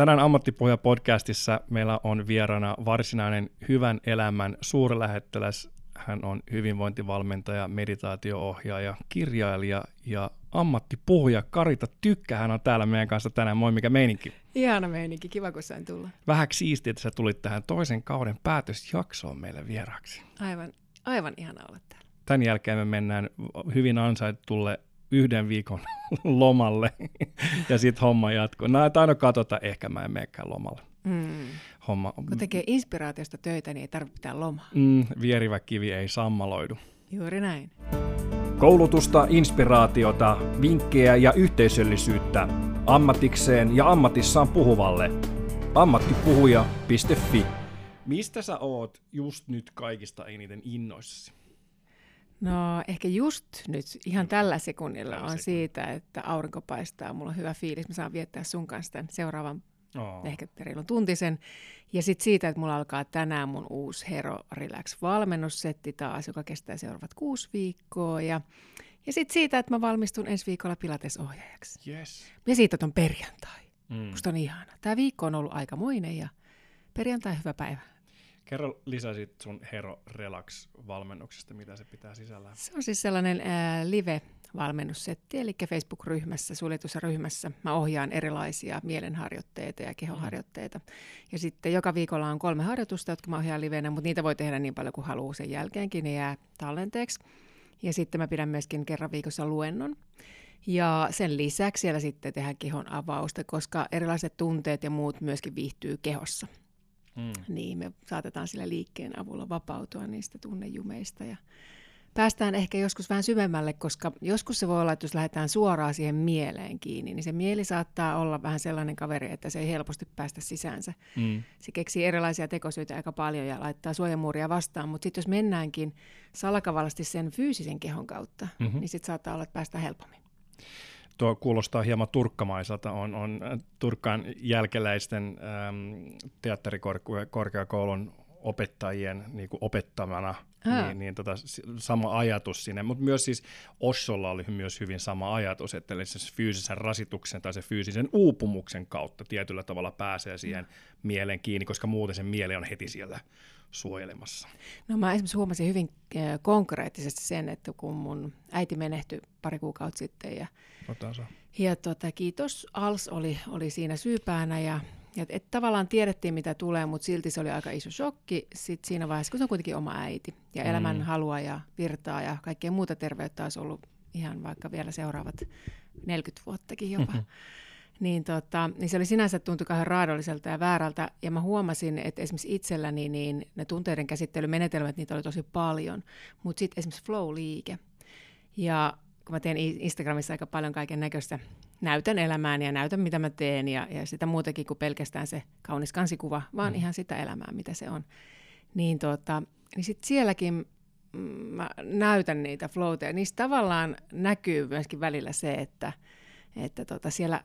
Tänään Ammattipohja podcastissa meillä on vieraana varsinainen hyvän elämän suurlähettiläs. Hän on hyvinvointivalmentaja, meditaatioohjaaja, kirjailija ja ammattipuhuja Karita Tykkä. Hän on täällä meidän kanssa tänään. Moi, mikä meininki? Ihana meininki, kiva kun sain tulla. Vähäksi siistiä, että sä tulit tähän toisen kauden päätösjaksoon meille vieraaksi. Aivan, aivan ihana olla täällä. Tämän jälkeen me mennään hyvin ansaitulle yhden viikon lomalle ja sitten homma jatkuu. No, aina katsota, ehkä mä en menekään lomalle. Mm. Homma, Kun tekee inspiraatiosta töitä, niin ei tarvitse pitää lomaa. mm, vierivä kivi ei sammaloidu. Juuri näin. Koulutusta, inspiraatiota, vinkkejä ja yhteisöllisyyttä ammatikseen ja ammatissaan puhuvalle. Ammattipuhuja.fi Mistä sä oot just nyt kaikista eniten innoissasi? No ehkä just nyt, ihan tällä sekunnilla Tällä on sekunnilla. siitä, että aurinko paistaa. Mulla on hyvä fiilis. Mä saan viettää sun kanssa tämän seuraavan Oh. ehkä reilun tuntisen. Ja sitten siitä, että mulla alkaa tänään mun uusi Hero Relax valmennussetti taas, joka kestää seuraavat kuusi viikkoa. Ja, ja sitten siitä, että mä valmistun ensi viikolla Pilates-ohjaajaksi. Yes. Ja siitä on perjantai. Mm. Musta on ihana. Tämä viikko on ollut aikamoinen ja perjantai hyvä päivä. Kerro lisää siitä sun Hero Relax-valmennuksesta, mitä se pitää sisällään. Se on siis sellainen ää, live-valmennussetti, eli Facebook-ryhmässä, suljetussa ryhmässä. Mä ohjaan erilaisia mielenharjoitteita ja kehoharjoitteita. Ja sitten joka viikolla on kolme harjoitusta, jotka mä ohjaan livenä, mutta niitä voi tehdä niin paljon kuin haluaa sen jälkeenkin, ne jää tallenteeksi. Ja sitten mä pidän myöskin kerran viikossa luennon. Ja sen lisäksi siellä sitten tehdään kehon avausta, koska erilaiset tunteet ja muut myöskin viihtyy kehossa. Mm. Niin me saatetaan sillä liikkeen avulla vapautua niistä tunnejumeista ja päästään ehkä joskus vähän syvemmälle, koska joskus se voi olla, että jos lähdetään suoraan siihen mieleen kiinni, niin se mieli saattaa olla vähän sellainen kaveri, että se ei helposti päästä sisäänsä. Mm. Se keksii erilaisia tekosyitä aika paljon ja laittaa suojamuuria vastaan, mutta sitten jos mennäänkin salakavallasti sen fyysisen kehon kautta, Mhm. mm-hmm. niin sitten saattaa olla, että päästään helpommin. Tuo kuulostaa hieman turkkamaiselta. On, on äh, Turkkaan jälkeläisten ähm, teatterikorkeakoulun opettajien niin kuin opettamana, Aa. niin, niin tota, sama ajatus sinne. Mutta myös siis Ossolla oli myös hyvin sama ajatus, että eli se fyysisen rasituksen tai se fyysisen uupumuksen kautta tietyllä tavalla pääsee siihen mielen kiinni, koska muuten se mieli on heti siellä suojelemassa. No mä esimerkiksi huomasin hyvin äh, konkreettisesti sen, että kun mun äiti menehtyi pari kuukautta sitten ja. Ja tota, kiitos, ALS oli, oli siinä syypäänä ja, ja et tavallaan tiedettiin mitä tulee, mutta silti se oli aika iso shokki sit siinä vaiheessa, kun se on kuitenkin oma äiti ja Mm. elämän halua ja virtaa ja kaikkea muuta terveyttä olisi ollut ihan vaikka vielä seuraavat 40 vuottakin jopa. Niin, tota, niin se oli sinänsä tuntui kauhean raadolliselta ja väärältä. Ja mä huomasin, että esimerkiksi itselläni niin ne tunteiden käsittelymenetelmät, niitä oli tosi paljon. Mutta sitten esimerkiksi flow-liike. Ja kun mä teen Instagramissa aika paljon kaiken näköistä, näytän elämääni ja näytän mitä mä teen ja, ja sitä muutakin kuin pelkästään se kaunis kansikuva, vaan Mm. ihan sitä elämää, mitä se on. Niin, tota, niin sitten sielläkin mm, mä näytän niitä flowta ja niistä tavallaan näkyy myöskin välillä se, että, että tota siellä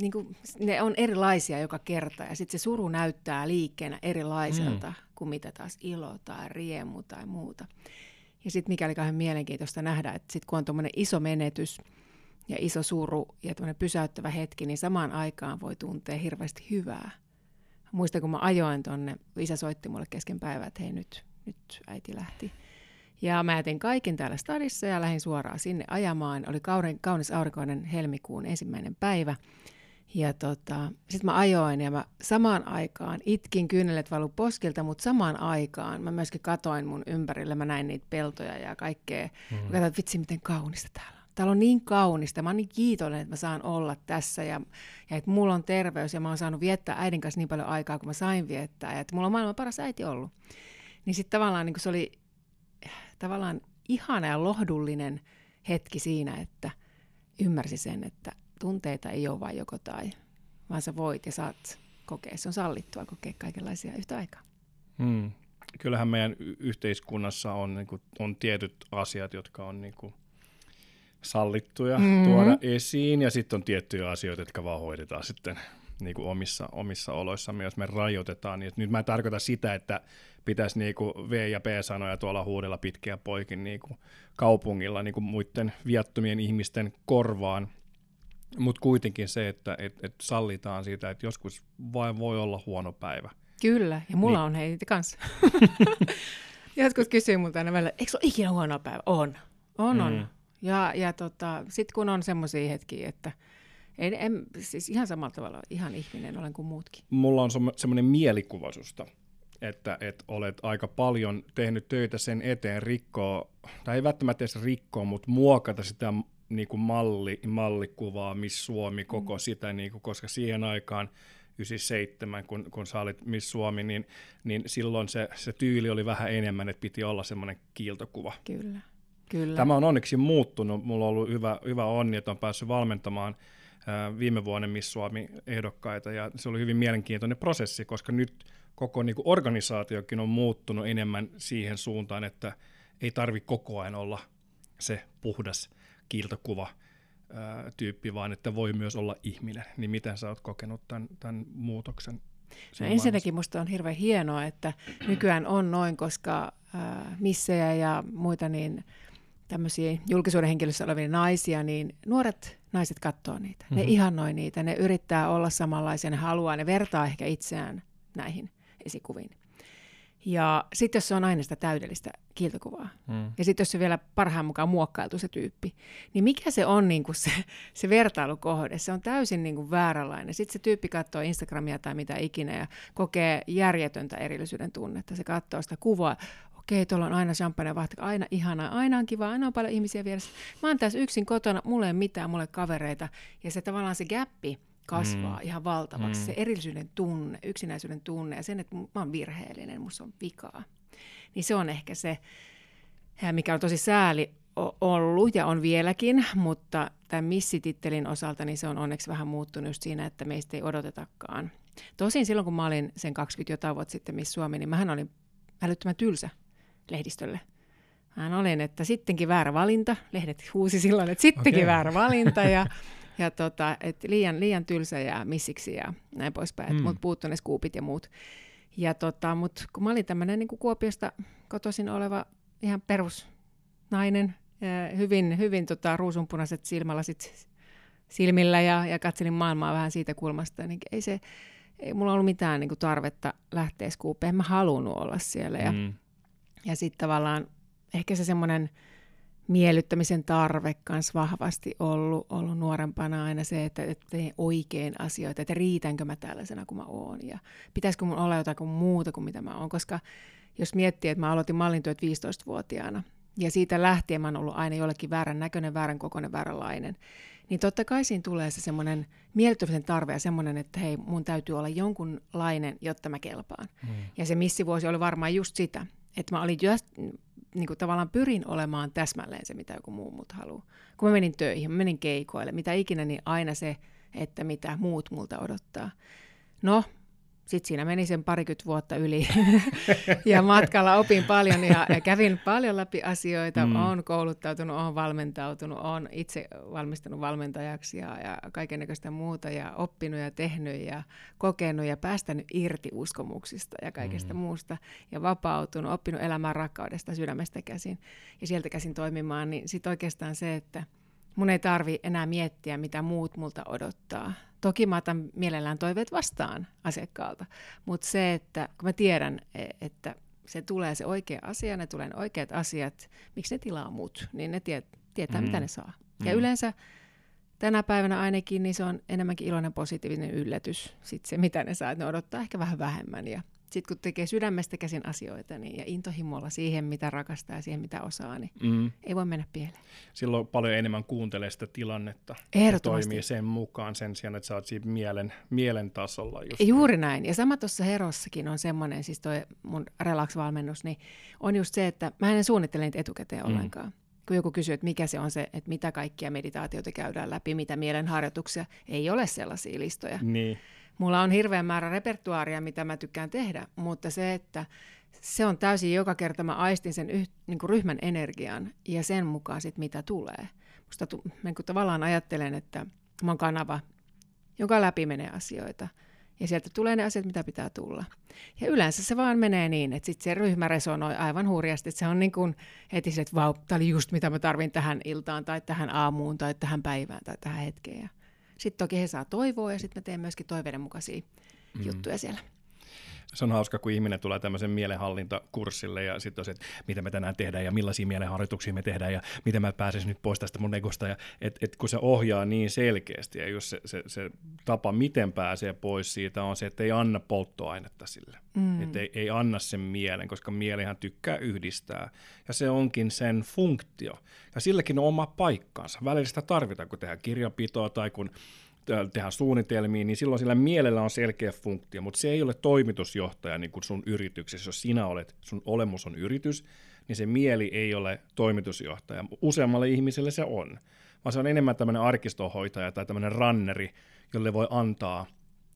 niin kuin, ne on erilaisia joka kerta ja sitten se suru näyttää liikkeenä erilaiselta mm. kuin mitä taas ilo tai riemu tai muuta. Ja sitten mikä oli kauhean mielenkiintoista nähdä, että sitten kun on tuommoinen iso menetys ja iso suru ja tuommoinen pysäyttävä hetki, niin samaan aikaan voi tuntea hirveästi hyvää. Muistan, kun mä ajoin tonne, isä soitti mulle kesken päivää, että hei nyt, nyt äiti lähti. Ja mä jätin kaiken täällä stadissa ja lähdin suoraan sinne ajamaan. Oli kaunis, kaunis aurinkoinen helmikuun ensimmäinen päivä. Ja tota, sitten mä ajoin ja mä samaan aikaan itkin, kyynelet valu poskilta, mutta samaan aikaan mä myöskin katoin mun ympärille, mä näin niitä peltoja ja kaikkea. Mm. Mä katsoin, että vitsi miten kaunista täällä on. Täällä on niin kaunista, mä oon niin kiitollinen, että mä saan olla tässä ja, ja että mulla on terveys ja mä oon saanut viettää äidin kanssa niin paljon aikaa, kun mä sain viettää ja että mulla on maailman paras äiti ollut. Niin sitten tavallaan niin se oli tavallaan ihana ja lohdullinen hetki siinä, että ymmärsi sen, että tunteita ei ole vain joko tai, vaan sä voit ja saat kokea. Se on sallittua kokea kaikenlaisia yhtä aikaa. Mm. Kyllähän meidän yhteiskunnassa on, niin kuin, on tietyt asiat, jotka on niin kuin, sallittuja Mhm. mm-hmm. tuoda esiin, ja sitten on tiettyjä asioita, jotka vaan hoidetaan sitten niin kuin omissa, omissa oloissamme, jos me rajoitetaan. Niin, nyt mä en tarkoita sitä, että pitäisi niin kuin V- ja P-sanoja tuolla huudella pitkiä poikin niin kuin kaupungilla niin kuin muiden viattomien ihmisten korvaan, Mutta kuitenkin se, että et, et sallitaan siitä, että joskus vain voi olla huono päivä. Kyllä, ja mulla niin. on heitä kanssa. Joskus kysyy multa aina välillä, eikö ole ikinä huono päivä? On, on, mm. on. Ja, ja tota, sitten kun on semmoisia hetkiä, että en, en, siis ihan samalla tavalla ihan ihminen olen kuin muutkin. Mulla on semmoinen mielikuva susta, että, että olet aika paljon tehnyt töitä sen eteen rikkoa, tai ei välttämättä edes rikkoa, mutta muokata sitä niin kuin malli, mallikuvaa, Miss Suomi, koko mm. sitä, niin kuin, koska siihen aikaan 97, kun, kun sä olit Miss Suomi, niin, niin silloin se, se tyyli oli vähän enemmän, että piti olla semmoinen kiiltokuva. Kyllä, kyllä. Tämä on onneksi muuttunut. Mulla on ollut hyvä, hyvä onni, että on päässyt valmentamaan ää, viime vuonna Miss Suomi-ehdokkaita, ja se oli hyvin mielenkiintoinen prosessi, koska nyt koko niin kuin organisaatiokin on muuttunut enemmän siihen suuntaan, että ei tarvi koko ajan olla se puhdas kiiltokuva tyyppi, vaan että voi myös olla ihminen. Niin miten sä oot kokenut tämän, tämän muutoksen? No ensinnäkin minusta on hirveän hienoa, että nykyään on noin, koska äh, missejä ja muita niin tämmöisiä julkisuuden henkilössä olevia naisia, niin nuoret naiset katsoo niitä. Ne mm-hmm. ihannoi niitä, ne yrittää olla samanlaisia, ne haluaa, ne vertaa ehkä itseään näihin esikuviin. Ja sitten jos se on aina sitä täydellistä kiiltokuvaa, mm. ja sitten jos se vielä parhaan mukaan muokkailtu se tyyppi, niin mikä se on niin kuin se, se vertailukohde? Se on täysin niin kuin vääränlainen. Sitten se tyyppi katsoo Instagramia tai mitä ikinä ja kokee järjetöntä erillisyyden tunnetta. Se katsoo sitä kuvaa, okei, tuolla on aina champagne vahti, aina ihanaa, aina on kiva, aina on paljon ihmisiä vieressä. Mä oon tässä yksin kotona, mulle ei mitään, mulle kavereita. Ja se tavallaan se gappi, kasvaa mm. ihan valtavaksi. Mm. Se erillisyyden tunne, yksinäisyyden tunne ja sen, että mä oon virheellinen, musta on vikaa. Niin se on ehkä se, mikä on tosi sääli ollut ja on vieläkin, mutta tämän missitittelin osalta niin se on onneksi vähän muuttunut just siinä, että meistä ei odotetakaan. Tosin silloin, kun mä olin sen 20 jotain vuotta sitten Miss Suomi, niin mähän olin älyttömän tylsä lehdistölle. Mä olin, että sittenkin väärä valinta. Lehdet huusi silloin, että sittenkin okay. väärä valinta. Ja ja tota, et liian, liian tylsä ja missiksi ja näin poispäin. Mm. Mutta puuttu ne skuupit ja muut. Ja tota, mut kun mä olin tämmöinen niin Kuopiosta kotoisin oleva ihan perusnainen, hyvin, hyvin tota, ruusunpunaiset silmälasit silmillä ja, ja katselin maailmaa vähän siitä kulmasta, niin ei se, ei mulla ollut mitään niin kuin, tarvetta lähteä skuupeen. Mä halunnut olla siellä. Ja, mm. ja sitten tavallaan ehkä se semmoinen miellyttämisen tarve kanssa vahvasti ollut, ollut nuorempana aina se, että, että teen oikein asioita, että riitänkö mä tällaisena kuin mä oon ja pitäisikö mun olla jotain muuta kuin mitä mä oon, koska jos miettii, että mä aloitin mallintyöt 15-vuotiaana ja siitä lähtien mä oon ollut aina jollekin väärän näköinen, väärän kokoinen, vääränlainen, niin totta kai siinä tulee se semmoinen miellyttämisen tarve ja semmoinen, että hei, mun täytyy olla jonkunlainen, jotta mä kelpaan. Mm. Ja se missivuosi oli varmaan just sitä, että mä olin just, niin kuin tavallaan pyrin olemaan täsmälleen se, mitä joku muu mut haluaa. Kun mä menin töihin, mä menin keikoille, mitä ikinä, niin aina se, että mitä muut multa odottaa. No, sitten siinä meni sen parikymmentä vuotta yli ja matkalla opin paljon ja, ja kävin paljon läpi asioita. Mm. Olen kouluttautunut, olen valmentautunut, olen itse valmistanut valmentajaksi ja, ja kaikenlaista muuta ja oppinut ja tehnyt ja kokenut ja päästänyt irti uskomuksista ja kaikesta mm. muusta ja vapautunut, oppinut elämään rakkaudesta sydämestä käsin ja sieltä käsin toimimaan. Niin sitten oikeastaan se, että mun ei tarvi enää miettiä, mitä muut multa odottaa Toki mä otan mielellään toiveet vastaan asiakkaalta, mutta se, että kun mä tiedän, e, että se tulee se oikea asia, ne tulee ne oikeat asiat, miksi ne tilaa mut, niin ne tie, tietää, mm. mitä ne saa. Mm. Ja yleensä tänä päivänä ainakin, niin se on enemmänkin iloinen positiivinen yllätys, sit se mitä ne saa, että ne odottaa ehkä vähän vähemmän ja sitten kun tekee sydämestä käsin asioita niin, ja intohimolla siihen, mitä rakastaa ja siihen, mitä osaa, niin mm. ei voi mennä pieleen. Silloin paljon enemmän kuuntelee sitä tilannetta ja toimii sen mukaan sen sijaan, että sä oot siinä mielen, mielen tasolla. Just Juuri näin. Ja sama tuossa Herossakin on semmoinen, siis toi mun relax-valmennus, niin on just se, että mä en suunnittele niitä etukäteen mm. ollenkaan kun joku kysyy, että mikä se on se, että mitä kaikkia meditaatioita käydään läpi, mitä mielenharjoituksia, ei ole sellaisia listoja. Niin. Mulla on hirveän määrä repertuaaria, mitä mä tykkään tehdä, mutta se, että se on täysin joka kerta mä aistin sen yh, niin kuin ryhmän energian ja sen mukaan sit mitä tulee. Musta tu, niin tavallaan ajattelen, että mä oon kanava, joka läpi menee asioita. Ja sieltä tulee ne asiat, mitä pitää tulla. Ja yleensä se vaan menee niin, että sitten se ryhmä resonoi aivan hurjasti. Että se on niin kuin heti se, että vau, tämä oli just mitä mä tarvin tähän iltaan tai tähän aamuun tai tähän päivään tai tähän hetkeen. Sitten toki he saa toivoa ja sitten mä teen myöskin toiveiden mukaisia mm. juttuja siellä se on hauska, kun ihminen tulee tämmöisen mielenhallintakurssille ja sitten on se, että mitä me tänään tehdään ja millaisia mielenharjoituksia me tehdään ja miten mä pääsisin nyt pois tästä mun egosta. Ja et, et kun se ohjaa niin selkeästi ja just se, se, se tapa, miten pääsee pois siitä on se, että ei anna polttoainetta sille. Mm. Että ei, ei anna sen mielen, koska mielihän tykkää yhdistää. Ja se onkin sen funktio. Ja silläkin on oma paikkansa. Välillä sitä tarvitaan, kun tehdään kirjapitoa tai kun tehdään suunnitelmia, niin silloin sillä mielellä on selkeä funktio, mutta se ei ole toimitusjohtaja niin kuin sun yrityksessä. Jos sinä olet, sun olemus on yritys, niin se mieli ei ole toimitusjohtaja. Useammalle ihmiselle se on, vaan se on enemmän tämmöinen arkistohoitaja tai tämmöinen ranneri, jolle voi antaa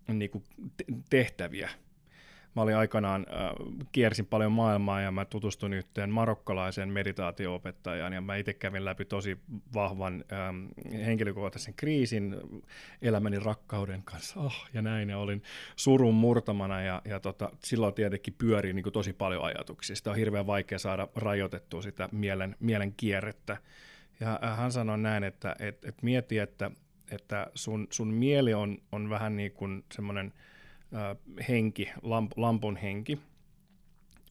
niin kuin tehtäviä – Mä olin aikanaan, äh, kiersin paljon maailmaa ja mä tutustuin yhteen marokkalaiseen meditaatioopettajaan ja mä itse kävin läpi tosi vahvan ähm, henkilökohtaisen kriisin elämäni rakkauden kanssa oh, ja näin ja olin surun murtamana ja, ja tota, silloin tietenkin pyörii niin tosi paljon ajatuksia. Sitä on hirveän vaikea saada rajoitettua sitä mielen, mielen kierrettä. Ja hän sanoi näin, että et, et mieti, että, että sun, sun mieli on, on vähän niin kuin semmoinen – henki, lamp, lampun henki.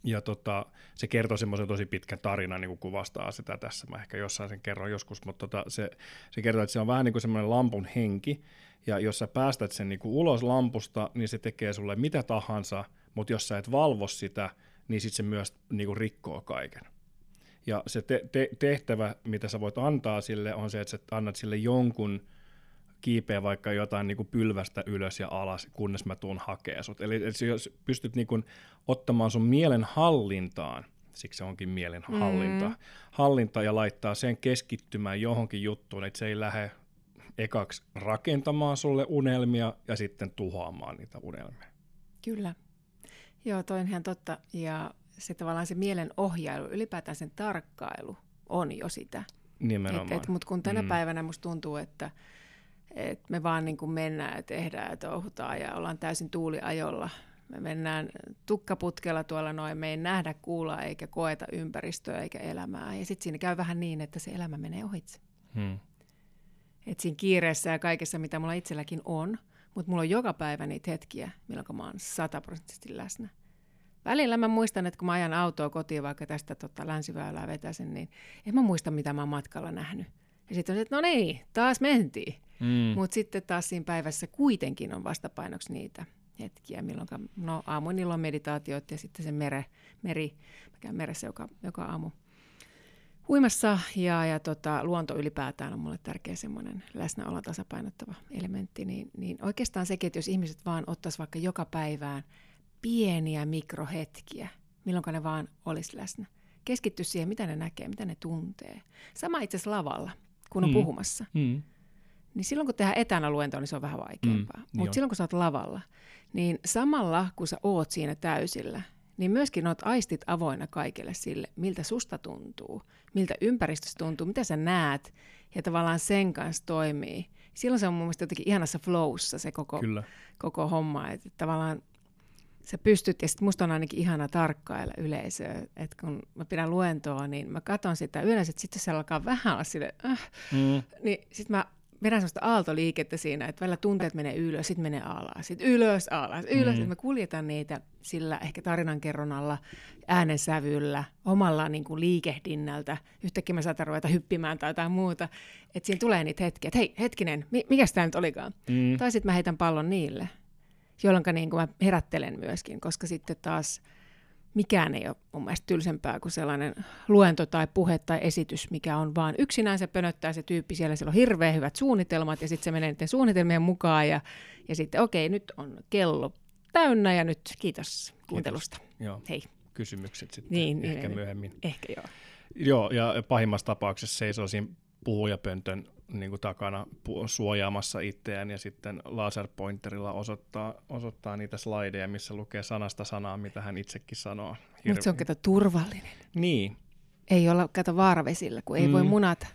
Ja tota, se kertoo semmoisen tosi pitkän tarinan, niin kuin kuvastaa sitä tässä. Mä ehkä jossain sen kerron joskus, mutta tota, se, se kertoo, että se on vähän niin kuin semmoinen lampun henki. Ja jos sä päästät sen niin kuin ulos lampusta, niin se tekee sulle mitä tahansa, mutta jos sä et valvo sitä, niin sitten se myös niin kuin rikkoo kaiken. Ja se te- te- tehtävä, mitä sä voit antaa sille, on se, että sä annat sille jonkun kiipeä vaikka jotain niin kuin pylvästä ylös ja alas, kunnes mä tuun hakee sut. Eli, eli jos pystyt niin kuin ottamaan sun mielen hallintaan, siksi se onkin mielen hallinta, mm. hallinta ja laittaa sen keskittymään johonkin juttuun, että se ei lähde ekaksi rakentamaan sulle unelmia ja sitten tuhoamaan niitä unelmia. Kyllä. Joo, toi on ihan totta. Ja se tavallaan se mielen ohjailu, ylipäätään sen tarkkailu on jo sitä. Nimenomaan. Mutta kun tänä mm. päivänä musta tuntuu, että että me vaan niin kuin mennään ja tehdään ja touhutaan ja ollaan täysin tuuliajolla. Me mennään tukkaputkella tuolla noin, me ei nähdä, kuulla eikä koeta ympäristöä eikä elämää. Ja sitten siinä käy vähän niin, että se elämä menee ohitse. Hmm. Et siinä kiireessä ja kaikessa, mitä mulla itselläkin on, mutta mulla on joka päivä niitä hetkiä, milloin mä oon sataprosenttisesti läsnä. Välillä mä muistan, että kun mä ajan autoa kotiin, vaikka tästä tota, länsiväylää vetäisen, niin en mä muista, mitä mä oon matkalla nähnyt. Ja sitten on että no niin, taas mentiin. Mm. Mutta sitten taas siinä päivässä kuitenkin on vastapainoksi niitä hetkiä, milloin no aamuin on meditaatiot ja sitten se mere, meri, mä käyn meressä joka, joka aamu huimassa ja, ja tota, luonto ylipäätään on mulle tärkeä semmoinen läsnäolo tasapainottava elementti, niin, niin oikeastaan sekin, että jos ihmiset vaan ottaisi vaikka joka päivään pieniä mikrohetkiä, milloin ne vaan olisi läsnä. Keskitty siihen, mitä ne näkee, mitä ne tuntee. Sama itse asiassa lavalla, kun on mm. puhumassa. Mm. Niin silloin kun tehdään etänä luentoa, niin se on vähän vaikeampaa. Mm, Mutta silloin kun sä oot lavalla, niin samalla kun sä oot siinä täysillä, niin myöskin oot aistit avoinna kaikille sille, miltä susta tuntuu, miltä ympäristössä tuntuu, mitä sä näet, ja tavallaan sen kanssa toimii. Silloin se on mun mielestä jotenkin ihanassa flowssa se koko, Kyllä. koko homma, että tavallaan sä pystyt, ja sitten musta on ainakin ihana tarkkailla yleisöä, että kun mä pidän luentoa, niin mä katson sitä yleensä, että sitten se alkaa vähän olla sille, äh, mm. niin sitten mä vedän sellaista aaltoliikettä siinä, että välillä tunteet menee ylös, sitten menee alas, sitten ylös, alas, ylös. Mm. me kuljetaan niitä sillä ehkä tarinankerronnalla, äänensävyllä, omalla niin kuin liikehdinnältä. Yhtäkkiä me saatan ruveta hyppimään tai jotain muuta. Että siinä tulee niitä hetkiä, että hei, hetkinen, mi- mikä tämä nyt olikaan? Mm. Tai sitten mä heitän pallon niille, jolloin niin kuin mä herättelen myöskin, koska sitten taas – mikään ei ole mun mielestä tylsempää kuin sellainen luento tai puhe tai esitys, mikä on vaan yksinään se pönöttää se tyyppi siellä, siellä on hirveän hyvät suunnitelmat ja sitten se menee niiden suunnitelmien mukaan ja, ja sitten okei, nyt on kello täynnä ja nyt kiitos kuuntelusta. Kiitos. Joo. Hei. Kysymykset sitten niin, niin ehkä niin, myöhemmin. Ehkä joo. Joo, ja pahimmassa tapauksessa seisoo siinä puhujapöntön niin kuin takana suojaamassa itseään ja sitten laserpointerilla osoittaa, osoittaa niitä slideja, missä lukee sanasta sanaa, mitä hän itsekin sanoo. Hirve- Mutta se on kato turvallinen. Niin. Ei olla kato vaaravesillä, kun ei mm. voi munata,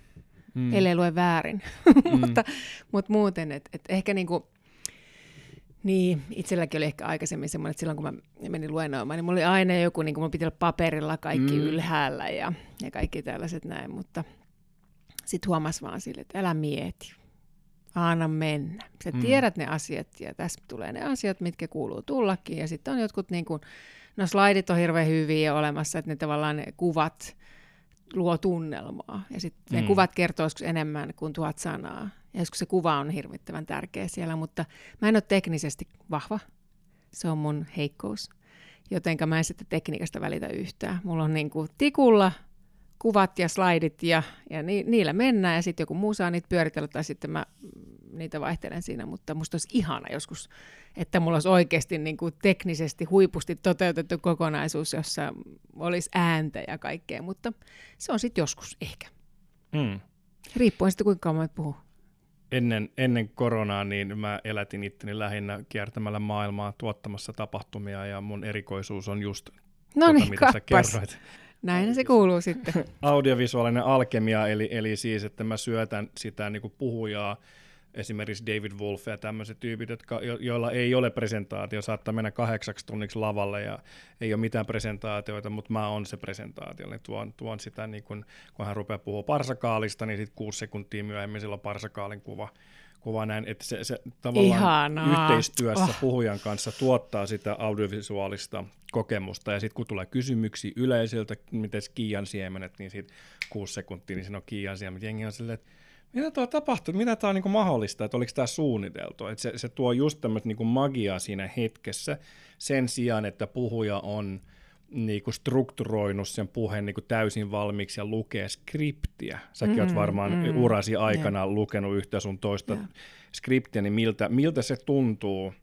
mm. ellei lue väärin. Mm. mutta, mutta muuten, että et ehkä niinku, niin, itselläkin oli ehkä aikaisemmin semmoinen, että silloin kun mä menin luennoimaan, niin mulla oli aina joku, niin kuin mulla piti olla paperilla kaikki mm. ylhäällä ja, ja kaikki tällaiset näin, mutta – sitten huomasi vaan sille, että älä mieti. anna mennä. Sä Mm. tiedät ne asiat ja tässä tulee ne asiat, mitkä kuuluu tullakin. Ja sitten on jotkut, niin kuin, no slaidit on hirveän hyviä olemassa, että ne tavallaan ne kuvat luo tunnelmaa. Ja sitten ne Mm. kuvat kertoo enemmän kuin tuhat sanaa. Ja joskus se kuva on hirvittävän tärkeä siellä, mutta mä en ole teknisesti vahva. Se on mun heikkous. Jotenka mä en sitten tekniikasta välitä yhtään. Mulla on niin kuin tikulla kuvat ja slaidit ja, ja ni, niillä mennään ja sitten joku muu saa niitä pyöritellä tai sitten mä mm, niitä vaihtelen siinä, mutta musta olisi ihana joskus, että mulla olisi oikeasti niin kuin teknisesti huipusti toteutettu kokonaisuus, jossa olisi ääntä ja kaikkea, mutta se on sitten joskus ehkä. Mm. Riippuen sitten kuinka kauan mä puhun. Ennen, ennen koronaa niin mä elätin itteni lähinnä kiertämällä maailmaa tuottamassa tapahtumia ja mun erikoisuus on just No tota, niin, mitä sä kerroit. Näin se kuuluu sitten. audiovisuaalinen alkemia, eli, eli siis, että mä syötän sitä niin kuin puhujaa, esimerkiksi David Wolf ja tämmöiset tyypit, jotka, jo, joilla ei ole presentaatio, saattaa mennä kahdeksaksi tunniksi lavalle ja ei ole mitään presentaatioita, mutta mä oon se presentaatio, niin tuon, tuon sitä, niin kun, kun hän rupeaa puhua parsakaalista, niin sitten kuusi sekuntia myöhemmin sillä on parsakaalin kuva, kuva näin, että se, se tavallaan Ihanaa. yhteistyössä Oh. puhujan kanssa tuottaa sitä audiovisuaalista kokemusta, ja sitten kun tulee kysymyksiä yleisöltä, miten Kiian siemenet, niin siitä kuusi sekuntia, niin siinä on Kiian siemenet, jengi on silleen, että mitä tuo tapahtuu, mitä tämä on niinku mahdollista, että oliko tämä suunniteltu, että se, se tuo just tämmöistä niinku magiaa siinä hetkessä, sen sijaan, että puhuja on niinku strukturoinut sen puheen niinku täysin valmiiksi ja lukee skriptiä. Säkin mm, oot Mm, varmaan mm, urasi aikana lukenut yhtä sun toista Joo. skriptiä, niin miltä, miltä se tuntuu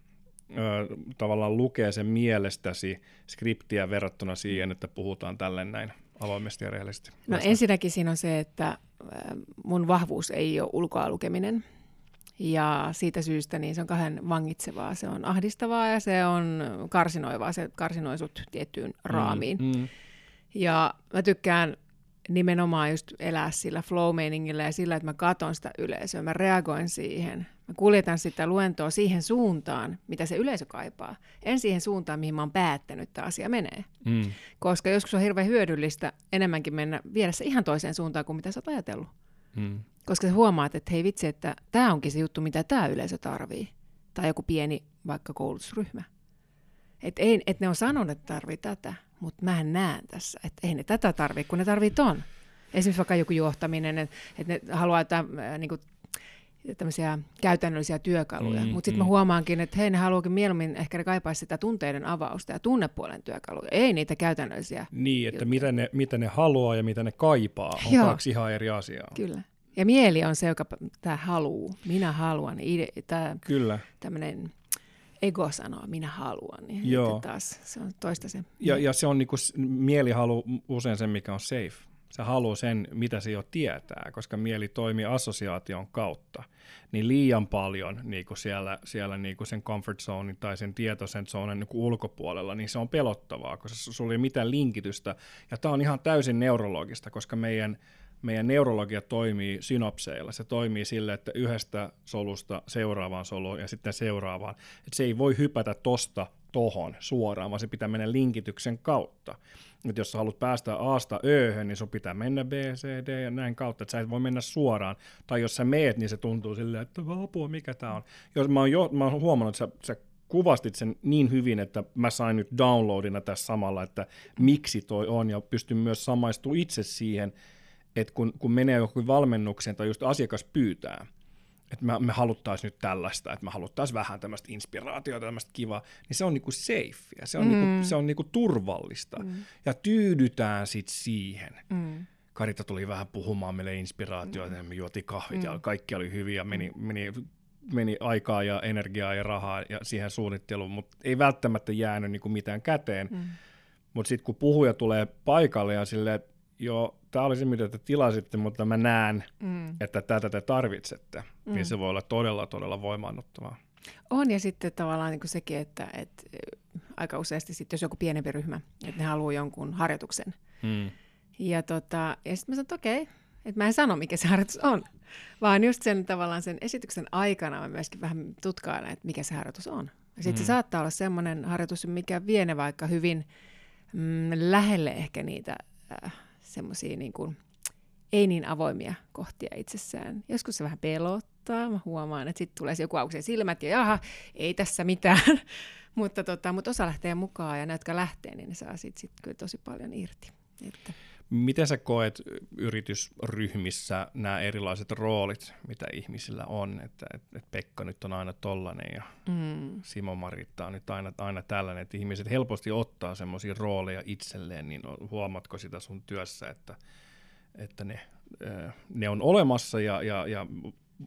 ö, tavallaan lukea sen mielestäsi skriptiä verrattuna siihen, että puhutaan tälle näin avoimesti ja rehellisesti? No ensinnäkin siinä on se, että mun vahvuus ei ole ulkoa lukeminen. Ja siitä syystä niin se on kahden vangitsevaa. Se on ahdistavaa ja se on karsinoivaa. Se karsinoi sut tiettyyn raamiin. Mm, mm, Ja mä tykkään nimenomaan just elää sillä flow-meiningillä ja sillä, että mä katon sitä yleisöä, mä reagoin siihen. Mä kuljetan sitä luentoa siihen suuntaan, mitä se yleisö kaipaa. En siihen suuntaan, mihin mä oon päättänyt, että asia menee. mm, Koska joskus on hirveän hyödyllistä enemmänkin mennä viedä se ihan toiseen suuntaan kuin mitä sä oot ajatellut. mm. Koska sä huomaat, että hei vitsi, että tämä onkin se juttu, mitä tämä yleisö tarvii. Tai joku pieni vaikka koulutusryhmä. Että et ne on sanonut, että tarvii tätä, mutta mä näen tässä, että ei ne tätä tarvii, kun ne tarvii ton. Esimerkiksi vaikka joku johtaminen, että et ne haluaa jotain äh, niinku, tämmöisiä käytännöllisiä työkaluja. Mm, Mutta sitten mm. mä huomaankin, että hei, ne haluakin mieluummin, ehkä ne kaipaisi sitä tunteiden avausta ja tunnepuolen työkaluja. Ei niitä käytännöllisiä. Niin, että juttuja. mitä ne, mitä ne haluaa ja mitä ne kaipaa, on Joo. kaksi ihan eri asiaa. Kyllä. Ja mieli on se, joka tämä haluu. Minä haluan. Tämä Kyllä. tämmöinen ego sanoo, minä haluan. Niin Joo. Taas se on toista se. Ja, ja se on niinku, s- mieli halu usein sen, mikä on safe. Se haluaa sen, mitä se jo tietää, koska mieli toimii assosiaation kautta. Niin liian paljon niinku siellä, siellä niinku sen comfort zone tai sen tietoisen zonen niinku ulkopuolella, niin se on pelottavaa, koska sulla ei ole mitään linkitystä. Ja tämä on ihan täysin neurologista, koska meidän, meidän neurologia toimii synopseilla. Se toimii sille, että yhdestä solusta seuraavaan soluun ja sitten seuraavaan. Et se ei voi hypätä tosta tohon suoraan, vaan se pitää mennä linkityksen kautta. Et jos sä haluat päästä Asta Öhön, niin sun pitää mennä B, C, D ja näin kautta, että sä et voi mennä suoraan. Tai jos sä meet, niin se tuntuu silleen, että apua, mikä tää on. Jos mä oon, jo, mä oon huomannut, että sä, sä kuvastit sen niin hyvin, että mä sain nyt downloadina tässä samalla, että miksi toi on, ja pystyn myös samaistumaan itse siihen, että kun, kun menee joku valmennukseen tai just asiakas pyytää, että me, me haluttaisiin nyt tällaista, että me haluttaisiin vähän tämmöistä inspiraatiota, tämmöistä kivaa, niin se on niinku safe ja se on, mm. niinku, se on niinku turvallista. Mm. Ja tyydytään sitten siihen. Mm. Karita tuli vähän puhumaan meille inspiraatioita, mm. me juotiin kahvit mm. ja kaikki oli hyviä, meni, meni, meni aikaa ja energiaa ja rahaa ja siihen suunnitteluun, mutta ei välttämättä jäänyt niinku mitään käteen. Mm. Mutta sitten kun puhuja tulee paikalle ja silleen, että joo, tämä oli se, mitä te tilasitte, mutta mä näen, Mm. että tätä te tarvitsette, mm. niin se voi olla todella, todella voimaannuttavaa. On ja sitten tavallaan niin kuin sekin, että, että aika useasti sitten, jos joku pienempi ryhmä, että ne haluaa jonkun harjoituksen. Mm. Ja, tota, ja sitten mä sanoin, että okei, että mä en sano, mikä se harjoitus on, vaan just sen tavallaan sen esityksen aikana mä myöskin vähän tutkailen, että mikä se harjoitus on. Ja sitten mm. se saattaa olla semmoinen harjoitus, mikä vie ne vaikka hyvin mm, lähelle ehkä niitä äh, semmoisia niin kuin ei niin avoimia kohtia itsessään. Joskus se vähän pelottaa, mä huomaan, että sitten tulee joku auksen silmät ja jaha, ei tässä mitään. mutta, tota, mutta osa lähtee mukaan ja ne, jotka lähtee, niin ne saa siitä sit kyllä tosi paljon irti. Että. Miten sä koet yritysryhmissä nämä erilaiset roolit, mitä ihmisillä on, että, että, että Pekka nyt on aina tollainen ja mm. Simo Maritta on nyt aina, aina tällainen, että ihmiset helposti ottaa semmoisia rooleja itselleen, niin huomatko sitä sun työssä, että, että ne, ne on olemassa ja, ja, ja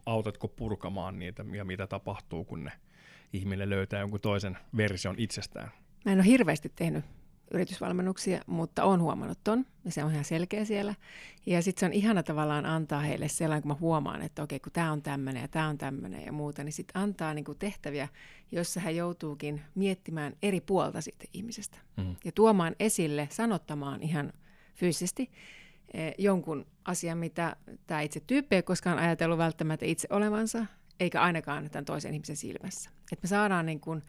autatko purkamaan niitä ja mitä tapahtuu, kun ne ihminen löytää jonkun toisen version itsestään? Mä en ole hirveästi tehnyt yritysvalmennuksia, mutta on huomannut ton, ja se on ihan selkeä siellä. Ja sitten se on ihana tavallaan antaa heille sellainen, kun mä huomaan, että okei, kun tämä on tämmöinen ja tämä on tämmöinen ja muuta, niin sitten antaa niinku tehtäviä, joissa hän joutuukin miettimään eri puolta sitten ihmisestä. Mm-hmm. Ja tuomaan esille, sanottamaan ihan fyysisesti eh, jonkun asian, mitä tämä itse tyyppi ei koskaan ajatellut välttämättä itse olevansa, eikä ainakaan tämän toisen ihmisen silmässä. Että me saadaan niin kuin,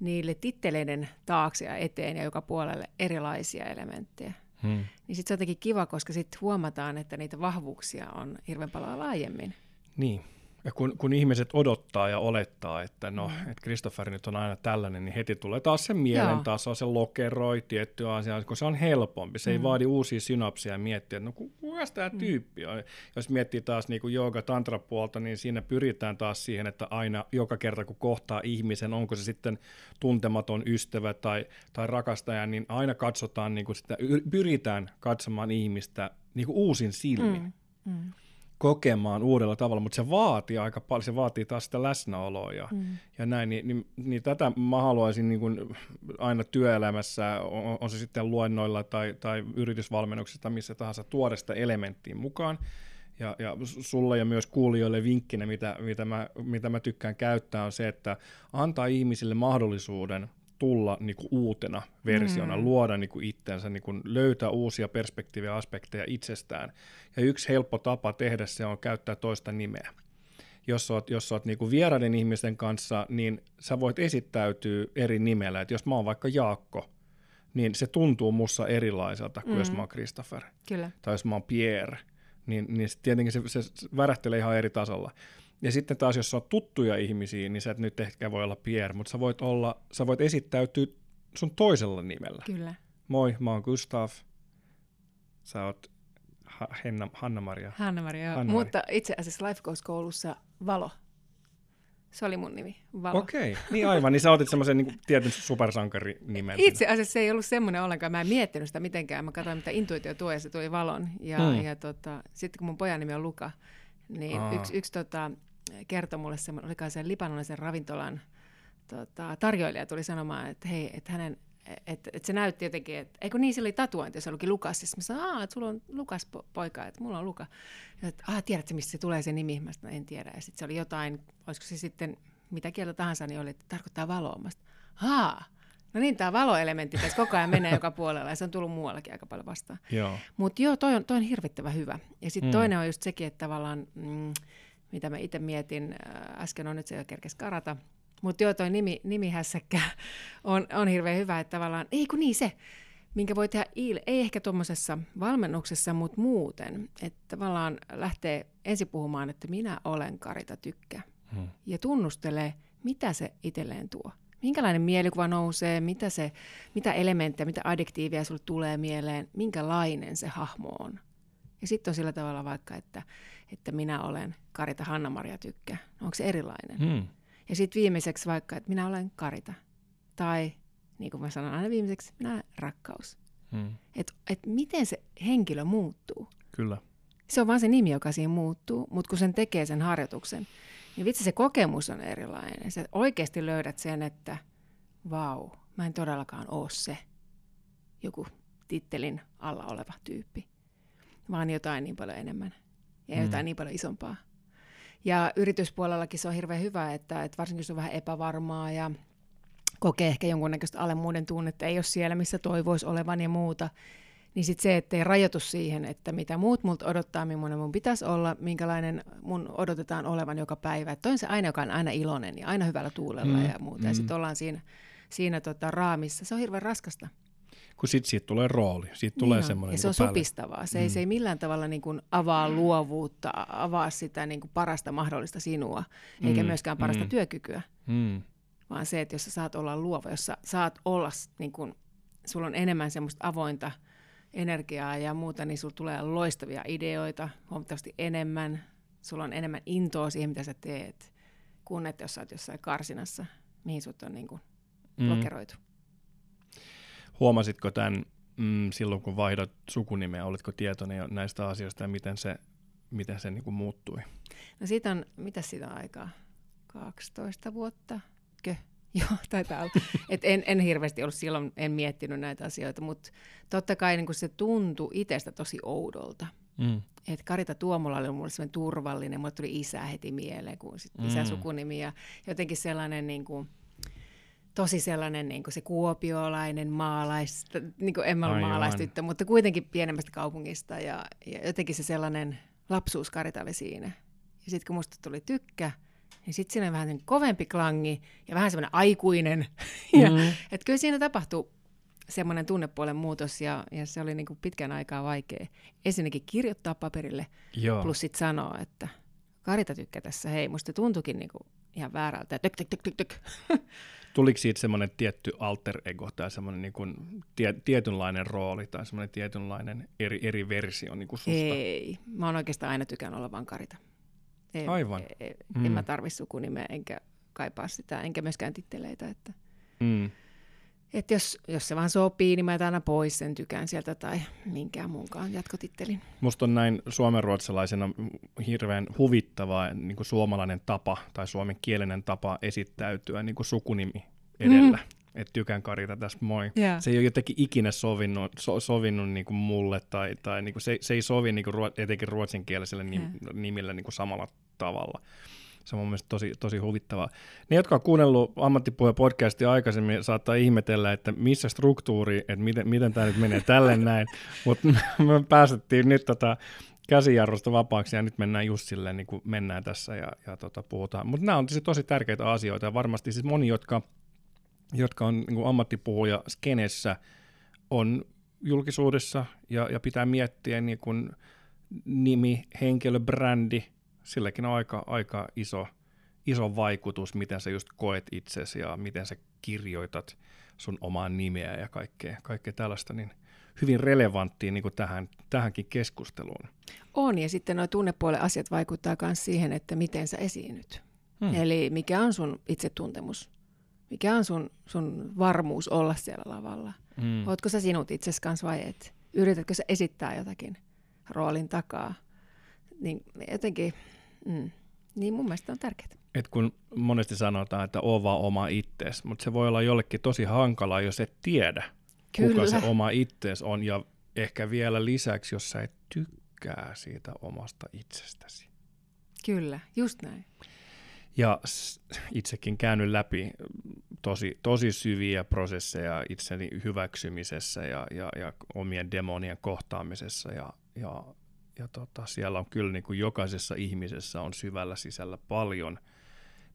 niille titteleiden taakse ja eteen ja joka puolelle erilaisia elementtejä. Hmm. Niin sitten se on jotenkin kiva, koska sitten huomataan, että niitä vahvuuksia on hirveän paljon laajemmin. Niin, ja kun, kun ihmiset odottaa ja olettaa, että no, mm. että Christopher nyt on aina tällainen, niin heti tulee taas se mielen taso, se lokeroi tietty asia, kun se on helpompi. Se mm. ei vaadi uusia synapseja ja miettiä, että no kuka tämä mm. tyyppi on. Jos miettii taas niin jooga tantra puolta, niin siinä pyritään taas siihen, että aina joka kerta kun kohtaa ihmisen, onko se sitten tuntematon ystävä tai, tai rakastaja, niin aina katsotaan, niin kuin sitä, pyritään katsomaan ihmistä niin kuin uusin silmin. Mm. Mm kokemaan uudella tavalla, mutta se vaatii aika paljon, se vaatii taas sitä läsnäoloa ja, mm. ja näin, niin, niin, niin tätä mä haluaisin niin kuin aina työelämässä, on, on se sitten luennoilla tai, tai yritysvalmennuksessa tai missä tahansa, tuoda sitä elementtiä mukaan. Ja, ja sulle ja myös kuulijoille vinkkinä, mitä, mitä, mä, mitä mä tykkään käyttää, on se, että antaa ihmisille mahdollisuuden tulla niin kuin uutena versiona, mm. luoda niin kuin itsensä, niin kuin löytää uusia perspektiivejä ja aspekteja itsestään. Ja yksi helppo tapa tehdä se on käyttää toista nimeä. Jos oot, jos oot niin kuin vieraiden ihmisten kanssa, niin sä voit esittäytyä eri nimellä. Et jos mä oon vaikka Jaakko, niin se tuntuu mussa erilaiselta kuin mm. jos mä oon Christopher. Kyllä. Tai jos mä oon Pierre, niin, niin tietenkin se, se värähtelee ihan eri tasolla. Ja sitten taas, jos sä oot tuttuja ihmisiä, niin sä et nyt ehkä voi olla Pierre, mutta sä voit, olla, sä voit esittäytyä sun toisella nimellä. Kyllä. Moi, mä oon Gustav. Sä oot Henna, Hanna-Maria. Hanna-Maria, Hanna mutta itse asiassa Life Coach-koulussa Valo. Se oli mun nimi, Valo. Okei, okay. niin aivan. Niin sä otit semmoisen niin tietyn supersankari-nimen. Itse asiassa se ei ollut semmoinen ollenkaan. Mä en miettinyt sitä mitenkään. Mä katsoin, mitä intuitio tuo ja se tuli Valon. Ja, hmm. ja tota, sitten kun mun pojan nimi on Luka, niin Aa. yksi, yksi tota, kertoi mulle semmoinen, olikaan sen libanolaisen ravintolan tota, tarjoilija tuli sanomaan, että hei, että hänen että et se näytti jotenkin, että eikö niin, sillä oli tatuointi, se luki Lukas. Sitten mä sanoin, että sulla on Lukas poika, että mulla on Luka. Ja että ah, tiedätkö, mistä se tulee se nimi? Mä sanoin, en tiedä. Ja sitten se oli jotain, olisiko se sitten mitä kieltä tahansa, niin oli, että tarkoittaa valoa. Mä sanoin, haa, no niin, tämä valoelementti tässä koko ajan menee joka puolella ja se on tullut muuallakin aika paljon vastaan. Mutta joo, toi on, toi on hirvittävän hyvä. Ja sitten mm. toinen on just sekin, että tavallaan... Mm, mitä mä itse mietin, äh, äsken on nyt se jo kerkes karata, mutta joo, toi nimi, nimihässäkkä on, on hirveän hyvä, että tavallaan, ei kun niin se, minkä voi tehdä il, ei ehkä tuommoisessa valmennuksessa, mutta muuten, että tavallaan lähtee ensin puhumaan, että minä olen Karita Tykkä, hmm. ja tunnustelee, mitä se itselleen tuo. Minkälainen mielikuva nousee, mitä, se, mitä elementtejä, mitä adjektiivia sulle tulee mieleen, minkälainen se hahmo on. Ja sitten on sillä tavalla vaikka, että, että minä olen Karita Hanna-Maria Tykkä. Onko se erilainen? Hmm. Ja sitten viimeiseksi vaikka, että minä olen Karita. Tai niin kuin mä sanon aina viimeiseksi, minä olen rakkaus. Hmm. Että et miten se henkilö muuttuu. Kyllä. Se on vain se nimi, joka siinä muuttuu, mutta kun sen tekee sen harjoituksen, niin vitsi se kokemus on erilainen. Sä oikeasti löydät sen, että vau, mä en todellakaan ole se joku tittelin alla oleva tyyppi vaan jotain niin paljon enemmän ja mm. jotain niin paljon isompaa. Ja yrityspuolellakin se on hirveän hyvä, että, että varsinkin jos on vähän epävarmaa ja kokee ehkä jonkunnäköistä alemmuuden tunnetta, ei ole siellä, missä toivoisi olevan ja muuta, niin sitten se, ettei rajoitu siihen, että mitä muut multa odottaa, millainen mun pitäisi olla, minkälainen mun odotetaan olevan joka päivä. Että on se aina, joka on aina iloinen ja aina hyvällä tuulella mm, ja muuta. Mm. Ja sitten ollaan siinä, siinä tota raamissa. Se on hirveän raskasta. Kun sit siitä tulee rooli, siitä tulee niin semmoinen Ja se niin on päälle. supistavaa. Se, mm. ei, se ei millään tavalla niin kuin avaa luovuutta, avaa sitä niin kuin parasta mahdollista sinua, eikä Mm, myöskään parasta mm. työkykyä. Mm. Vaan se, että jos sä saat olla luova, jos sä saat olla, niin kuin, sulla on enemmän semmoista avointa energiaa ja muuta, niin sulla tulee loistavia ideoita huomattavasti enemmän. Sulla on enemmän intoa siihen, mitä sä teet, kuin että jos sä oot jossain karsinassa, mihin sut on niin kuin Mm. lokeroitu. Huomasitko tämän mm, silloin, kun vaihdoit sukunimeä, olitko tietoinen näistä asioista ja miten se, miten se niin kuin muuttui? No siitä on, mitä siitä on aikaa? 12 vuotta? Kö? Joo, taitaa olla. Et en, en hirveästi ollut silloin, en miettinyt näitä asioita, mutta totta kai niin se tuntui itsestä tosi oudolta. Mm. Et Karita Tuomola oli mulle sellainen turvallinen, mulle tuli isä heti mieleen, kun sit Mm. isän sukunimi ja jotenkin sellainen niin kuin, tosi sellainen niin kuin se kuopiolainen maalais, niin kuin en mä ollut Aivan. maalaistyttö, mutta kuitenkin pienemmästä kaupungista ja, ja jotenkin se sellainen lapsuus Karita oli siinä. Ja sitten kun musta tuli tykkä, niin sitten siinä on vähän sen kovempi klangi ja vähän semmoinen aikuinen. ja, Mm. et kyllä siinä tapahtui semmoinen tunnepuolen muutos ja, ja se oli niin kuin pitkän aikaa vaikea ensinnäkin kirjoittaa paperille, Joo. plus sitten sanoa, että Karita tykkää tässä, hei, musta tuntukin niin kuin ihan väärältä, ja tyk, tyk, tyk, tyk, tyk. Tuliko siitä semmoinen tietty alter ego tai semmoinen niin kuin tie, tietynlainen rooli tai semmoinen tietynlainen eri, eri versio niin kuin susta? Ei, mä oon oikeastaan aina tykännyt olla vaan Karita. Ei, Aivan. Ei, ei, Mm. En mä tarvi sukunimeä, enkä kaipaa sitä, enkä myöskään titteleitä, että Mm. Et jos, jos se vaan sopii, niin mä jätän aina pois sen tykään sieltä tai minkään muunkaan jatkotittelin. Musta on näin suomenruotsalaisena hirveän huvittava niin kuin suomalainen tapa tai suomenkielinen tapa esittäytyä niin kuin sukunimi edellä. Mm. Että tykään Karita tästä moi. Yeah. Se ei ole jotenkin ikinä sovinnut, so, sovinnut niin kuin mulle tai, tai niin kuin se, se ei sovi niin kuin ruo, etenkin ruotsinkieliselle nim, Yeah. nimille niin kuin samalla tavalla. Se on mun mielestä tosi, tosi huvittavaa. Ne, jotka on kuunnellut ammattipuhe podcastia aikaisemmin, saattaa ihmetellä, että missä struktuuri, että miten, miten tämä nyt menee tälle näin. Mutta me päästettiin nyt tota käsijarrusta vapaaksi ja nyt mennään just silleen, niin kuin mennään tässä ja, ja tota, puhutaan. Mutta nämä on siis tosi tärkeitä asioita ja varmasti siis moni, jotka, jotka on niin ammattipuhuja skenessä, on julkisuudessa ja, ja pitää miettiä niin kuin nimi, henkilö, brändi, silläkin on aika, aika iso, iso vaikutus, miten sä just koet itsesi ja miten sä kirjoitat sun omaa nimeä ja kaikkea, kaikkea tällaista, niin hyvin relevanttia niin tähän, tähänkin keskusteluun. On, ja sitten nuo tunnepuolen asiat vaikuttaa myös siihen, että miten sä esiinnyt. Hmm. Eli mikä on sun itsetuntemus? Mikä on sun, sun varmuus olla siellä lavalla? Mm. Ootko sä sinut itsesi kanssa vai et? Yritätkö sä esittää jotakin roolin takaa? Niin jotenkin, mm, niin mun mielestä on tärkeää. Et kun monesti sanotaan, että oo vaan oma ittees, mutta se voi olla jollekin tosi hankalaa, jos et tiedä, kuka Kyllä. se oma ittees on, ja ehkä vielä lisäksi, jos sä et tykkää siitä omasta itsestäsi. Kyllä, just näin. Ja itsekin käynyt läpi tosi, tosi syviä prosesseja itseni hyväksymisessä ja, ja, ja omien demonien kohtaamisessa. Ja, ja, ja tota, siellä on kyllä niin kuin jokaisessa ihmisessä on syvällä sisällä paljon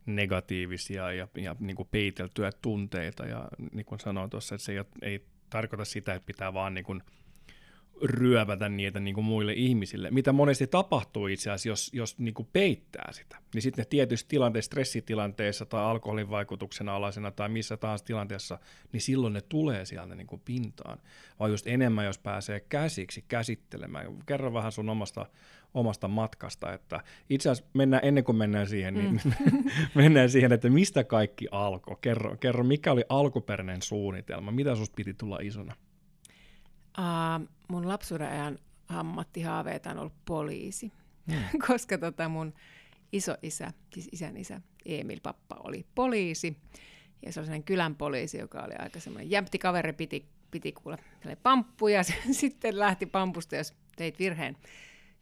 negatiivisia ja, ja niin kuin peiteltyjä tunteita. Ja niin kuin sanoin tuossa, että se ei, ei tarkoita sitä, että pitää vaan niin kuin ryövätä niitä niin kuin muille ihmisille, mitä monesti tapahtuu itse asiassa, jos, jos niin kuin peittää sitä. Niin sitten ne tietyissä tilanteissa, stressitilanteissa tai alkoholin vaikutuksen alaisena tai missä tahansa tilanteessa, niin silloin ne tulee sieltä niin kuin pintaan. Vaan just enemmän, jos pääsee käsiksi käsittelemään. Kerro vähän sun omasta, omasta matkasta, että itse asiassa mennään, ennen kuin mennään siihen, niin mennään siihen, että mistä kaikki alkoi. Kerro, kerro, mikä oli alkuperäinen suunnitelma, mitä susta piti tulla isona? Uh, mun lapsuuden ajan ammattihaaveita on ollut poliisi, Hmm. koska tota mun isoisä, siis isän isä Emil Pappa oli poliisi. Ja se oli sellainen kylän poliisi, joka oli aika semmoinen jämpti kaveri, piti, piti kuulla sellainen pamppu ja se sitten lähti pampusta, jos teit virheen.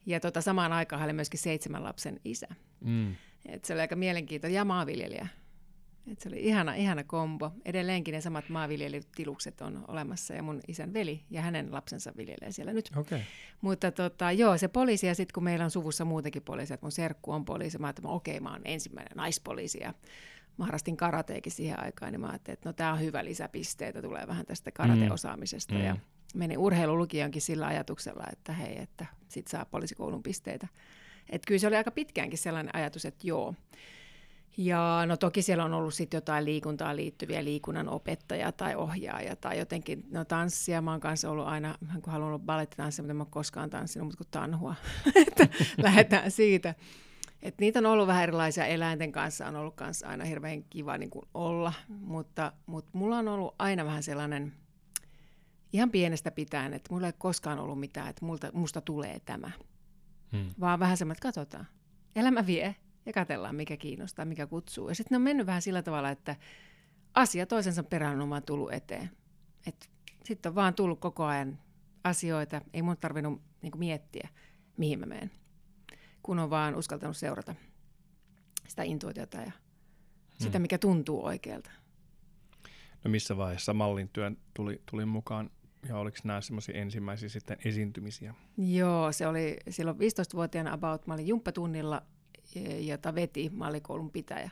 Ja tota, samaan aikaan hän oli myöskin seitsemän lapsen isä. Mm. Et se oli aika mielenkiintoinen ja maanviljelijä. Et se oli ihana, ihana kombo. Edelleenkin ne samat maanviljelytilukset on olemassa ja mun isän veli ja hänen lapsensa viljelee siellä nyt. Okay. Mutta tota, joo, se poliisi ja sitten kun meillä on suvussa muutenkin poliisi, että mun serkku on poliisi, mä ajattelin, okei, mä oon ensimmäinen naispoliisi ja mä harrastin karateekin siihen aikaan, niin mä ajattelin, että no tämä on hyvä lisäpisteitä, tulee vähän tästä karateosaamisesta. Mm. Ja menin urheilulukionkin sillä ajatuksella, että hei, että sit saa poliisikoulun pisteitä. Että kyllä se oli aika pitkäänkin sellainen ajatus, että joo. Ja no toki siellä on ollut sitten jotain liikuntaa liittyviä liikunnan opettaja tai ohjaaja tai jotenkin, no tanssia, mä oon kanssa ollut aina, kun haluan olla ballettitanssia, mutta en mä oon koskaan tanssinut, mutta kun tanhua, että lähdetään siitä. Et niitä on ollut vähän erilaisia eläinten kanssa, on ollut kanssa aina hirveän kiva niin kuin olla, mutta, mutta mulla on ollut aina vähän sellainen, ihan pienestä pitäen, että mulla ei koskaan ollut mitään, että multa, musta tulee tämä. Hmm. Vaan vähän semmoinen, että katsotaan. Elämä vie ja katsellaan, mikä kiinnostaa, mikä kutsuu. Ja sitten ne on mennyt vähän sillä tavalla, että asia toisensa perään on vaan tullut eteen. Sitten on vaan tullut koko ajan asioita, ei mun tarvinnut niin miettiä, mihin mä menen kun on vaan uskaltanut seurata sitä intuitiota ja sitä, hmm. mikä tuntuu oikealta. No missä vaiheessa mallin työn tuli, tuli mukaan ja oliko nämä semmoisia ensimmäisiä sitten esiintymisiä? Joo, se oli silloin 15-vuotiaana about, mä olin jumppatunnilla, jota veti mallikoulun pitäjä.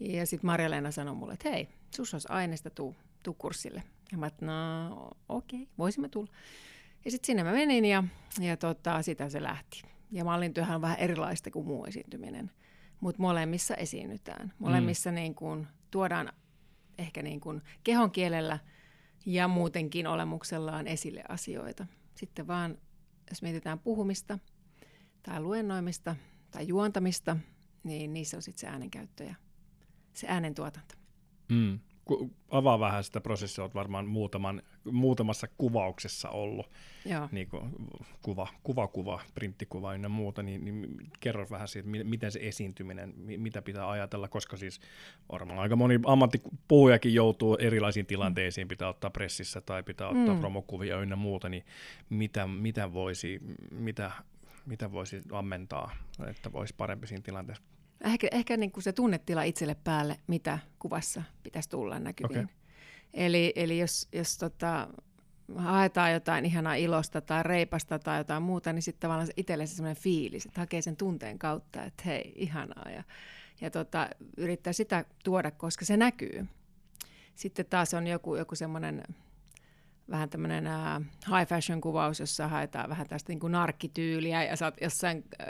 Ja sitten Marja-Leena sanoi mulle, että hei, sus olisi aineesta, tuu, tuu kurssille. Ja mä että no okei, okay, voisimme tulla. Ja sitten sinne mä menin ja, ja tota, sitä se lähti. Ja mallintyöhän on vähän erilaista kuin muu esiintyminen. Mutta molemmissa esiinnytään. Molemmissa mm. niin kun, tuodaan ehkä niin kun kehon kielellä ja muutenkin olemuksellaan esille asioita. Sitten vaan, jos mietitään puhumista tai luennoimista tai juontamista, niin niissä on sitten se äänenkäyttö ja se äänentuotanto. Mm avaa vähän sitä prosessia, olet varmaan muutaman, muutamassa kuvauksessa ollut, Joo. Niin kuin kuva, kuva, kuva, printtikuva ja muuta, niin, niin kerro vähän siitä, miten se esiintyminen, mitä pitää ajatella, koska siis varmaan aika moni ammattipuhujakin joutuu erilaisiin tilanteisiin, pitää ottaa pressissä tai pitää ottaa mm. promokuvia ynnä muuta, niin mitä, mitä voisi, mitä, mitä voisi ammentaa, että voisi parempi siinä tilanteessa? Ehkä, ehkä niin kuin se tunnetila itselle päälle, mitä kuvassa pitäisi tulla näkyviin. Okay. Eli, eli jos, jos tota, haetaan jotain ihanaa ilosta tai reipasta tai jotain muuta, niin sitten tavallaan itselle se sellainen fiilis, että hakee sen tunteen kautta, että hei, ihanaa. Ja, ja tota, yrittää sitä tuoda, koska se näkyy. Sitten taas on joku, joku semmoinen vähän tämmöinen uh, high fashion kuvaus, jossa haetaan vähän tästä niin kuin narkkityyliä ja sä oot jossain, äh,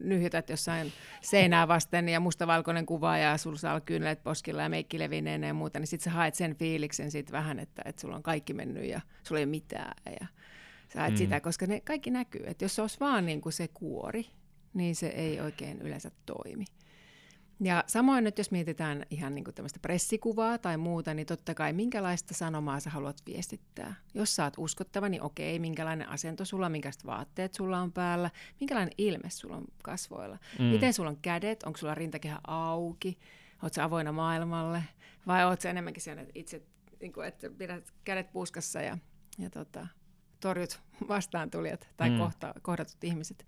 nyhytät jossain seinää vasten ja mustavalkoinen kuva ja sulla saa olla kyynelet poskilla ja meikki levineen ja muuta, niin sit sä haet sen fiiliksen siitä vähän, että, että sulla on kaikki mennyt ja sulla ei ole mitään ja sä haet mm. sitä, koska ne kaikki näkyy. Että jos se olisi vaan niin kuin se kuori, niin se ei oikein yleensä toimi. Ja samoin nyt, jos mietitään ihan niin tämmöistä pressikuvaa tai muuta, niin totta kai minkälaista sanomaa sä haluat viestittää. Jos sä oot uskottava, niin okei, minkälainen asento sulla on, minkälaiset vaatteet sulla on päällä, minkälainen ilme sulla on kasvoilla. Mm. Miten sulla on kädet, onko sulla rintakehä auki, oot sä avoinna maailmalle vai oot sä enemmänkin siellä itse, niin kuin, että pidät kädet puskassa ja, ja tota, torjut vastaan tulijat tai mm. kohta, kohdatut ihmiset.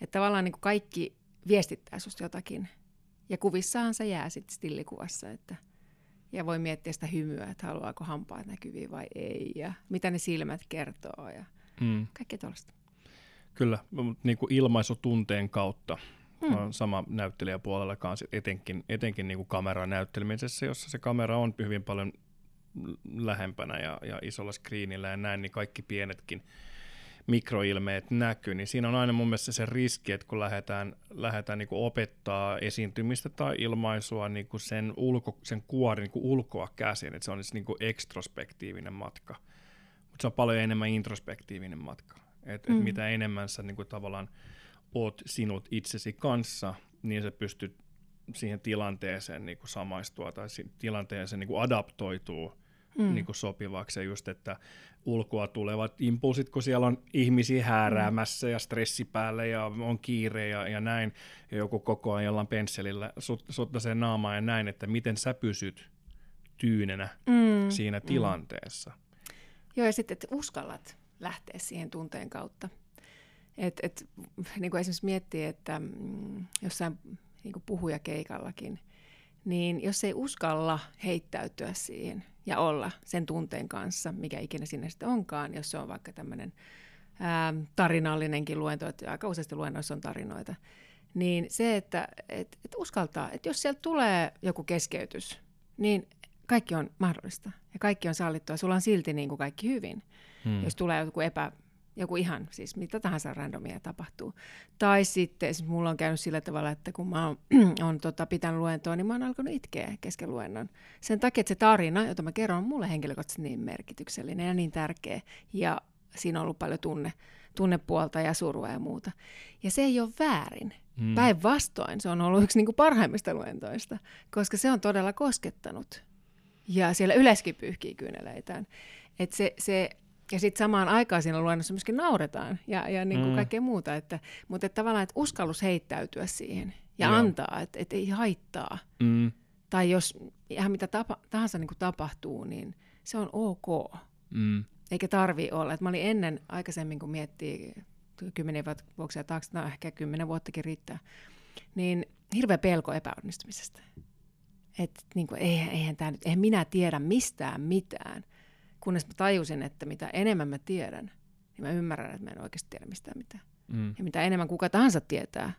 Että tavallaan niin kuin kaikki viestittää susta jotakin – ja kuvissahan se jää sitten stillikuvassa, että ja voi miettiä sitä hymyä, että haluaako hampaat näkyviä vai ei, ja mitä ne silmät kertoo, ja mm. kaikkea tuollaista. Kyllä, mutta niin kuin ilmaisutunteen kautta mm. on sama näyttelijäpuolella kanssa, etenkin, etenkin niin kuin kameran näyttelemisessä, jossa se kamera on hyvin paljon lähempänä ja, ja isolla screenillä ja näin, niin kaikki pienetkin mikroilmeet näkyy, niin siinä on aina mun mielestä se riski, että kun lähdetään, lähdetään niin kuin opettaa esiintymistä tai ilmaisua niin kuin sen, ulko, sen kuorin niin kuin ulkoa käsin, että se on siis niin kuin ekstrospektiivinen matka. Mutta se on paljon enemmän introspektiivinen matka. Et, mm. et mitä enemmän sä niin kuin tavallaan oot sinut itsesi kanssa, niin sä pystyt siihen tilanteeseen niin kuin samaistua tai tilanteeseen niin kuin adaptoituu mm. niin kuin sopivaksi. Ja just, että ulkoa tulevat impulsit, kun siellä on ihmisiä hääräämässä mm. ja stressi päälle ja on kiire ja, ja näin, ja joku koko ajan jollain pensselillä sut, sen naamaan ja näin, että miten sä pysyt tyynenä mm. siinä mm. tilanteessa. Joo, ja sitten, että uskallat lähteä siihen tunteen kautta. Et, et, niin kuin esimerkiksi miettii, että mm, jossain niin kuin puhujakeikallakin, niin jos ei uskalla heittäytyä siihen, ja olla sen tunteen kanssa, mikä ikinä sinne sitten onkaan, jos se on vaikka tämmöinen tarinallinenkin luento, että aika useasti luennoissa on tarinoita, Niin se, että et, et uskaltaa, että jos sieltä tulee joku keskeytys, niin kaikki on mahdollista ja kaikki on sallittua. Sulla on silti niin kuin kaikki hyvin. Hmm. Jos tulee joku epä, joku ihan, siis mitä tahansa randomia tapahtuu. Tai sitten siis mulla on käynyt sillä tavalla, että kun mä oon, on, tota, pitänyt luentoa, niin mä oon alkanut itkeä kesken luennon. Sen takia, että se tarina, jota mä kerron, on mulle henkilökohtaisesti niin merkityksellinen ja niin tärkeä. Ja siinä on ollut paljon tunne, tunnepuolta ja surua ja muuta. Ja se ei ole väärin. Mm. Päinvastoin se on ollut yksi niin kuin parhaimmista luentoista, koska se on todella koskettanut. Ja siellä yleiskin pyyhkii kyyneleitään. Et se, se, ja sitten samaan aikaan siinä luennossa myöskin nauretaan ja, ja niin kuin mm. kaikkea muuta. Että, mutta että tavallaan, että uskallus heittäytyä siihen ja Joo. antaa, että, että ei haittaa. Mm. Tai jos ihan mitä tapa, tahansa niin kuin tapahtuu, niin se on ok. Mm. Eikä tarvi olla. Et mä olin ennen aikaisemmin, kun miettii kymmenen vuotta taakse, no ehkä kymmenen vuottakin riittää, niin hirveä pelko epäonnistumisesta. Että niin kuin, eihän, eihän, tää nyt, eihän minä tiedä mistään mitään. Kunnes mä tajusin, että mitä enemmän mä tiedän, niin mä ymmärrän, että mä en oikeasti tiedä mistään mitään. Mm. Ja mitä enemmän kuka tahansa tietää,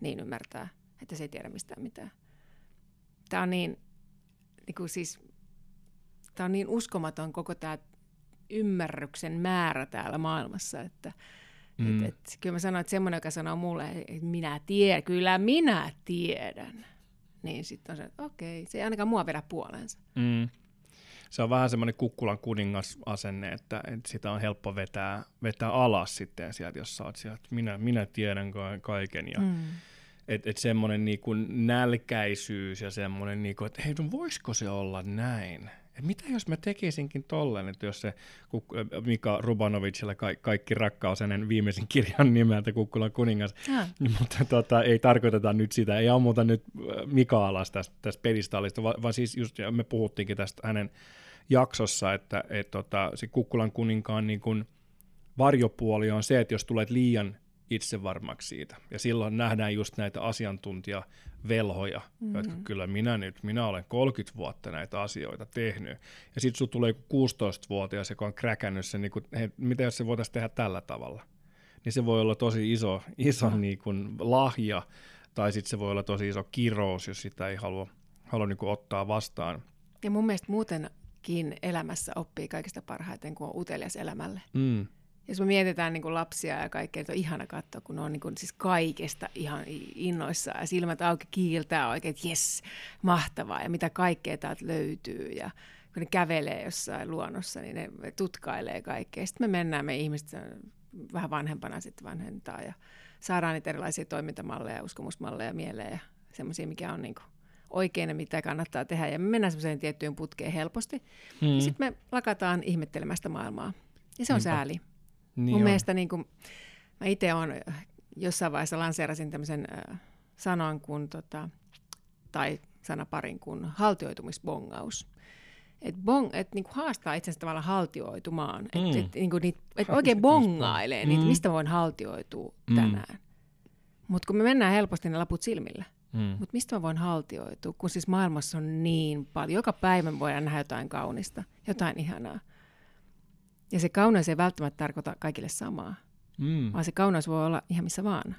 niin ymmärtää, että se ei tiedä mistään mitään. Tämä on niin, niin kuin siis, tämä on niin uskomaton koko tämä ymmärryksen määrä täällä maailmassa, että mm. et, et, kyllä mä sanoin, että semmoinen, joka sanoo mulle, että minä tiedän, kyllä minä tiedän, niin sitten on se, että okei, se ei ainakaan mua vedä puoleensa. Mm. Se on vähän semmoinen kukkulan kuningasasenne, että, että sitä on helppo vetää, vetää alas sitten sieltä, jos sä oot sieltä, että minä, minä tiedän kaiken ja mm. Että et semmoinen niinku nälkäisyys ja semmoinen, niinku, että hei, no voisiko se olla näin? Et mitä jos mä tekisinkin tolleen, että jos se Mika Rubanovicilla ka- kaikki rakkaus hänen viimeisin kirjan nimeltä Kukkulan kuningas, ja. mutta tota, ei tarkoiteta nyt sitä, ei ammuta nyt Mika alas tästä, tästä pedistaalista, vaan, vaan siis just, me puhuttiinkin tästä hänen jaksossa, että et, tota, se Kukkulan kuninkaan niin kun varjopuoli on se, että jos tulet liian itsevarmaksi siitä. Ja silloin nähdään just näitä asiantuntijavelhoja, mm-hmm. jotka kyllä minä nyt, minä olen 30 vuotta näitä asioita tehnyt. Ja sitten sinulla tulee joku 16-vuotias, joka on kräkännyt sen, niin kuin, hei, mitä jos se voitaisiin tehdä tällä tavalla? Niin se voi olla tosi iso, iso mm. niin kuin lahja, tai sitten se voi olla tosi iso kirous, jos sitä ei halua, halua niin kuin ottaa vastaan. Ja mun mielestä muutenkin elämässä oppii kaikista parhaiten, kun on utelias elämälle. Mm jos me mietitään niin kuin lapsia ja kaikkea, että on ihana katsoa, kun ne on niin kuin, siis kaikesta ihan innoissaan ja silmät auki kiiltää oikein, että jes, mahtavaa ja mitä kaikkea täältä löytyy ja kun ne kävelee jossain luonnossa, niin ne tutkailee kaikkea. Sitten me mennään, me ihmiset vähän vanhempana sitten vanhentaa ja saadaan niitä erilaisia toimintamalleja, uskomusmalleja mieleen ja semmoisia, mikä on niin kuin oikein ja mitä kannattaa tehdä. Ja me mennään semmoiseen tiettyyn putkeen helposti. Hmm. Sitten me lakataan ihmettelemästä maailmaa. Ja se on Niinpä. sääli. Niin Mun on. mielestä niin kuin, mä itse olen jossain vaiheessa lanseerasin tämmöisen äh, sanan kuin, tota, tai sanaparin kuin haltioitumisbongaus. Et, bong, et niinku haastaa itsensä tavallaan haltioitumaan. Mm. Et, et, niinku niit, et oikein bongailee, mm. niitä, mistä voin haltioitua mm. tänään. Mutta kun me mennään helposti ne laput silmillä, mm. mutta mistä mä voin haltioitua, kun siis maailmassa on niin paljon. Joka päivä voidaan nähdä jotain kaunista, jotain ihanaa. Ja se kauneus ei välttämättä tarkoita kaikille samaa, mm. vaan se kauneus voi olla ihan missä vaan.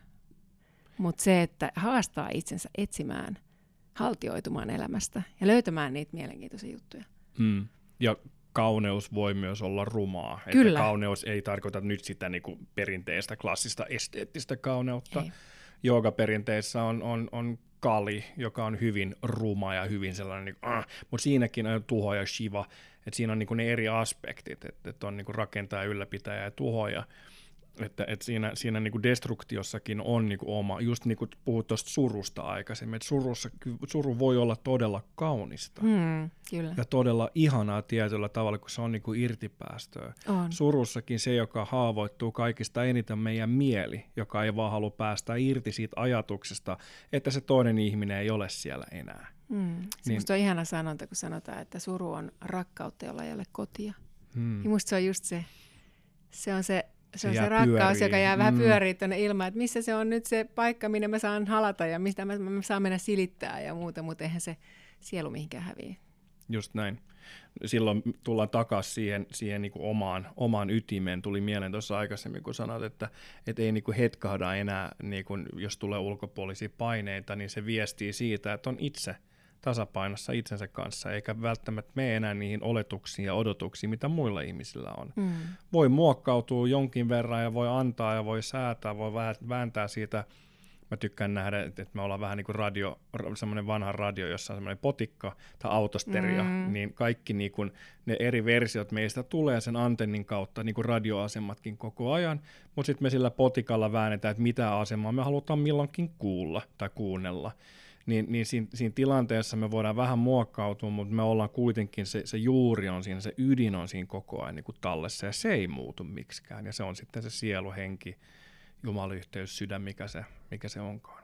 Mutta se, että haastaa itsensä etsimään, haltioitumaan elämästä ja löytämään niitä mielenkiintoisia juttuja. Mm. Ja kauneus voi myös olla rumaa. Kyllä. Että kauneus ei tarkoita nyt sitä niin kuin perinteistä, klassista, esteettistä kauneutta. Jooga-perinteissä on, on, on kali, joka on hyvin ruma ja hyvin sellainen, niin, äh, mutta siinäkin on tuho ja shiva, että siinä on niin ne eri aspektit, että, että on niin rakentaja, ylläpitäjä ja tuhoja. Että, että siinä, siinä niin kuin destruktiossakin on niin kuin oma, just niin kuin puhut tuosta surusta aikaisemmin, että surussa, suru voi olla todella kaunista mm, kyllä. ja todella ihanaa tietyllä tavalla, kun se on niin kuin irtipäästöä. On. Surussakin se, joka haavoittuu kaikista eniten meidän mieli, joka ei vaan halua päästä irti siitä ajatuksesta, että se toinen ihminen ei ole siellä enää. Mm. Niin. Musta on ihana sanonta, kun sanotaan, että suru on rakkautta, jolla ei ole kotia. Mm. Ja musta se on just se, se on se se on se rakkaus, pyörii. joka jää vähän mm. pyörii tuonne ilmaan, että missä se on nyt se paikka, minne mä saan halata ja mistä mä, mä saan mennä silittää ja muuta, mutta eihän se sielu mihinkään häviä. just näin. Silloin tullaan takaisin siihen, siihen niin kuin omaan, omaan ytimeen. Tuli mieleen tuossa aikaisemmin, kun sanoit, että, että ei niin kuin hetkahda enää, niin kuin, jos tulee ulkopuolisia paineita, niin se viestii siitä, että on itse tasapainossa itsensä kanssa, eikä välttämättä mene enää niihin oletuksiin ja odotuksiin, mitä muilla ihmisillä on. Mm. Voi muokkautua jonkin verran ja voi antaa ja voi säätää, voi vääntää siitä – mä tykkään nähdä, että me ollaan vähän niin kuin radio, semmoinen vanha radio, jossa on semmoinen potikka tai autosteria, mm. niin kaikki niin kuin ne eri versiot meistä tulee sen antennin kautta, niin kuin radioasematkin koko ajan, mutta sitten me sillä potikalla väännetään, että mitä asemaa me halutaan milloinkin kuulla tai kuunnella. Niin, niin siinä, siinä tilanteessa me voidaan vähän muokkautua, mutta me ollaan kuitenkin, se, se juuri on siinä, se ydin on siinä koko ajan niin kuin tallessa, ja se ei muutu miksikään, ja se on sitten se sielu, henki, jumalyhteys, sydän, mikä se, mikä se onkaan.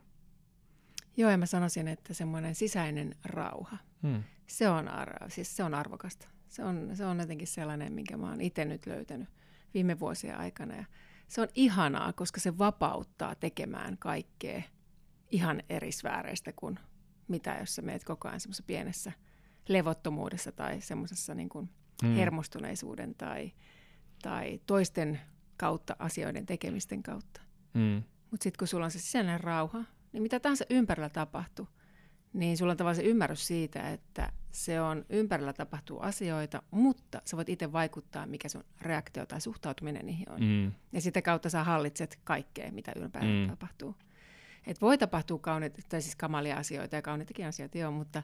Joo, ja mä sanoisin, että semmoinen sisäinen rauha, hmm. se, on ar- siis se on arvokasta. Se on, se on jotenkin sellainen, minkä mä oon itse nyt löytänyt viime vuosien aikana. Ja se on ihanaa, koska se vapauttaa tekemään kaikkea ihan eri sfääreistä kuin mitä, jos sä meet koko ajan semmoisessa pienessä levottomuudessa tai semmoisessa niin kuin hmm. hermostuneisuuden tai, tai toisten kautta asioiden tekemisten kautta. Mm. Mutta sitten kun sulla on se sisäinen rauha, niin mitä tahansa ympärillä tapahtuu, niin sulla on tavallaan se ymmärrys siitä, että se on ympärillä tapahtuu asioita, mutta sä voit itse vaikuttaa, mikä sun reaktio tai suhtautuminen niihin on. Mm. Ja sitä kautta sä hallitset kaikkea, mitä ympärillä mm. tapahtuu. Et voi tapahtua kauneita, tai siis kamalia asioita ja kauniitakin asioita, joo, mutta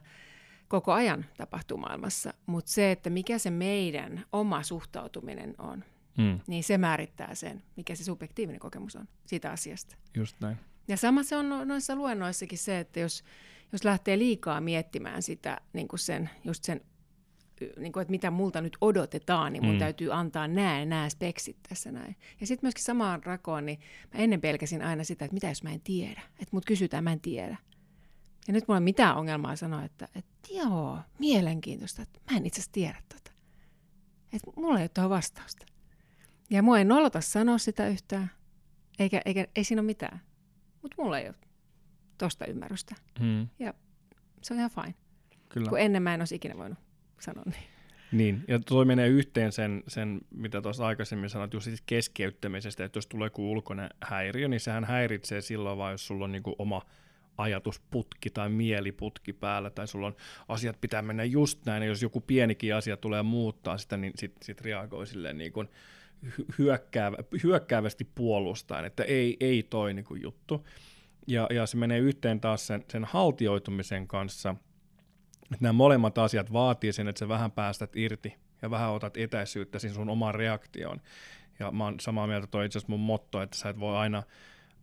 koko ajan tapahtuu maailmassa. Mutta se, että mikä se meidän oma suhtautuminen on, mm. niin se määrittää sen, mikä se subjektiivinen kokemus on siitä asiasta. Just näin. Ja sama se on no-, noissa luennoissakin se, että jos, jos lähtee liikaa miettimään sitä, niin kuin sen, just sen, niin kuin, että mitä multa nyt odotetaan, niin mun mm. täytyy antaa nämä nämä speksit tässä näin. Ja sitten myöskin samaan rakoon, niin mä ennen pelkäsin aina sitä, että mitä jos mä en tiedä, että mut kysytään, mä en tiedä. Ja nyt mulla ei mitään ongelmaa sanoa, että, että joo, mielenkiintoista, että mä en itse asiassa tiedä tota. Että mulla ei ole tuohon vastausta. Ja mua ei nolota sanoa sitä yhtään, eikä, eikä ei siinä ole mitään. Mutta mulla ei ole tosta ymmärrystä. Hmm. Ja se on ihan fine. Kyllä. Kun ennen mä en olisi ikinä voinut sanoa niin. Niin, ja toi menee yhteen sen, sen mitä tuossa aikaisemmin sanoit, just siis keskeyttämisestä, että jos tulee joku ulkoinen häiriö, niin sehän häiritsee silloin vaan, jos sulla on niinku oma ajatusputki tai mieliputki päällä, tai sulla on asiat pitää mennä just näin, ja jos joku pienikin asia tulee muuttaa sitä, niin sitten sit reagoi silleen niin kuin, hyökkäävä, hyökkäävästi puolustaen, että ei, ei toi niin kuin juttu. Ja, ja se menee yhteen taas sen, sen haltioitumisen kanssa, että nämä molemmat asiat vaatii sen, että sä vähän päästät irti ja vähän otat etäisyyttä siinä sun omaan reaktioon. Ja mä oon samaa mieltä toi itse asiassa mun motto, että sä et voi aina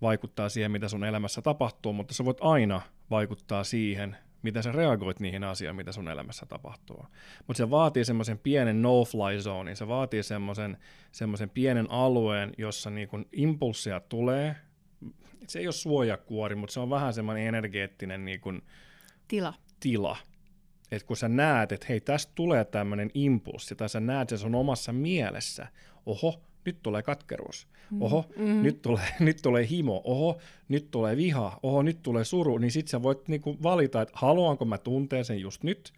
vaikuttaa siihen, mitä sun elämässä tapahtuu, mutta sä voit aina vaikuttaa siihen, miten sä reagoit niihin asioihin, mitä sun elämässä tapahtuu. Mutta se vaatii semmoisen pienen no-fly zone, se vaatii semmoisen, semmoisen pienen alueen, jossa niin kun impulsseja tulee. Se ei ole suojakuori, mutta se on vähän semmoinen energeettinen niin kun tila. tila. Et kun sä näet, että hei, tästä tulee tämmöinen impulssi, tai sä näet sen sun omassa mielessä, oho, nyt tulee katkeruus, mm. oho, mm. nyt, tulee, nyt tulee himo, oho, nyt tulee viha, oho, nyt tulee suru, niin sit sä voit niinku valita, että haluanko mä tuntea sen just nyt,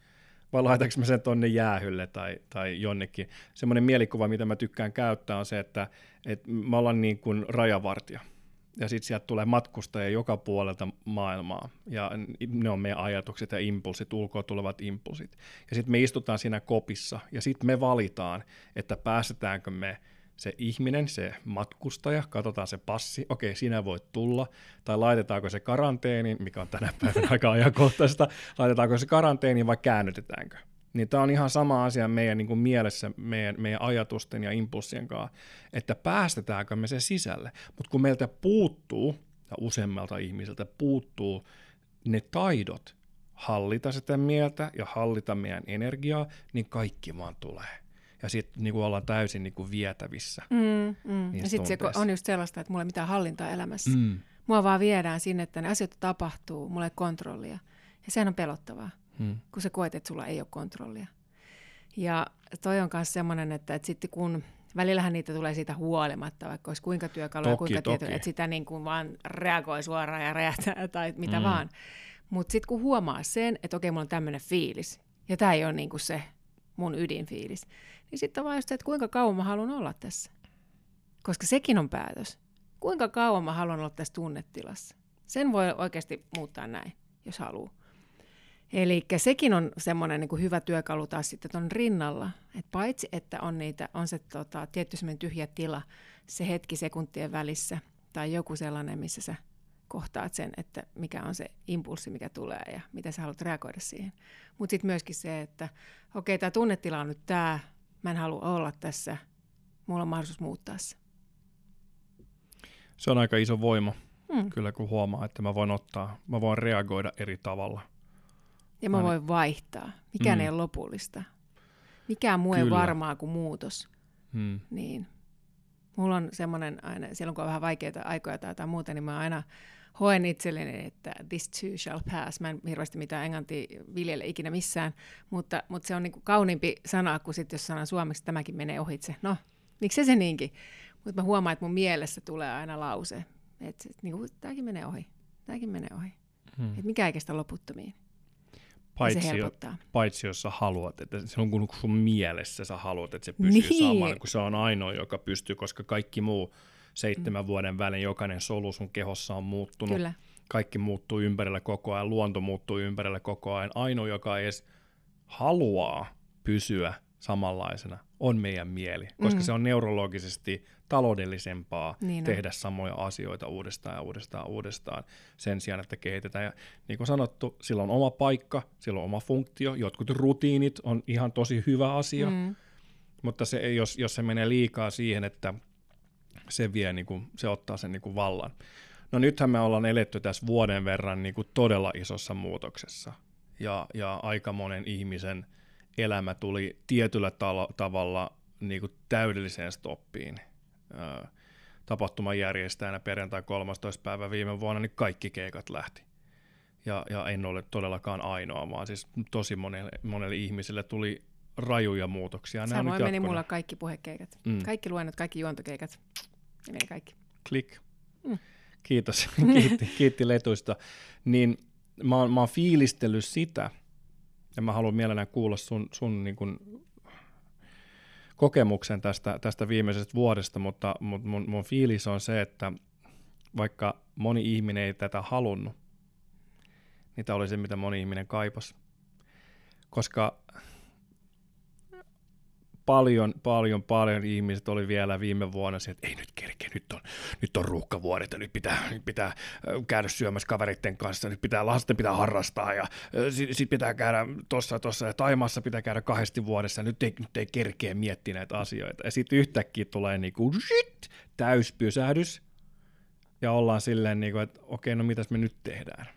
vai laitanko mä sen tonne jäähylle tai, tai jonnekin. Semmoinen mielikuva, mitä mä tykkään käyttää, on se, että, että mä ollaan niin kuin rajavartija. Ja sitten sieltä tulee matkustajia joka puolelta maailmaa. Ja ne on meidän ajatukset ja impulsit, ulkoa tulevat impulsit. Ja sitten me istutaan siinä kopissa ja sitten me valitaan, että päästetäänkö me – se ihminen, se matkustaja, katsotaan se passi, okei, sinä voit tulla, tai laitetaanko se karanteeni, mikä on tänä päivänä aika ajankohtaista, laitetaanko se karanteeni vai käännytetäänkö. Niin tämä on ihan sama asia meidän niin kuin mielessä, meidän, meidän ajatusten ja impulssien kanssa, että päästetäänkö me se sisälle. Mutta kun meiltä puuttuu, ja useammalta ihmiseltä puuttuu ne taidot hallita sitä mieltä ja hallita meidän energiaa, niin kaikki vaan tulee ja sitten niin ollaan täysin niin kuin vietävissä. Mm, mm. Ja sitten se on just sellaista, että mulla ei mitään hallintaa elämässä. Mm. Mua vaan viedään sinne, että ne asiat tapahtuu, mulla ei kontrollia. Ja sehän on pelottavaa, mm. kun sä koet, että sulla ei ole kontrollia. Ja toi on myös semmoinen, että, että sitten kun välillähän niitä tulee siitä huolimatta, vaikka olisi kuinka työkaluja, kuinka tieto, että sitä niin kuin vaan reagoi suoraan ja räjähtää tai mitä mm. vaan. Mutta sitten kun huomaa sen, että okei, mulla on tämmöinen fiilis, ja tämä ei ole niin kuin se mun ydinfiilis, niin sitten on vaan just se, että kuinka kauan mä haluan olla tässä. Koska sekin on päätös. Kuinka kauan mä haluan olla tässä tunnetilassa. Sen voi oikeasti muuttaa näin, jos haluaa. Eli sekin on semmoinen niin hyvä työkalu taas sitten tuon rinnalla, että paitsi että on, niitä, on se tota, tietty semmoinen tyhjä tila se hetki sekuntien välissä tai joku sellainen, missä sä kohtaat sen, että mikä on se impulssi, mikä tulee ja miten sä haluat reagoida siihen. Mutta sitten myöskin se, että okei, tämä tunnetila on nyt tämä, mä en halua olla tässä, mulla on mahdollisuus muuttaa se. Se on aika iso voima, mm. kyllä kun huomaa, että mä voin ottaa, mä voin reagoida eri tavalla. Ja mä, mä voin vaihtaa. Mikään mm. ei ole lopullista. Mikään muu ei varmaa kuin muutos. Mm. Niin. Mulla on semmoinen aina, silloin kun on vähän vaikeita aikoja tai jotain muuta, niin mä aina hoen itselleni, että this too shall pass. Mä en hirveästi mitään englantia viljele ikinä missään, mutta, mutta se on niin kuin kauniimpi sana kuin sitten, jos sanan suomeksi, että tämäkin menee ohitse. No, miksi se niinkin? Mutta mä huomaan, että mun mielessä tulee aina lause, että niin kuin, tämäkin menee ohi, tämäkin menee ohi. Hmm. Että mikä ei kestä loputtomiin. Paitsi, se helpottaa. paitsi jos sä haluat, että se on kun sun mielessä sä haluat, että se pysyy niin. samalla, kun se on ainoa, joka pystyy, koska kaikki muu seitsemän mm. vuoden välein jokainen solu sun kehossa on muuttunut. Kyllä. Kaikki muuttuu ympärillä koko ajan, luonto muuttuu ympärillä koko ajan. Ainoa, joka edes haluaa pysyä samanlaisena, on meidän mieli, koska mm. se on neurologisesti taloudellisempaa niin tehdä samoja asioita uudestaan ja uudestaan ja uudestaan sen sijaan, että kehitetään. Ja niin kuin sanottu, sillä on oma paikka, sillä on oma funktio, jotkut rutiinit on ihan tosi hyvä asia, mm. mutta se, jos, jos se menee liikaa siihen, että se vie, niin kuin, se ottaa sen niin kuin vallan. No nythän me ollaan eletty tässä vuoden verran niin kuin todella isossa muutoksessa ja, ja aika monen ihmisen elämä tuli tietyllä talo, tavalla niin kuin täydelliseen stoppiin. Tapahtuman järjestäjänä perjantai 13. päivä viime vuonna, niin kaikki keikat lähti. Ja, ja en ole todellakaan ainoa, vaan siis tosi monelle, monelle ihmiselle tuli rajuja muutoksia. Samoin meni mulla kaikki puhekeikat. Mm. Kaikki luennot, kaikki juontokeikat. Ne meni kaikki. Klik. Mm. Kiitos. kiitti, kiitti letuista. Niin mä oon, mä oon fiilistellyt sitä, ja mä haluan mielellään kuulla sun, sun niin kuin kokemuksen tästä, tästä viimeisestä vuodesta, mutta, mutta mun, mun fiilis on se, että vaikka moni ihminen ei tätä halunnut, niin tämä oli se, mitä moni ihminen kaipasi. Koska paljon, paljon, paljon ihmiset oli vielä viime vuonna se, että ei nyt kerkeä, nyt on, nyt on ruuhkavuodet ja nyt pitää, nyt pitää käydä syömässä kavereiden kanssa, nyt pitää lasten pitää harrastaa ja sitten sit pitää käydä tuossa tuossa ja Taimassa pitää käydä kahdesti vuodessa, nyt ei, nyt ei kerkeä miettiä näitä asioita. Ja sitten yhtäkkiä tulee niinku shit, täyspysähdys ja ollaan silleen, niinku, että okei, no mitäs me nyt tehdään.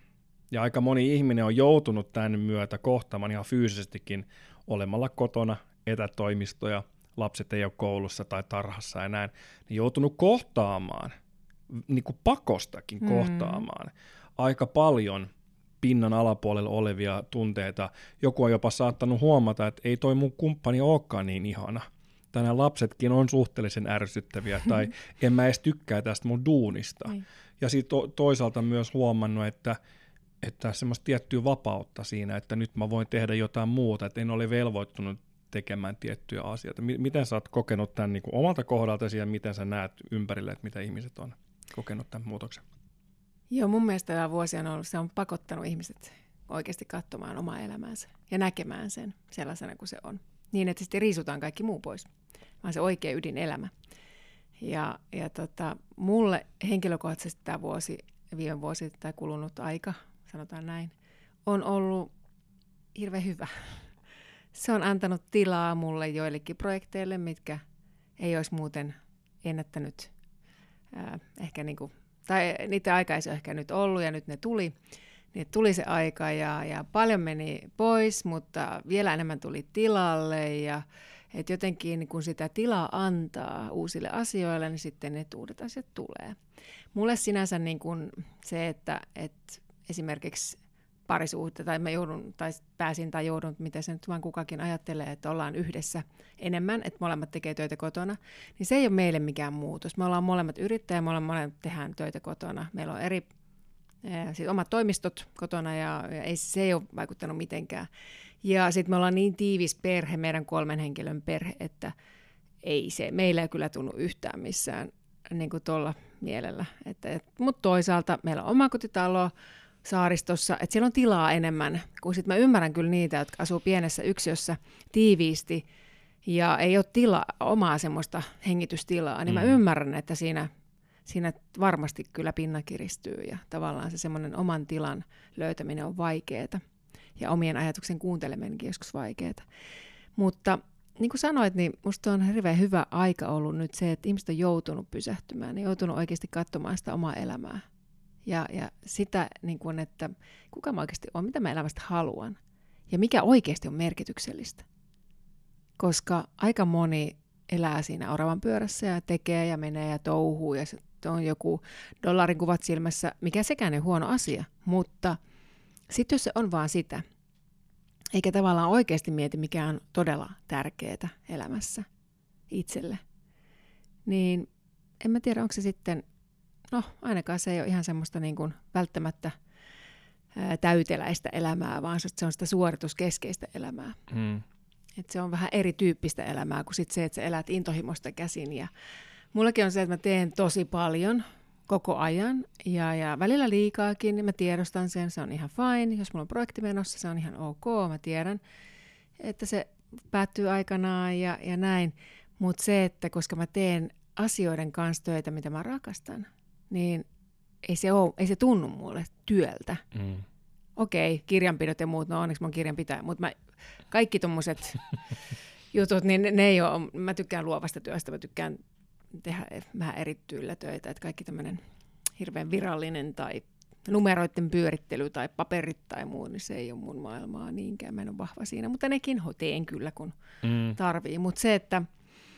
Ja aika moni ihminen on joutunut tämän myötä kohtaamaan ihan fyysisestikin olemalla kotona etätoimistoja, lapset ei ole koulussa tai tarhassa ja näin, niin joutunut kohtaamaan, niin kuin pakostakin mm. kohtaamaan aika paljon pinnan alapuolella olevia tunteita. Joku on jopa saattanut huomata, että ei toi mun kumppani olekaan niin ihana. Tai nämä lapsetkin on suhteellisen ärsyttäviä, tai en mä edes tykkää tästä mun duunista. Ei. Niin. Ja sitten to- toisaalta myös huomannut, että että semmoista tiettyä vapautta siinä, että nyt mä voin tehdä jotain muuta, että en ole velvoittunut tekemään tiettyjä asioita. Miten sä oot kokenut tämän niin kuin omalta kohdaltasi ja miten sä näet ympärille, että mitä ihmiset on kokenut tämän muutoksen? Joo, mun mielestä tämä vuosi on ollut, se on pakottanut ihmiset oikeasti katsomaan omaa elämäänsä ja näkemään sen sellaisena kuin se on. Niin, että sitten riisutaan kaikki muu pois, vaan se oikea ydinelämä. Ja, ja tota, mulle henkilökohtaisesti tämä vuosi, viime vuosi tai kulunut aika, sanotaan näin, on ollut hirveän hyvä se on antanut tilaa mulle joillekin projekteille, mitkä ei olisi muuten ennättänyt ää, ehkä niin kuin, tai niitä aikaisia ehkä nyt ollut ja nyt ne tuli. Niin tuli se aika ja, ja paljon meni pois, mutta vielä enemmän tuli tilalle ja et jotenkin kun sitä tilaa antaa uusille asioille, niin sitten ne uudet asiat tulee. Mulle sinänsä niin kun se, että, että esimerkiksi parisuhde, tai mä joudun, tai pääsin tai joudun, mitä se nyt vaan kukakin ajattelee, että ollaan yhdessä enemmän, että molemmat tekee töitä kotona, niin se ei ole meille mikään muutos. Me ollaan molemmat yrittäjä, me ollaan molemmat tehdään töitä kotona. Meillä on eri, siis omat toimistot kotona, ja, ja ei, se ei ole vaikuttanut mitenkään. Ja sitten me ollaan niin tiivis perhe, meidän kolmen henkilön perhe, että ei se, meillä ei kyllä tunnu yhtään missään niin kuin tuolla mielellä. Että, et, mutta toisaalta meillä on omakotitalo saaristossa, että siellä on tilaa enemmän, kun sitten mä ymmärrän kyllä niitä, jotka asuu pienessä yksiössä tiiviisti ja ei ole tila, omaa semmoista hengitystilaa, niin mm. mä ymmärrän, että siinä, siinä varmasti kyllä pinna kiristyy ja tavallaan se semmoinen oman tilan löytäminen on vaikeaa ja omien ajatuksen kuunteleminenkin joskus vaikeaa. Mutta niin kuin sanoit, niin musta on hirveän hyvä aika ollut nyt se, että ihmiset on joutunut pysähtymään, niin joutunut oikeasti katsomaan sitä omaa elämää. Ja, ja sitä, niin kuin, että kuka mä oikeasti on, mitä mä elämästä haluan ja mikä oikeasti on merkityksellistä. Koska aika moni elää siinä oravan pyörässä ja tekee ja menee ja touhuu ja on joku dollarin kuvat silmässä, mikä sekään ei huono asia, mutta sitten jos se on vaan sitä, eikä tavallaan oikeasti mieti, mikä on todella tärkeää elämässä itselle, niin en mä tiedä, onko se sitten, no ainakaan se ei ole ihan semmoista niin kuin välttämättä ää, täyteläistä elämää, vaan se on sitä suorituskeskeistä elämää. Mm. Et se on vähän erityyppistä elämää kuin sit se, että sä elät intohimosta käsin. Ja mullakin on se, että mä teen tosi paljon koko ajan ja, ja välillä liikaakin, niin mä tiedostan sen, se on ihan fine. Jos mulla on projekti menossa, se on ihan ok, mä tiedän, että se päättyy aikanaan ja, ja näin. Mutta se, että koska mä teen asioiden kanssa töitä, mitä mä rakastan, niin ei se, ole, ei se tunnu mulle työltä. Mm. Okei, okay, kirjanpidot ja muut, no onneksi mä oon kirjanpitäjä, mutta mä, kaikki tommoset jutut, niin ne, ne ei ole, mä tykkään luovasta työstä, mä tykkään tehdä vähän eri tyylillä töitä, että kaikki tämmöinen hirveän virallinen tai numeroiden pyörittely tai paperit tai muu, niin se ei ole mun maailmaa niinkään, mä en ole vahva siinä, mutta nekin teen kyllä, kun mm. tarvii, mutta se, että...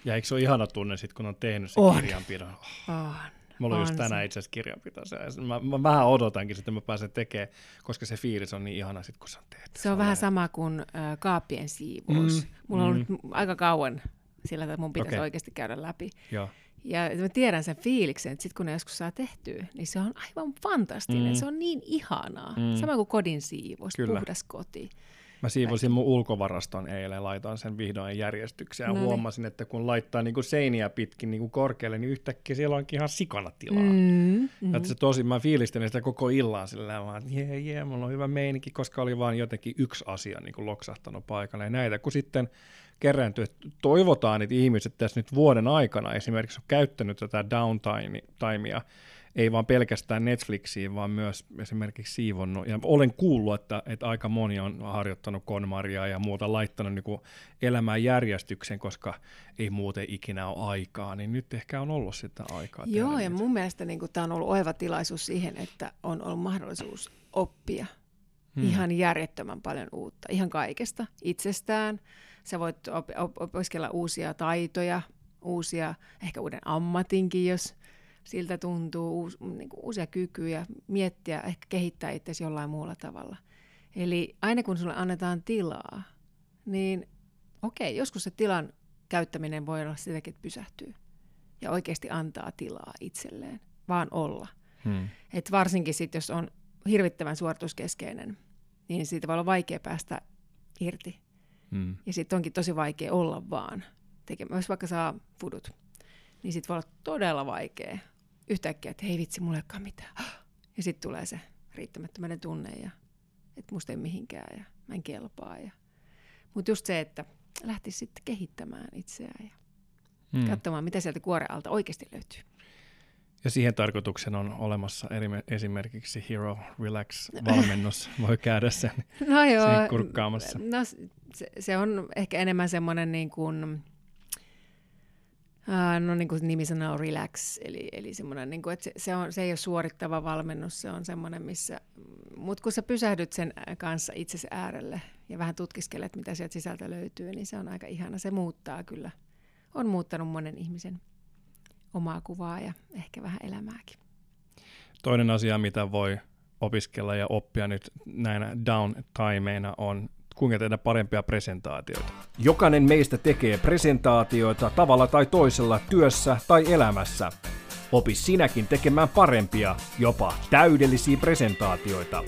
Ja eikö se ole ihana tunne sitten, kun on tehnyt sen on. kirjanpidon? Oh. On. Mulla on just tänään itse asiassa kirjanpitoisia. Mä, mä, vähän odotankin, että mä pääsen tekemään, koska se fiilis on niin ihana sit, kun se on tehty. Se on vähän sama kuin äh, kaappien siivous. Mm, Mulla on mm. ollut aika kauan sillä, että mun pitäisi okay. oikeasti käydä läpi. Joo. Ja mä tiedän sen fiiliksen, että sitten kun ne joskus saa tehtyä, niin se on aivan fantastinen. Mm. Se on niin ihanaa. Mm. Sama kuin kodin siivous, Kyllä. puhdas koti. Mä siivosin mun ulkovaraston eilen, laitoin sen vihdoin järjestykseen ja no niin. huomasin, että kun laittaa niinku seiniä pitkin niinku korkealle, niin yhtäkkiä siellä onkin ihan sikana tilaa. Mm, mm. Että se tosi, mä fiilistelin sitä koko illan sillä vaan, että jee, jee, mulla on hyvä meininki, koska oli vaan jotenkin yksi asia niin kuin loksahtanut paikalle. Ja näitä, kun sitten kerääntyy, että toivotaan, että ihmiset tässä nyt vuoden aikana esimerkiksi on käyttänyt tätä downtimea, ei vaan pelkästään Netflixiin, vaan myös esimerkiksi siivonnut. Ja olen kuullut, että, että aika moni on harjoittanut konmaria ja muuta, laittanut niin elämään järjestyksen, koska ei muuten ikinä ole aikaa, niin nyt ehkä on ollut sitä aikaa. Joo, ja mun mielestä niin tämä on ollut oiva tilaisuus siihen, että on ollut mahdollisuus oppia hmm. ihan järjettömän paljon uutta, ihan kaikesta, itsestään. Sä voit op- op- opiskella uusia taitoja, uusia, ehkä uuden ammatinkin, jos siltä tuntuu, uus, niin kuin uusia kykyjä, miettiä, ehkä kehittää itse jollain muulla tavalla. Eli aina kun sulle annetaan tilaa, niin okei, joskus se tilan käyttäminen voi olla sitäkin, että pysähtyy ja oikeasti antaa tilaa itselleen, vaan olla. Hmm. Et varsinkin sitten, jos on hirvittävän suorituskeskeinen, niin siitä voi olla vaikea päästä irti. Hmm. Ja sitten onkin tosi vaikea olla vaan tekemään. Jos vaikka saa fudut, niin sitten voi olla todella vaikea yhtäkkiä, että hei vitsi, mulla ei mitään. Ja sitten tulee se riittämättömän tunne ja että musta ei mihinkään ja mä en kelpaa. Ja... Mutta just se, että lähtisi sitten kehittämään itseään ja hmm. katsomaan, mitä sieltä kuoren alta oikeasti löytyy. Ja siihen tarkoituksen on olemassa eri, esimerkiksi Hero Relax-valmennus. Voi käydä sen no joo, kurkkaamassa. No, se, se on ehkä enemmän semmoinen niin kuin Uh, no niin kuin nimi sanoo relax, eli, eli semmoinen, niin kuin, että se, se, on, se ei ole suorittava valmennus, se on semmoinen, missä, mutta kun sä pysähdyt sen kanssa itsesi äärelle ja vähän tutkiskelet, mitä sieltä sisältä löytyy, niin se on aika ihana. Se muuttaa kyllä, on muuttanut monen ihmisen omaa kuvaa ja ehkä vähän elämääkin. Toinen asia, mitä voi opiskella ja oppia nyt näinä downtimeina on kuinka tehdä parempia presentaatioita. Jokainen meistä tekee presentaatioita tavalla tai toisella työssä tai elämässä. Opi sinäkin tekemään parempia, jopa täydellisiä presentaatioita.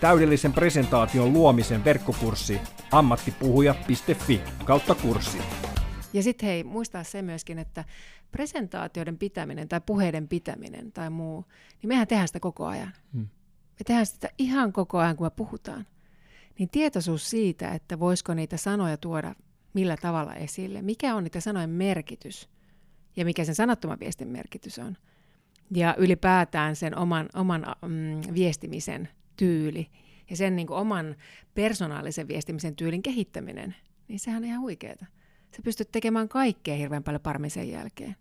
Täydellisen presentaation luomisen verkkokurssi ammattipuhuja.fi kautta kurssi. Ja sitten hei, muistaa se myöskin, että presentaatioiden pitäminen tai puheiden pitäminen tai muu, niin mehän tehdään sitä koko ajan. Hmm. Me tehdään sitä ihan koko ajan, kun me puhutaan. Niin tietoisuus siitä, että voisiko niitä sanoja tuoda millä tavalla esille, mikä on niitä sanojen merkitys ja mikä sen sanottoman viestin merkitys on. Ja ylipäätään sen oman, oman mm, viestimisen tyyli ja sen niin kuin oman persoonallisen viestimisen tyylin kehittäminen, niin sehän on ihan huikeeta. Sä pystyt tekemään kaikkea hirveän paljon paremmin sen jälkeen.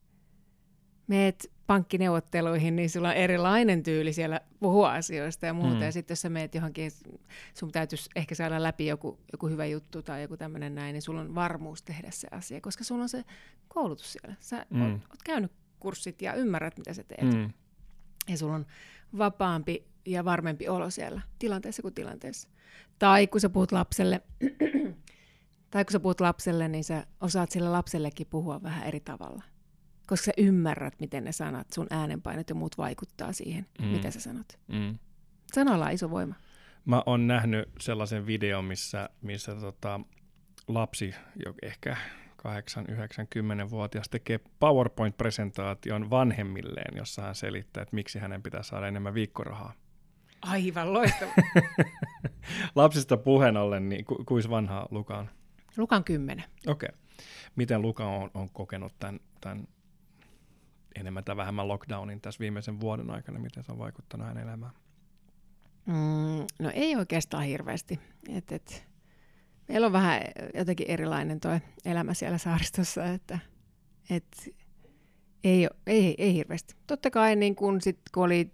Meet pankkineuvotteluihin, niin sulla on erilainen tyyli siellä puhua asioista ja muuta. Mm. Ja sitten jos sä meet johonkin, sun täytyisi ehkä saada läpi joku, joku hyvä juttu tai joku tämmöinen näin, niin sulla on varmuus tehdä se asia, koska sulla on se koulutus siellä. Sä mm. oot, oot käynyt kurssit ja ymmärrät, mitä sä teet. Mm. Ja sulla on vapaampi ja varmempi olo siellä tilanteessa kuin tilanteessa. Tai kun sä puhut lapselle, tai kun sä puhut lapselle, niin sä osaat sille lapsellekin puhua vähän eri tavalla. Koska sä ymmärrät, miten ne sanat, sun äänenpainot ja muut vaikuttaa siihen, mm. mitä sä sanot. Mm. Sanoilla on iso voima. Mä oon nähnyt sellaisen videon, missä, missä tota, lapsi, jo ehkä 8-90-vuotias tekee PowerPoint-presentaation vanhemmilleen, jossa hän selittää, että miksi hänen pitää saada enemmän viikkorahaa. Aivan loistava. Lapsista puheen ollen, niin ku, kuis vanha Luka on? Luka on kymmenen. Okei. Okay. Miten Luka on, on kokenut tämän, tämän enemmän tai vähemmän lockdownin tässä viimeisen vuoden aikana? Miten se on vaikuttanut hänen elämään? Mm, no ei oikeastaan hirveästi. Et, et, meillä on vähän jotenkin erilainen tuo elämä siellä saaristossa, että et, ei, ei, ei hirveästi. Totta kai niin kun, sit, kun oli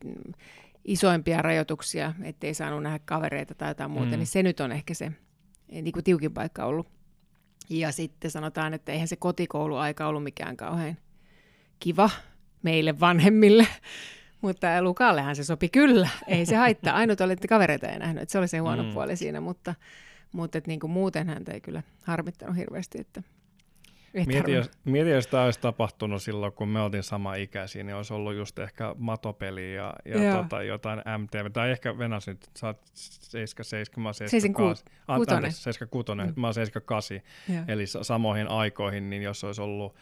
isoimpia rajoituksia, ettei saanut nähdä kavereita tai jotain muuta, mm. niin se nyt on ehkä se niin kuin tiukin paikka ollut. Ja sitten sanotaan, että eihän se kotikouluaika ollut mikään kauhean kiva meille vanhemmille, mutta Lukallehan se sopi kyllä, ei se haittaa. Ainut oli, että kavereita ei nähnyt, että se oli se huono mm. puoli siinä, mutta, mutta niin kuin muuten hän ei kyllä harmittanut hirveästi, että Mieti jos, mieti, jos tämä olisi tapahtunut silloin, kun me oltiin sama ikäisiä, niin olisi ollut just ehkä matopeli ja, ja tota, jotain MTV. Tai ehkä Venäjä nyt, sä oot 77, mä oon 76. 76, mm. mä oon 78. Eli samoihin aikoihin, niin jos olisi ollut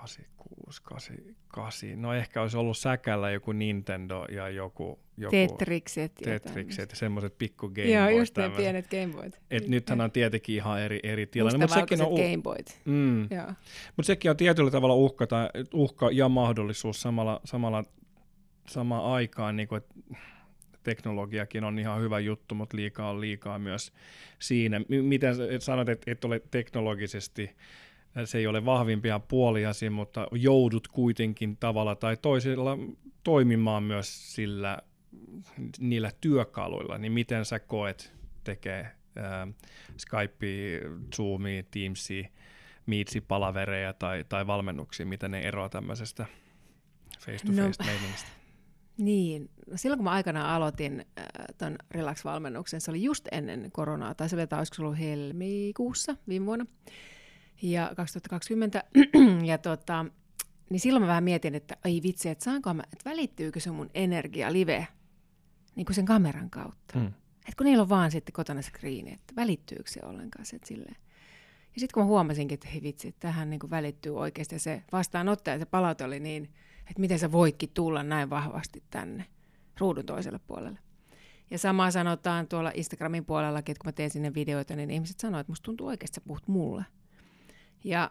86, 88. No ehkä olisi ollut säkällä joku Nintendo ja joku... joku Tetrikset. Tetrikset ja semmoiset pikku Game Joo, just ne pienet Gameboyt. Et nythän on tietenkin ihan eri, eri tilanne. Mutta sekin on Gameboyt. Mm. Mutta sekin on tietyllä tavalla uhka, tai, uhka ja mahdollisuus samalla, samalla samaan aikaan, niin kuin, että teknologiakin on ihan hyvä juttu, mutta liikaa on liikaa myös siinä. Miten sanot, että et ole teknologisesti se ei ole vahvimpia puoliasi, mutta joudut kuitenkin tavalla tai toisella toimimaan myös sillä, niillä työkaluilla, niin miten sä koet tekee äh, Skype, Zoomi, Teamsi, Meetsi, palavereja tai, tai valmennuksia, miten ne eroavat tämmöisestä face-to-face no? Niin, no silloin kun mä aikanaan aloitin äh, ton Relax-valmennuksen, se oli just ennen koronaa, tai se oli taas ollut helmikuussa viime vuonna, ja 2020. ja tota, niin silloin mä vähän mietin, että ai vitsi, että saanko mä, että välittyykö se mun energia live niin kuin sen kameran kautta. Mm. Että kun niillä on vaan sitten kotona skriini, että välittyykö se ollenkaan se, silleen. Ja sitten kun mä huomasinkin, että hei vitsi, että tähän niin kuin välittyy oikeasti se vastaanottaja, se palaute oli niin, että miten sä voitkin tulla näin vahvasti tänne ruudun toiselle puolelle. Ja samaa sanotaan tuolla Instagramin puolellakin, että kun mä teen sinne videoita, niin ihmiset sanoo, että musta tuntuu oikeasti, että sä puhut mulle. Ja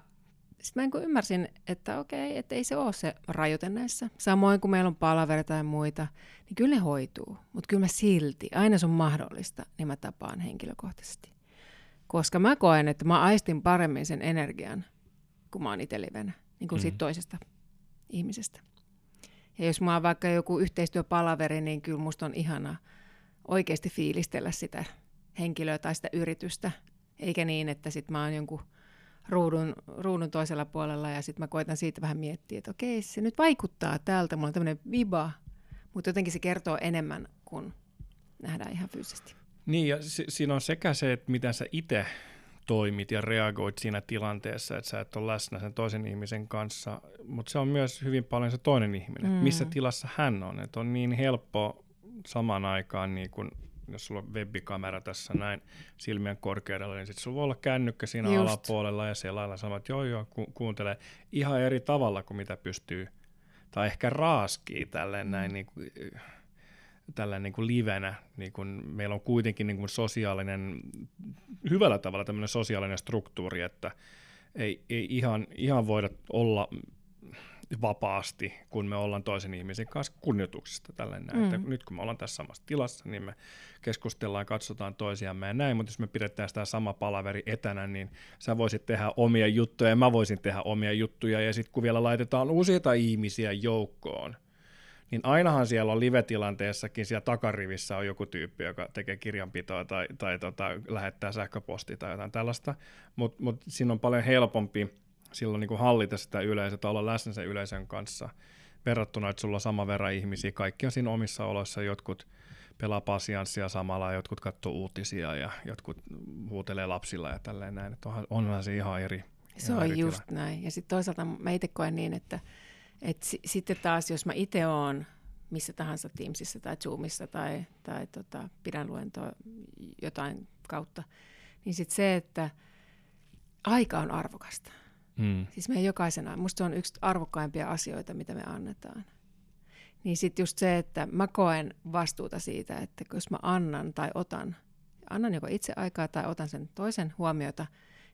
sitten mä niin ymmärsin, että okei, että ei se ole se rajoite näissä. Samoin kuin meillä on palavereita ja muita, niin kyllä ne hoituu. Mutta kyllä mä silti, aina se on mahdollista, niin mä tapaan henkilökohtaisesti. Koska mä koen, että mä aistin paremmin sen energian, kun mä oon itse livenä, niin kuin mm. siitä toisesta ihmisestä. Ja jos mä oon vaikka joku yhteistyöpalaveri, niin kyllä musta on ihana oikeasti fiilistellä sitä henkilöä tai sitä yritystä, eikä niin, että sit mä oon jonkun – ruudun, ruudun toisella puolella ja sitten mä koitan siitä vähän miettiä, että okei, se nyt vaikuttaa täältä, mulla on tämmöinen viba, mutta jotenkin se kertoo enemmän kuin nähdään ihan fyysisesti. Niin ja si- siinä on sekä se, että miten sä itse toimit ja reagoit siinä tilanteessa, että sä et ole läsnä sen toisen ihmisen kanssa, mutta se on myös hyvin paljon se toinen ihminen, mm. missä tilassa hän on. Että on niin helppo samaan aikaan niin kun jos sulla on webikamera tässä näin silmien korkeudella, niin sitten sulla voi olla kännykkä siinä Just. alapuolella ja siellä lailla sanoo, että joo joo, ku- kuuntelee ihan eri tavalla kuin mitä pystyy, tai ehkä raaskii tälleen näin niin kuin, tällä niin kuin livenä, niin kuin meillä on kuitenkin niin kuin sosiaalinen, hyvällä tavalla tämmöinen sosiaalinen struktuuri, että ei, ei ihan, ihan voida olla vapaasti, kun me ollaan toisen ihmisen kanssa kunnioituksesta tällä näin. Mm. Että nyt kun me ollaan tässä samassa tilassa, niin me keskustellaan, katsotaan toisiamme ja näin, mutta jos me pidetään sitä sama palaveri etänä, niin sä voisit tehdä omia juttuja ja mä voisin tehdä omia juttuja ja sitten kun vielä laitetaan useita ihmisiä joukkoon, niin ainahan siellä on live-tilanteessakin siellä takarivissä on joku tyyppi, joka tekee kirjanpitoa tai, tai tota, lähettää sähköpostia tai jotain tällaista, mutta mut siinä on paljon helpompi silloin niin kuin hallita sitä yleisöä tai olla läsnä sen yleisön kanssa verrattuna, että sulla on sama verran ihmisiä, kaikki on siinä omissa oloissa, jotkut pelaa pasianssia samalla, jotkut katsoo uutisia ja jotkut huutelee lapsilla ja tälleen näin, että onhan, onhan se ihan eri Se ihan on eri just tila. näin. Ja sitten toisaalta mä itse koen niin, että, että si- sitten taas, jos mä itse oon missä tahansa Teamsissa tai Zoomissa tai, tai tota, pidän luentoa jotain kautta, niin sitten se, että aika on arvokasta. Hmm. Siis meidän jokaisena, musta se on yksi arvokkaimpia asioita, mitä me annetaan. Niin sitten just se, että mä koen vastuuta siitä, että jos mä annan tai otan, annan joko itse aikaa tai otan sen toisen huomiota,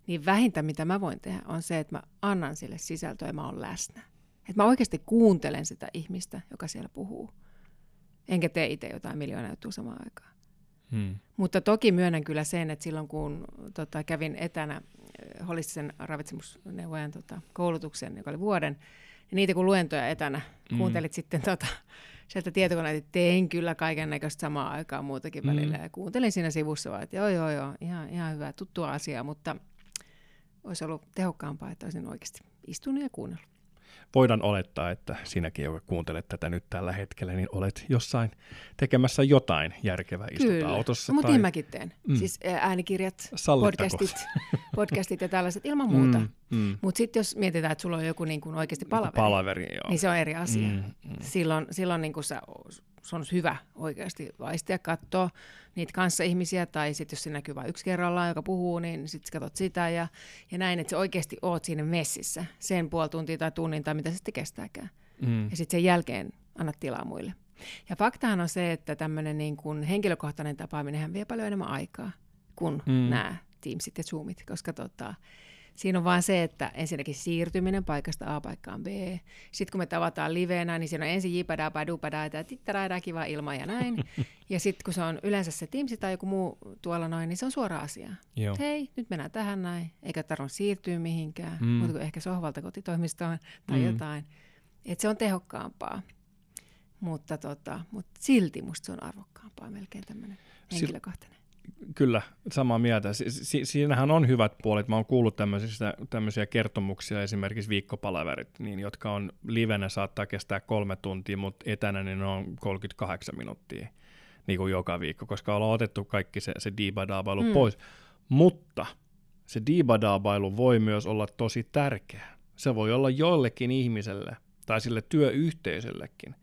niin vähintä mitä mä voin tehdä on se, että mä annan sille sisältöä ja mä oon läsnä. Että mä oikeasti kuuntelen sitä ihmistä, joka siellä puhuu. Enkä tee itse jotain miljoonaa juttua samaan aikaan. Hmm. Mutta toki myönnän kyllä sen, että silloin kun tota, kävin etänä eh, holistisen ravitsemusneuvojan tota, koulutuksen, joka oli vuoden, niin niitä kun luentoja etänä, Mm. kuuntelit sitten tota, sieltä tietokoneelta, että tein kyllä kaiken näköistä samaa aikaa muutakin Mm. välillä. Ja kuuntelin siinä sivussa vaan, että joo, joo, joo, ihan, ihan hyvä, tuttua asiaa, mutta olisi ollut tehokkaampaa, että olisin oikeasti istunut ja kuunnellut. Voidaan olettaa, että sinäkin, joka kuuntelet tätä nyt tällä hetkellä, niin olet jossain tekemässä jotain järkevää. Istut Kyllä, autossa mutta tai... niin mäkin teen. Mm. Siis ää, äänikirjat, podcastit, podcastit ja tällaiset ilman muuta. Mm, mm. Mutta sitten jos mietitään, että sulla on joku niin kuin oikeasti palaveri, Palaveri, joo. niin se on eri asia. Mm. mm. Silloin, silloin niin kuin sä, se on hyvä oikeasti vaistia, katsoa niitä kanssaihmisiä, tai sitten jos se näkyy vain yksi kerrallaan, joka puhuu, niin sitten katsot sitä ja, ja näin, että sä oikeasti oot siinä messissä sen puoli tuntia tai tunnin tai mitä se sitten kestääkään. Mm. Ja sitten sen jälkeen annat tilaa muille. Ja faktahan on se, että tämmöinen niin kuin henkilökohtainen tapaaminen vie paljon enemmän aikaa kuin Mm. mm. nämä Teamsit ja Zoomit, koska tota, siinä on vaan se, että ensinnäkin siirtyminen paikasta A paikkaan B. Sitten kun me tavataan liveenä, niin siinä on ensin jipadaa, padupadaa, ja tittaraida, kiva ilma ja näin. ja sitten kun se on yleensä se Teams tai joku muu tuolla noin, niin se on suora asia. Joo. Hei, nyt mennään tähän näin, eikä tarvitse siirtyä mihinkään, Mm. muuta kuin ehkä sohvalta kotitoimistoon tai Mm. jotain. Et se on tehokkaampaa, mutta, tota, mutta silti musta se on arvokkaampaa melkein tämmöinen henkilökohtainen. Kyllä, samaa mieltä. Si- si- siinähän on hyvät puolet. Mä oon kuullut tämmöisiä kertomuksia, esimerkiksi viikkopalaverit, niin, jotka on livenä saattaa kestää kolme tuntia, mutta etänä niin ne on 38 minuuttia niin kuin joka viikko, koska ollaan otettu kaikki se, se diibadaabailu. Mm. pois. Mutta se diibadaabailu voi myös olla tosi tärkeä. Se voi olla jollekin ihmiselle tai sille työyhteisöllekin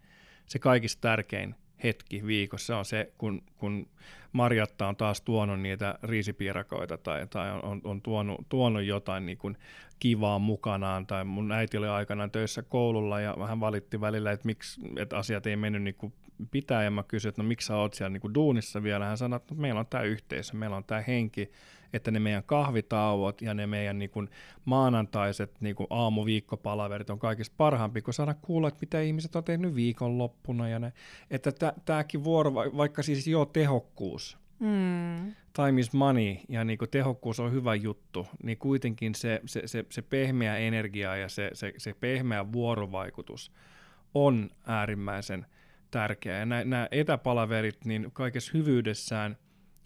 se kaikista tärkein hetki viikossa. On se, kun, kun Marjatta on taas tuonut niitä riisipiirakoita tai, tai on, on, on tuonut, tuonut jotain niin kuin kivaa mukanaan. Tai mun äiti oli aikanaan töissä koululla ja hän valitti välillä, että, miksi, että asiat ei mennyt niin kuin pitää. Ja mä kysyin, että no miksi sä oot siellä niin kuin duunissa vielä. Hän sanoi, että no, meillä on tämä yhteisö, meillä on tämä henki, että ne meidän kahvitauot ja ne meidän niin kuin maanantaiset niin kuin aamuviikkopalaverit on kaikista parhaampi, kun saada kuulla, että mitä ihmiset on tehnyt viikonloppuna. Ja ne, että tämäkin vuoro, va- vaikka siis joo tehokkuus, Mm. time is money ja niin kuin tehokkuus on hyvä juttu, niin kuitenkin se, se, se, se pehmeä energia ja se, se, se pehmeä vuorovaikutus on äärimmäisen tärkeä. Ja nämä, nämä etäpalaverit, niin kaikessa hyvyydessään,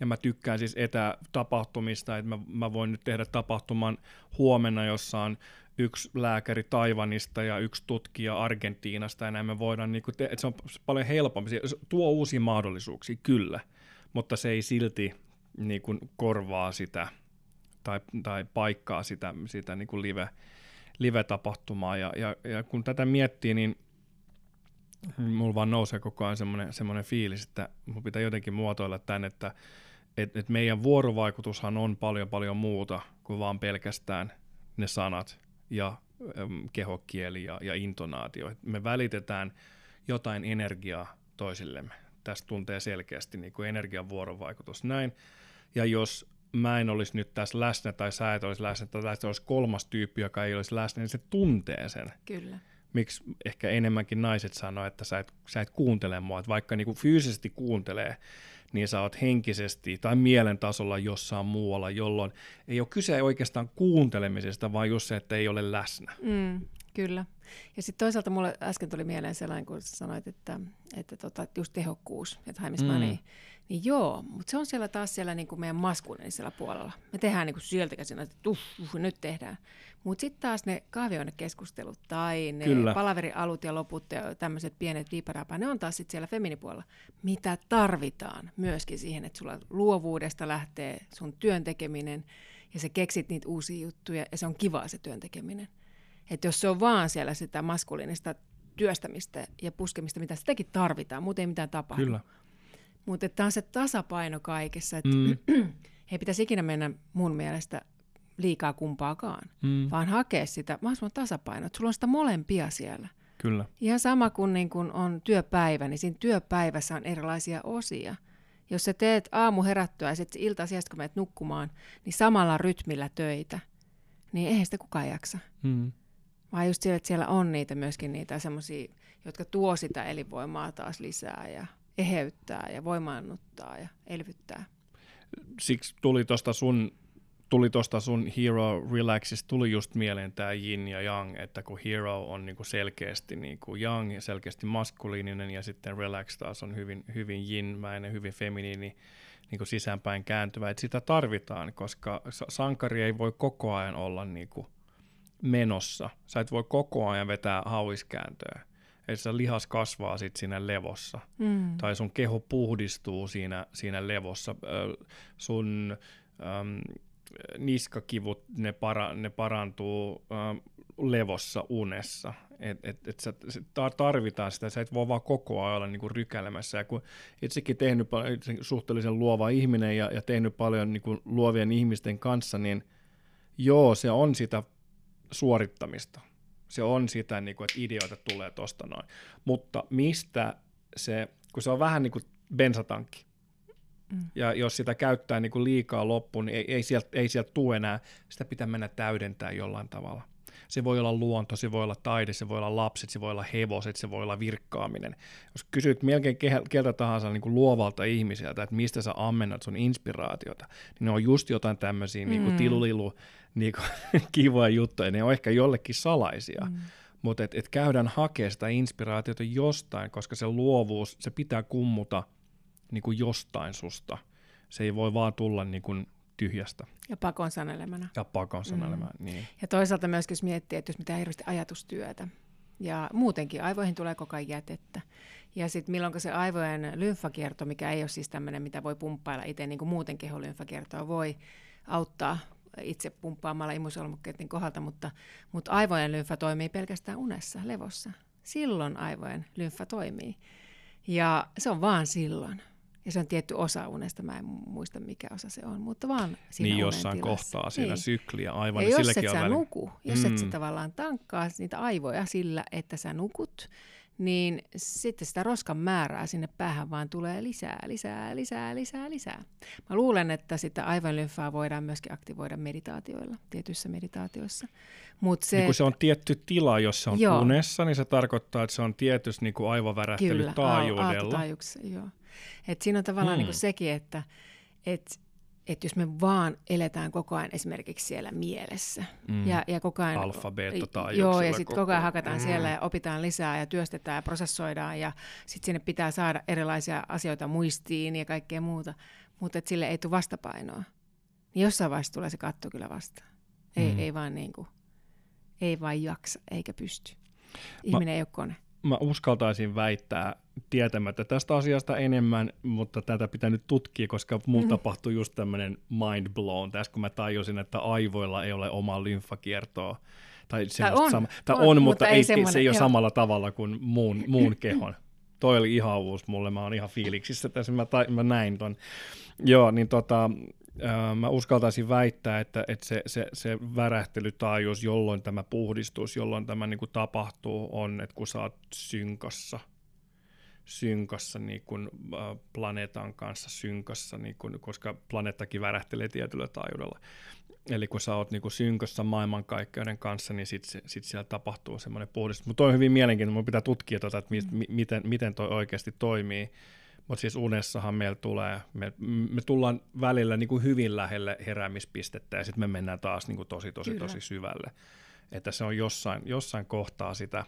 ja mä tykkään siis etätapahtumista, että mä, mä voin nyt tehdä tapahtuman huomenna, jossa on yksi lääkäri Taivanista ja yksi tutkija Argentiinasta, ja näin me voidaan, niin te- että se on paljon helpompi, se tuo uusia mahdollisuuksia, kyllä, mutta se ei silti niin kuin korvaa sitä tai, tai paikkaa sitä, sitä niin kuin live, live-tapahtumaa. Ja, ja, ja kun tätä miettii, niin Mulla vaan nousee koko ajan semmoinen, semmoinen fiilis, että mun pitää jotenkin muotoilla tämän, että et, et meidän vuorovaikutushan on paljon paljon muuta kuin vaan pelkästään ne sanat ja äm, kehokieli ja, ja intonaatio. Me välitetään jotain energiaa toisillemme. Tästä tuntee selkeästi niin kuin energian vuorovaikutus näin. Ja jos mä en olisi nyt tässä läsnä tai sä et olisi läsnä tai tässä olisi kolmas tyyppi, joka ei olisi läsnä, niin se tuntee sen. Kyllä. Miksi ehkä enemmänkin naiset sanoo, että sä et, sä et kuuntele mua, että vaikka niin kuin fyysisesti kuuntelee, niin sä oot henkisesti tai mielen tasolla jossain muualla, jolloin ei ole kyse oikeastaan kuuntelemisesta, vaan just se, että ei ole läsnä. Mm, kyllä. Ja sitten toisaalta mulle äsken tuli mieleen sellainen, kun sanoit, että, että tota, just tehokkuus ja time is mm. Niin joo, mutta se on siellä taas siellä niin kuin meidän maskuliinisella puolella. Me tehdään niin kuin sieltä käsin, että uff, uff, nyt tehdään. Mutta sitten taas ne kahvioinekeskustelut tai ne Kyllä. palaverialut ja loput ja tämmöiset pienet viiparapa, ne on taas sitten siellä feminipuolella. Mitä tarvitaan myöskin siihen, että sulla luovuudesta lähtee sun työn tekeminen ja sä keksit niitä uusia juttuja ja se on kivaa se työn tekeminen. Että jos se on vaan siellä sitä maskuliinista työstämistä ja puskemista, mitä sitäkin tarvitaan, muuten ei mitään tapahdu. Kyllä. Mutta tämä on se tasapaino kaikessa, että mm. ei pitäisi ikinä mennä mun mielestä liikaa kumpaakaan, mm. vaan hakea sitä mahdollisimman tasapainoa, että sulla on sitä molempia siellä. Kyllä. Ihan sama kuin, niin kun on työpäivä, niin siinä työpäivässä on erilaisia osia. Jos sä teet aamu herättyä ja sitten ilta sijasta, kun menet nukkumaan, niin samalla rytmillä töitä, niin eihän sitä kukaan jaksa. Mm. Vaan just sillä, että siellä on niitä myöskin niitä semmoisia, jotka tuo sitä elinvoimaa taas lisää ja eheyttää ja voimaannuttaa ja elvyttää. Siksi tuli tuosta sun tuli tuosta sun Hero Relaxista, tuli just mieleen tämä Yin ja Yang, että kun Hero on niinku selkeästi niinku Yang ja selkeästi maskuliininen ja sitten Relax taas on hyvin, hyvin Yin-mäinen, hyvin feminiini, niinku sisäänpäin kääntyvä. Et sitä tarvitaan, koska sankari ei voi koko ajan olla niinku menossa. Sä et voi koko ajan vetää hauiskääntöä että se lihas kasvaa sit siinä levossa, mm. tai sun keho puhdistuu siinä, siinä levossa, sun äm, niskakivut, ne, para, ne parantuu äm, levossa, unessa, et, et, et sä, tarvitaan sitä, sä et voi vaan koko ajan olla niinku rykälemässä, ja kun itsekin tehnyt paljon, suhteellisen luova ihminen ja, ja tehnyt paljon niinku luovien ihmisten kanssa, niin joo, se on sitä suorittamista, se on sitä, niin kuin, että ideoita tulee tuosta noin. Mutta mistä se, kun se on vähän niin kuin bensatankki, mm. ja jos sitä käyttää niin kuin liikaa loppuun, niin ei, ei, sieltä, ei sieltä tule enää, sitä pitää mennä täydentää jollain tavalla. Se voi olla luonto, se voi olla taide, se voi olla lapset, se voi olla hevoset, se voi olla virkkaaminen. Jos kysyt melkein keltä tahansa niin kuin luovalta ihmiseltä, että mistä sä ammennat sun inspiraatiota, niin ne on just jotain tämmöisiä mm. niin kuin tilulilu niin kuin, kivoja juttuja, ne on ehkä jollekin salaisia. Mm. Mutta et, et käydään hakemaan sitä inspiraatiota jostain, koska se luovuus, se pitää kummuta niin kuin jostain susta. Se ei voi vaan tulla niin kuin tyhjästä. Ja pakon sanelemana. Ja pakon sanelemana, mm. niin. Ja toisaalta myös, jos miettii, että jos mitään hirveästi ajatustyötä, ja muutenkin aivoihin tulee koko ajan jätettä. Ja sitten milloin se aivojen lymfakierto, mikä ei ole siis tämmöinen, mitä voi pumppailla itse, niin kuin muuten keholymfakiertoa voi auttaa itse pumppaamalla imusolmukkeiden kohdalta, mutta, mutta aivojen lymfa toimii pelkästään unessa, levossa. Silloin aivojen lymfa toimii. Ja se on vaan silloin. Ja se on tietty osa unesta, mä en muista mikä osa se on, mutta vaan siinä Niin jossain tilassa. kohtaa siinä niin. sykliä aivan. Ja jos et sä nuku, jos mm. et sä tavallaan tankkaa niitä aivoja sillä, että sä nukut, niin sitten sitä roskan määrää sinne päähän vaan tulee lisää, lisää, lisää, lisää, lisää. Mä luulen, että sitä aivonlymfaa voidaan myöskin aktivoida meditaatioilla, tietyissä meditaatioissa. Mut se, niin kun se on tietty tila, jos se on joo. unessa, niin se tarkoittaa, että se on tietysti niin aivovärähtelytaajuudella. Kyllä, joo. Et siinä on tavallaan hmm. niin kuin sekin, että et että jos me vaan eletään koko ajan esimerkiksi siellä mielessä mm. ja, ja koko ajan... Alfa, beta Joo, ja sitten koko ajan hakataan mm. siellä ja opitaan lisää ja työstetään ja prosessoidaan ja sitten sinne pitää saada erilaisia asioita muistiin ja kaikkea muuta, mutta sille ei tule vastapainoa. Niin jossain vaiheessa tulee se katto kyllä vastaan. Ei, mm. ei vaan niin kuin, ei vaan jaksa eikä pysty. Ihminen Mä... ei ole kone mä uskaltaisin väittää tietämättä tästä asiasta enemmän, mutta tätä pitää nyt tutkia, koska mulla mm. tapahtui just tämmöinen mind blown tässä, kun mä tajusin, että aivoilla ei ole omaa lymfakiertoa. Tai, tai on, sama, tai on, on, mutta, mutta ei, ei se ei ole samalla tavalla kuin muun, muun kehon. Toi oli ihan uusi mulle, mä oon ihan fiiliksissä tässä, mä, ta, mä näin ton. Joo, niin tota, mä uskaltaisin väittää, että, että se, se, se värähtelytaajuus, jolloin tämä puhdistus, jolloin tämä niin kuin tapahtuu, on, että kun sä oot synkassa, synkassa niin kuin, äh, planeetan kanssa synkassa, niin kuin, koska planeettakin värähtelee tietyllä taajuudella. Eli kun sä oot niin kuin synkössä maailmankaikkeuden kanssa, niin sitten sit siellä tapahtuu semmoinen puhdistus. Mutta on hyvin mielenkiintoinen, mun pitää tutkia, tota, että mi- mm. miten, miten toi oikeasti toimii. Mutta siis unessahan meillä tulee, me, me tullaan välillä niin kuin hyvin lähelle heräämispistettä ja sitten me mennään taas niin kuin tosi tosi Kyllä. tosi syvälle. Että se on jossain, jossain kohtaa sitä,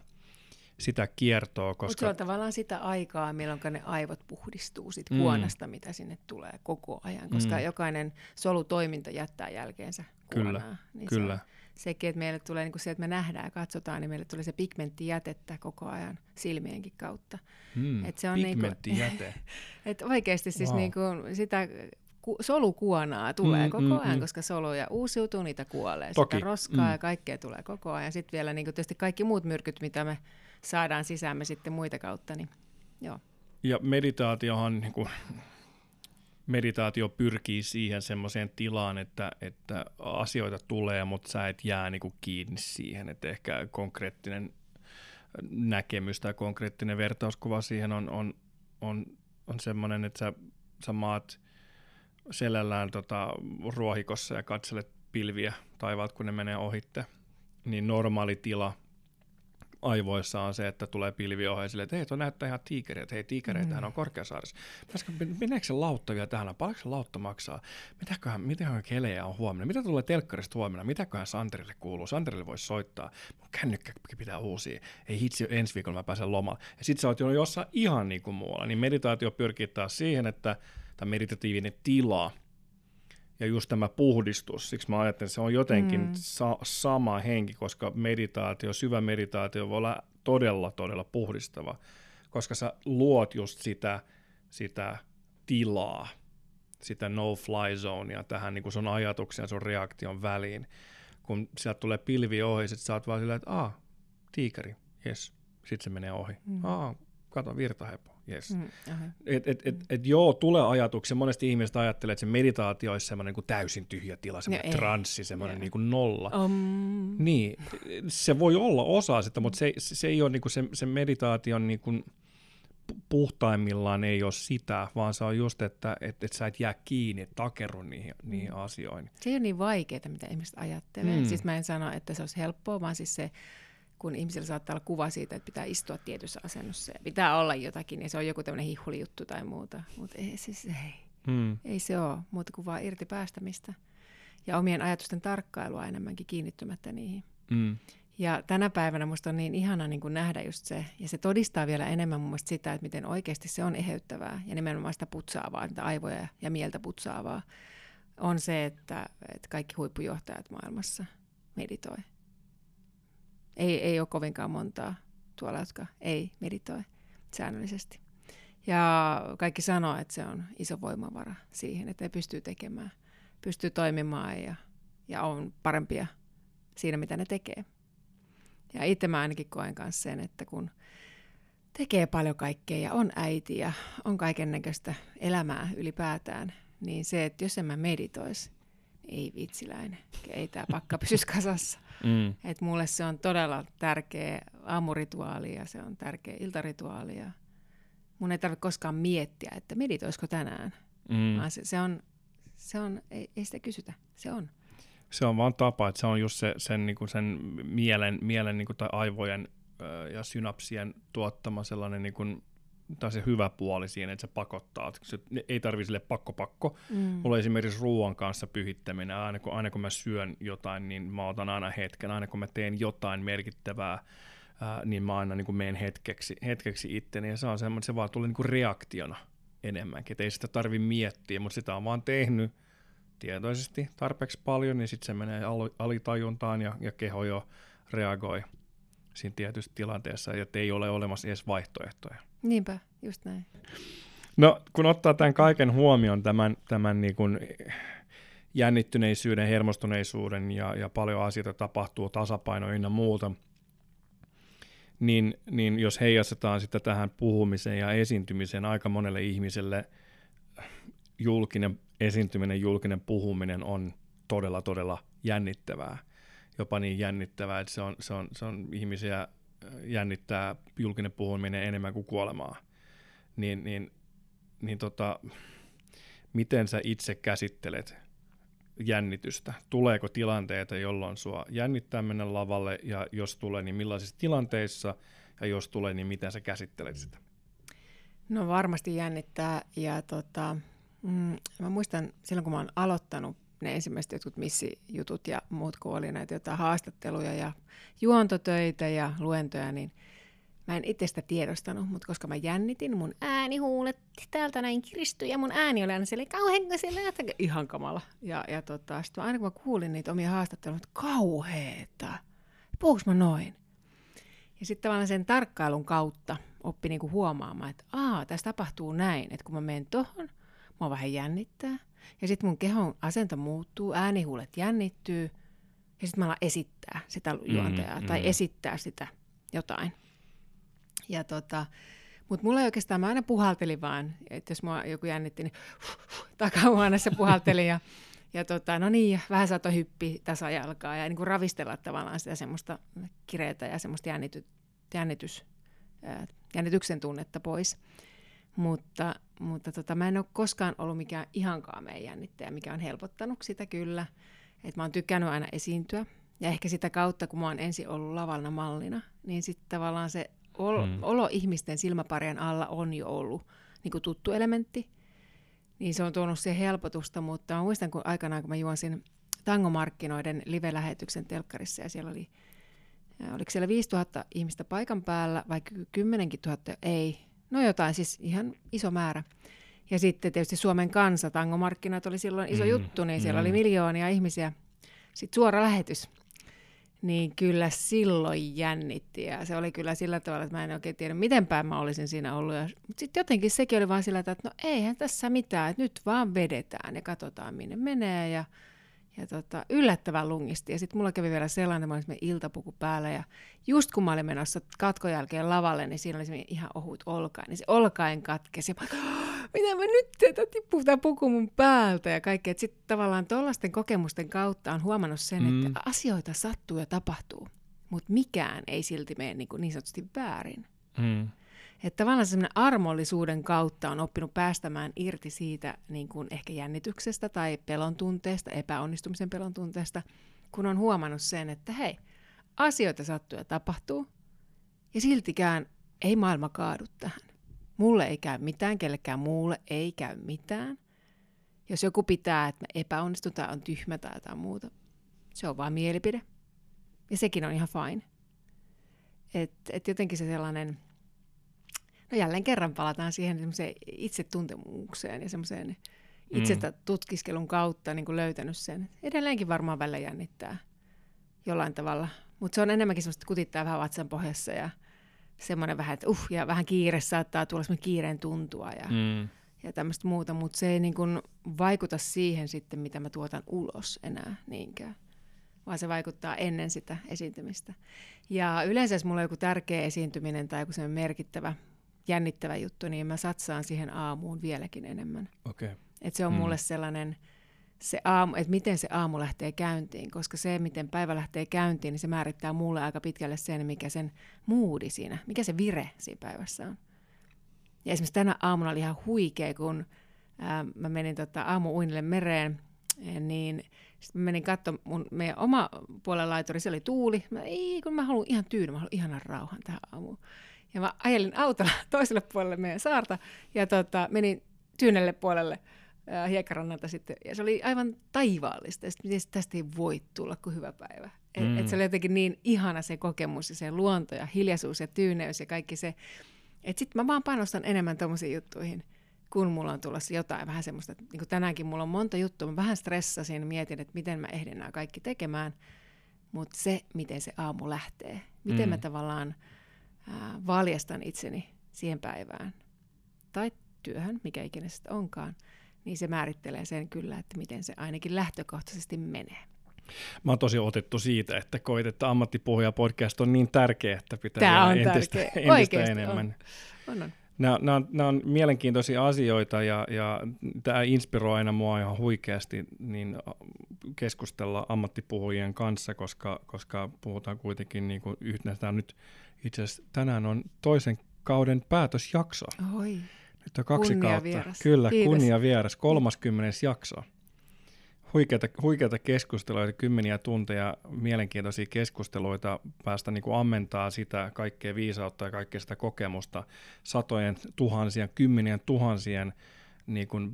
sitä kiertoa. Koska... Mutta se on tavallaan sitä aikaa, milloin ne aivot puhdistuu sit mm. kuonasta, mitä sinne tulee koko ajan, koska mm. jokainen solutoiminta jättää jälkeensä kuonaa. Kyllä, niin kyllä. Se sekin, että meille tulee niin kuin se, että me nähdään ja katsotaan, niin meille tulee se pigmenttijätettä koko ajan silmienkin kautta. Mm, et se on pigmenttijäte. Niin kuin, että oikeasti siis wow. niin kuin sitä solukuonaa tulee mm, koko mm, ajan, mm, koska soluja uusiutuu, niitä kuolee. Toki. Sitä roskaa mm. ja kaikkea tulee koko ajan. Sitten vielä niin kuin tietysti kaikki muut myrkyt, mitä me saadaan sisäämme sitten muita kautta, niin joo. Ja meditaatiohan niin kuin, meditaatio pyrkii siihen semmoiseen tilaan, että, että asioita tulee, mutta sä et jää niin kuin kiinni siihen, että ehkä konkreettinen näkemys tai konkreettinen vertauskuva siihen on, on, on, on semmoinen, että sä, sä maat selällään tota, ruohikossa ja katselet pilviä taivaalta, kun ne menee ohitte, niin normaali tila aivoissa on se, että tulee pilvi ohi sille, että hei, tuo näyttää ihan tiikereitä, että hei, tiikereitähän mm. on Korkeasaaressa. Meneekö se lautta vielä tähän? Paljonko se lautta maksaa? Mitäköhän, mitäköhän kelejä on huomenna? Mitä tulee telkkarista huomenna? Mitäköhän Santerille kuuluu? Santerille voisi soittaa. Mun kännykkä pitää uusia. Ei hitsi, ensi viikolla mä pääsen lomalle. Ja sit sä oot jo jossain ihan niin kuin muualla. Niin meditaatio pyrkii taas siihen, että tämä meditatiivinen tila – ja just tämä puhdistus, siksi mä ajattelen, että se on jotenkin mm. sa- sama henki, koska meditaatio, syvä meditaatio voi olla todella, todella puhdistava, koska sä luot just sitä, sitä tilaa, sitä no-fly zonea tähän niin kuin sun ajatuksen ja sun reaktion väliin. Kun sieltä tulee pilvi ohi, sit sä oot vaan silleen, että aah, tiikeri, yes, sitten se menee ohi. Mm. Aa, kato, virtahepo, yes. Mm, et, et, et, et joo, tulee ajatuksia. Monesti ihmiset ajattelee, että se meditaatio olisi semmoinen niin täysin tyhjä tila, semmoinen no transsi, semmoinen niin kuin nolla. Um. Niin, se voi olla osa sitä, mutta se, se ei ole niin kuin se, se meditaation niin kuin puhtaimmillaan ei ole sitä, vaan se on just, että et, et sä et jää kiinni, et takerru niihin, mm. niihin asioihin. Se ei ole niin vaikeaa, mitä ihmiset ajattelee. Mm. Siis mä en sano, että se olisi helppoa, vaan siis se kun ihmisillä saattaa olla kuva siitä, että pitää istua tietyssä asennossa ja pitää olla jotakin, ja se on joku tämmöinen hihulijuttu tai muuta. Mutta ei, siis ei. Hmm. ei se ole muuta kuin vaan irti päästämistä ja omien ajatusten tarkkailua enemmänkin kiinnittymättä niihin. Hmm. Ja tänä päivänä musta on niin ihana niin kuin nähdä just se, ja se todistaa vielä enemmän mun mielestä sitä, että miten oikeasti se on eheyttävää ja nimenomaan sitä putsaavaa, niitä aivoja ja mieltä putsaavaa, on se, että, että kaikki huippujohtajat maailmassa meditoi. Ei, ei ole kovinkaan montaa tuolla, jotka ei meditoi säännöllisesti. Ja kaikki sanoo, että se on iso voimavara siihen, että ne pystyy tekemään, pystyy toimimaan ja, ja on parempia siinä, mitä ne tekee. Ja itse mä ainakin koen kanssa sen, että kun tekee paljon kaikkea ja on äiti ja on kaiken näköistä elämää ylipäätään, niin se, että jos en mä meditoisi, ei vitsiläinen, ei tämä pakka pysyisi kasassa. Mm. Et mulle se on todella tärkeä aamurituaali ja se on tärkeä iltarituaali. Ja mun ei tarvitse koskaan miettiä, että meditoisiko tänään. Mm. Vaan se, se on, se on ei, ei sitä kysytä, se on. Se on vaan tapa, että se on just se, sen, niin kuin sen mielen, mielen niin kuin, tai aivojen ja synapsien tuottama sellainen niin kuin tai se hyvä puoli siinä, että se pakottaa. Se ei tarvi sille pakko pakko. Mm. Mulla esimerkiksi ruoan kanssa pyhittäminen, aina kun, aina kun mä syön jotain, niin mä otan aina hetken. Aina kun mä teen jotain merkittävää, ää, niin mä aina niin kuin menen hetkeksi, hetkeksi itteni. Ja se on semmoinen, se vaan tulee niin kuin reaktiona enemmänkin. Et ei sitä tarvi miettiä, mutta sitä on vaan tehnyt tietoisesti tarpeeksi paljon, niin sitten se menee alitajuntaan ja, ja keho jo reagoi siinä tietyssä tilanteessa, että ei ole olemassa edes vaihtoehtoja. Niinpä, just näin. No, kun ottaa tämän kaiken huomioon, tämän, tämän niin kuin jännittyneisyyden, hermostuneisuuden ja, ja paljon asioita tapahtuu, tasapaino ynnä muuta, niin, niin jos heijastetaan sitä tähän puhumiseen ja esiintymiseen aika monelle ihmiselle, julkinen esiintyminen, julkinen puhuminen on todella, todella jännittävää. Jopa niin jännittävää, että se on, se on, se on ihmisiä jännittää julkinen puhuminen enemmän kuin kuolemaa. Niin, niin, niin tota, miten sä itse käsittelet jännitystä? Tuleeko tilanteita, jolloin sua jännittää mennä lavalle, ja jos tulee, niin millaisissa tilanteissa, ja jos tulee, niin miten sä käsittelet sitä? No varmasti jännittää, ja tota, mm, mä muistan silloin, kun mä oon aloittanut ne ensimmäiset jotkut missijutut ja muut, kun oli näitä jotain haastatteluja ja juontotöitä ja luentoja, niin – Mä en itse sitä tiedostanut, mutta koska mä jännitin, mun ääni huuletti täältä näin kiristyi ja mun ääni oli aina siellä kauhean siellä, ihan kamala. Ja, ja tota, sitten aina kun mä kuulin niitä omia haastatteluja, että kauheeta, puhuks mä noin? Ja sitten tavallaan sen tarkkailun kautta oppi niinku huomaamaan, että aa, tässä tapahtuu näin, että kun mä menen tohon, mua vähän jännittää. Ja sitten mun kehon asento muuttuu, äänihuulet jännittyy, ja sitten mä alan esittää sitä juontajaa mm, tai mm. esittää sitä jotain. Ja tota, mutta mulla ei oikeastaan, mä aina puhaltelin vaan, että jos mua joku jännitti, niin takahuoneessa puhaltelin ja, ja tota, no niin, vähän saattoi hyppi tasajalkaa ja niin kuin ravistella tavallaan sitä semmoista kireitä ja semmoista jännity, jännitys, jännityksen tunnetta pois. Mutta, mutta tota, mä en ole koskaan ollut mikään ihankaan meidän jännittäjä, mikä on helpottanut sitä kyllä. Että mä oon tykkännyt aina esiintyä. Ja ehkä sitä kautta, kun mä oon ensin ollut lavalla mallina, niin sitten tavallaan se olo, mm. olo ihmisten silmäparien alla on jo ollut niin kuin tuttu elementti, niin se on tuonut siihen helpotusta, mutta mä muistan, kun aikanaan kun mä juonsin tangomarkkinoiden live-lähetyksen telkkarissa ja siellä oli, oliko siellä 5000 ihmistä paikan päällä vai 10 000, ei, no jotain, siis ihan iso määrä. Ja sitten tietysti Suomen kansa, tangomarkkinat oli silloin iso mm, juttu, niin siellä mm. oli miljoonia ihmisiä. Sitten suora lähetys niin kyllä silloin jännitti ja se oli kyllä sillä tavalla, että mä en oikein tiedä, miten päin mä olisin siinä ollut. Mutta sitten jotenkin sekin oli vaan sillä tavalla, että no eihän tässä mitään, että nyt vaan vedetään ja katsotaan minne menee ja ja tota, yllättävän lungisti. Ja sitten mulla kävi vielä sellainen, että mä olin iltapuku päällä ja just kun mä olin menossa katkon jälkeen lavalle, niin siinä oli ihan ohut olkain. Niin se olkain katkesi. Ja mä, mitä mä nyt teen, tippuu tämä puku mun päältä ja kaikkea. Sitten tavallaan tuollaisten kokemusten kautta on huomannut sen, mm. että asioita sattuu ja tapahtuu, mutta mikään ei silti mene niin, kuin niin sanotusti väärin. Mm. Että tavallaan semmoinen armollisuuden kautta on oppinut päästämään irti siitä niin kuin ehkä jännityksestä tai pelon tunteesta, epäonnistumisen pelon tunteesta, kun on huomannut sen, että hei, asioita sattuu ja tapahtuu, ja siltikään ei maailma kaadu tähän. Mulle ei käy mitään, kellekään muulle ei käy mitään. Jos joku pitää, että me epäonnistutaan, on tyhmä tai jotain muuta, se on vain mielipide. Ja sekin on ihan fine. Että et jotenkin se sellainen No jälleen kerran palataan siihen itsetuntemukseen ja semmoiseen itsestä mm. tutkiskelun kautta niin kuin löytänyt sen. Edelleenkin varmaan välillä jännittää jollain tavalla, mutta se on enemmänkin semmoista kutittaa vähän vatsan pohjassa ja semmoinen vähän, että uh, ja vähän kiire saattaa tulla semmoinen kiireen tuntua ja, mm. ja tämmöistä muuta, mutta se ei niin kuin vaikuta siihen sitten, mitä mä tuotan ulos enää niinkään vaan se vaikuttaa ennen sitä esiintymistä. Ja yleensä jos mulla on joku tärkeä esiintyminen tai joku merkittävä jännittävä juttu, niin mä satsaan siihen aamuun vieläkin enemmän. Okay. Et se on mm. mulle sellainen, se aamu, että miten se aamu lähtee käyntiin, koska se, miten päivä lähtee käyntiin, niin se määrittää mulle aika pitkälle sen, mikä sen moodi siinä, mikä se vire siinä päivässä on. Ja esimerkiksi tänä aamuna oli ihan huikea, kun ää, mä menin tota aamu-uinille mereen, niin sitten mä menin katsomaan mun meidän oma puolen laituri, se oli tuuli. Mä, ei, kun mä haluan ihan tyynä, mä haluan ihanan rauhan tähän aamuun. Ja mä ajelin autolla toiselle puolelle meidän saarta ja tota, menin tyynelle puolelle äh, hiekkarannalta sitten. Ja se oli aivan taivaallista. Ja sitten tästä ei voi tulla kuin hyvä päivä. Et, mm. et se oli jotenkin niin ihana se kokemus ja se luonto ja hiljaisuus ja tyyneys ja kaikki se. Että sitten mä vaan panostan enemmän tuommoisiin juttuihin, kun mulla on tulossa jotain vähän semmoista. Että niin kuin tänäänkin mulla on monta juttua. Mä vähän stressasin, mietin, että miten mä ehdin nämä kaikki tekemään. Mutta se, miten se aamu lähtee. Miten mm. mä tavallaan ää, valjastan itseni siihen päivään tai työhön, mikä ikinä sitten onkaan, niin se määrittelee sen kyllä, että miten se ainakin lähtökohtaisesti menee. Mä oon tosi otettu siitä, että koit, että ammattipuhuja podcast on niin tärkeä, että pitää Tämä on entistä, tärkeä. entistä Oikeasti enemmän. On. On, on. Nämä, nämä, on, nämä on mielenkiintoisia asioita ja, ja tämä inspiroi aina mua ihan huikeasti niin keskustella ammattipuhujien kanssa, koska, koska puhutaan kuitenkin niin kuin yhtenä. Nyt itse asiassa tänään on toisen kauden päätösjakso. Oi. Nyt on kaksi Kunnia kautta. vieras. Kyllä, Kiitos. kunnia vieras. 30. jakso. Huikeata, huikeata keskustelua, kymmeniä tunteja mielenkiintoisia keskusteluita, päästä niin kuin ammentaa sitä kaikkea viisautta ja kaikkea sitä kokemusta satojen tuhansien, kymmenien tuhansien niin kuin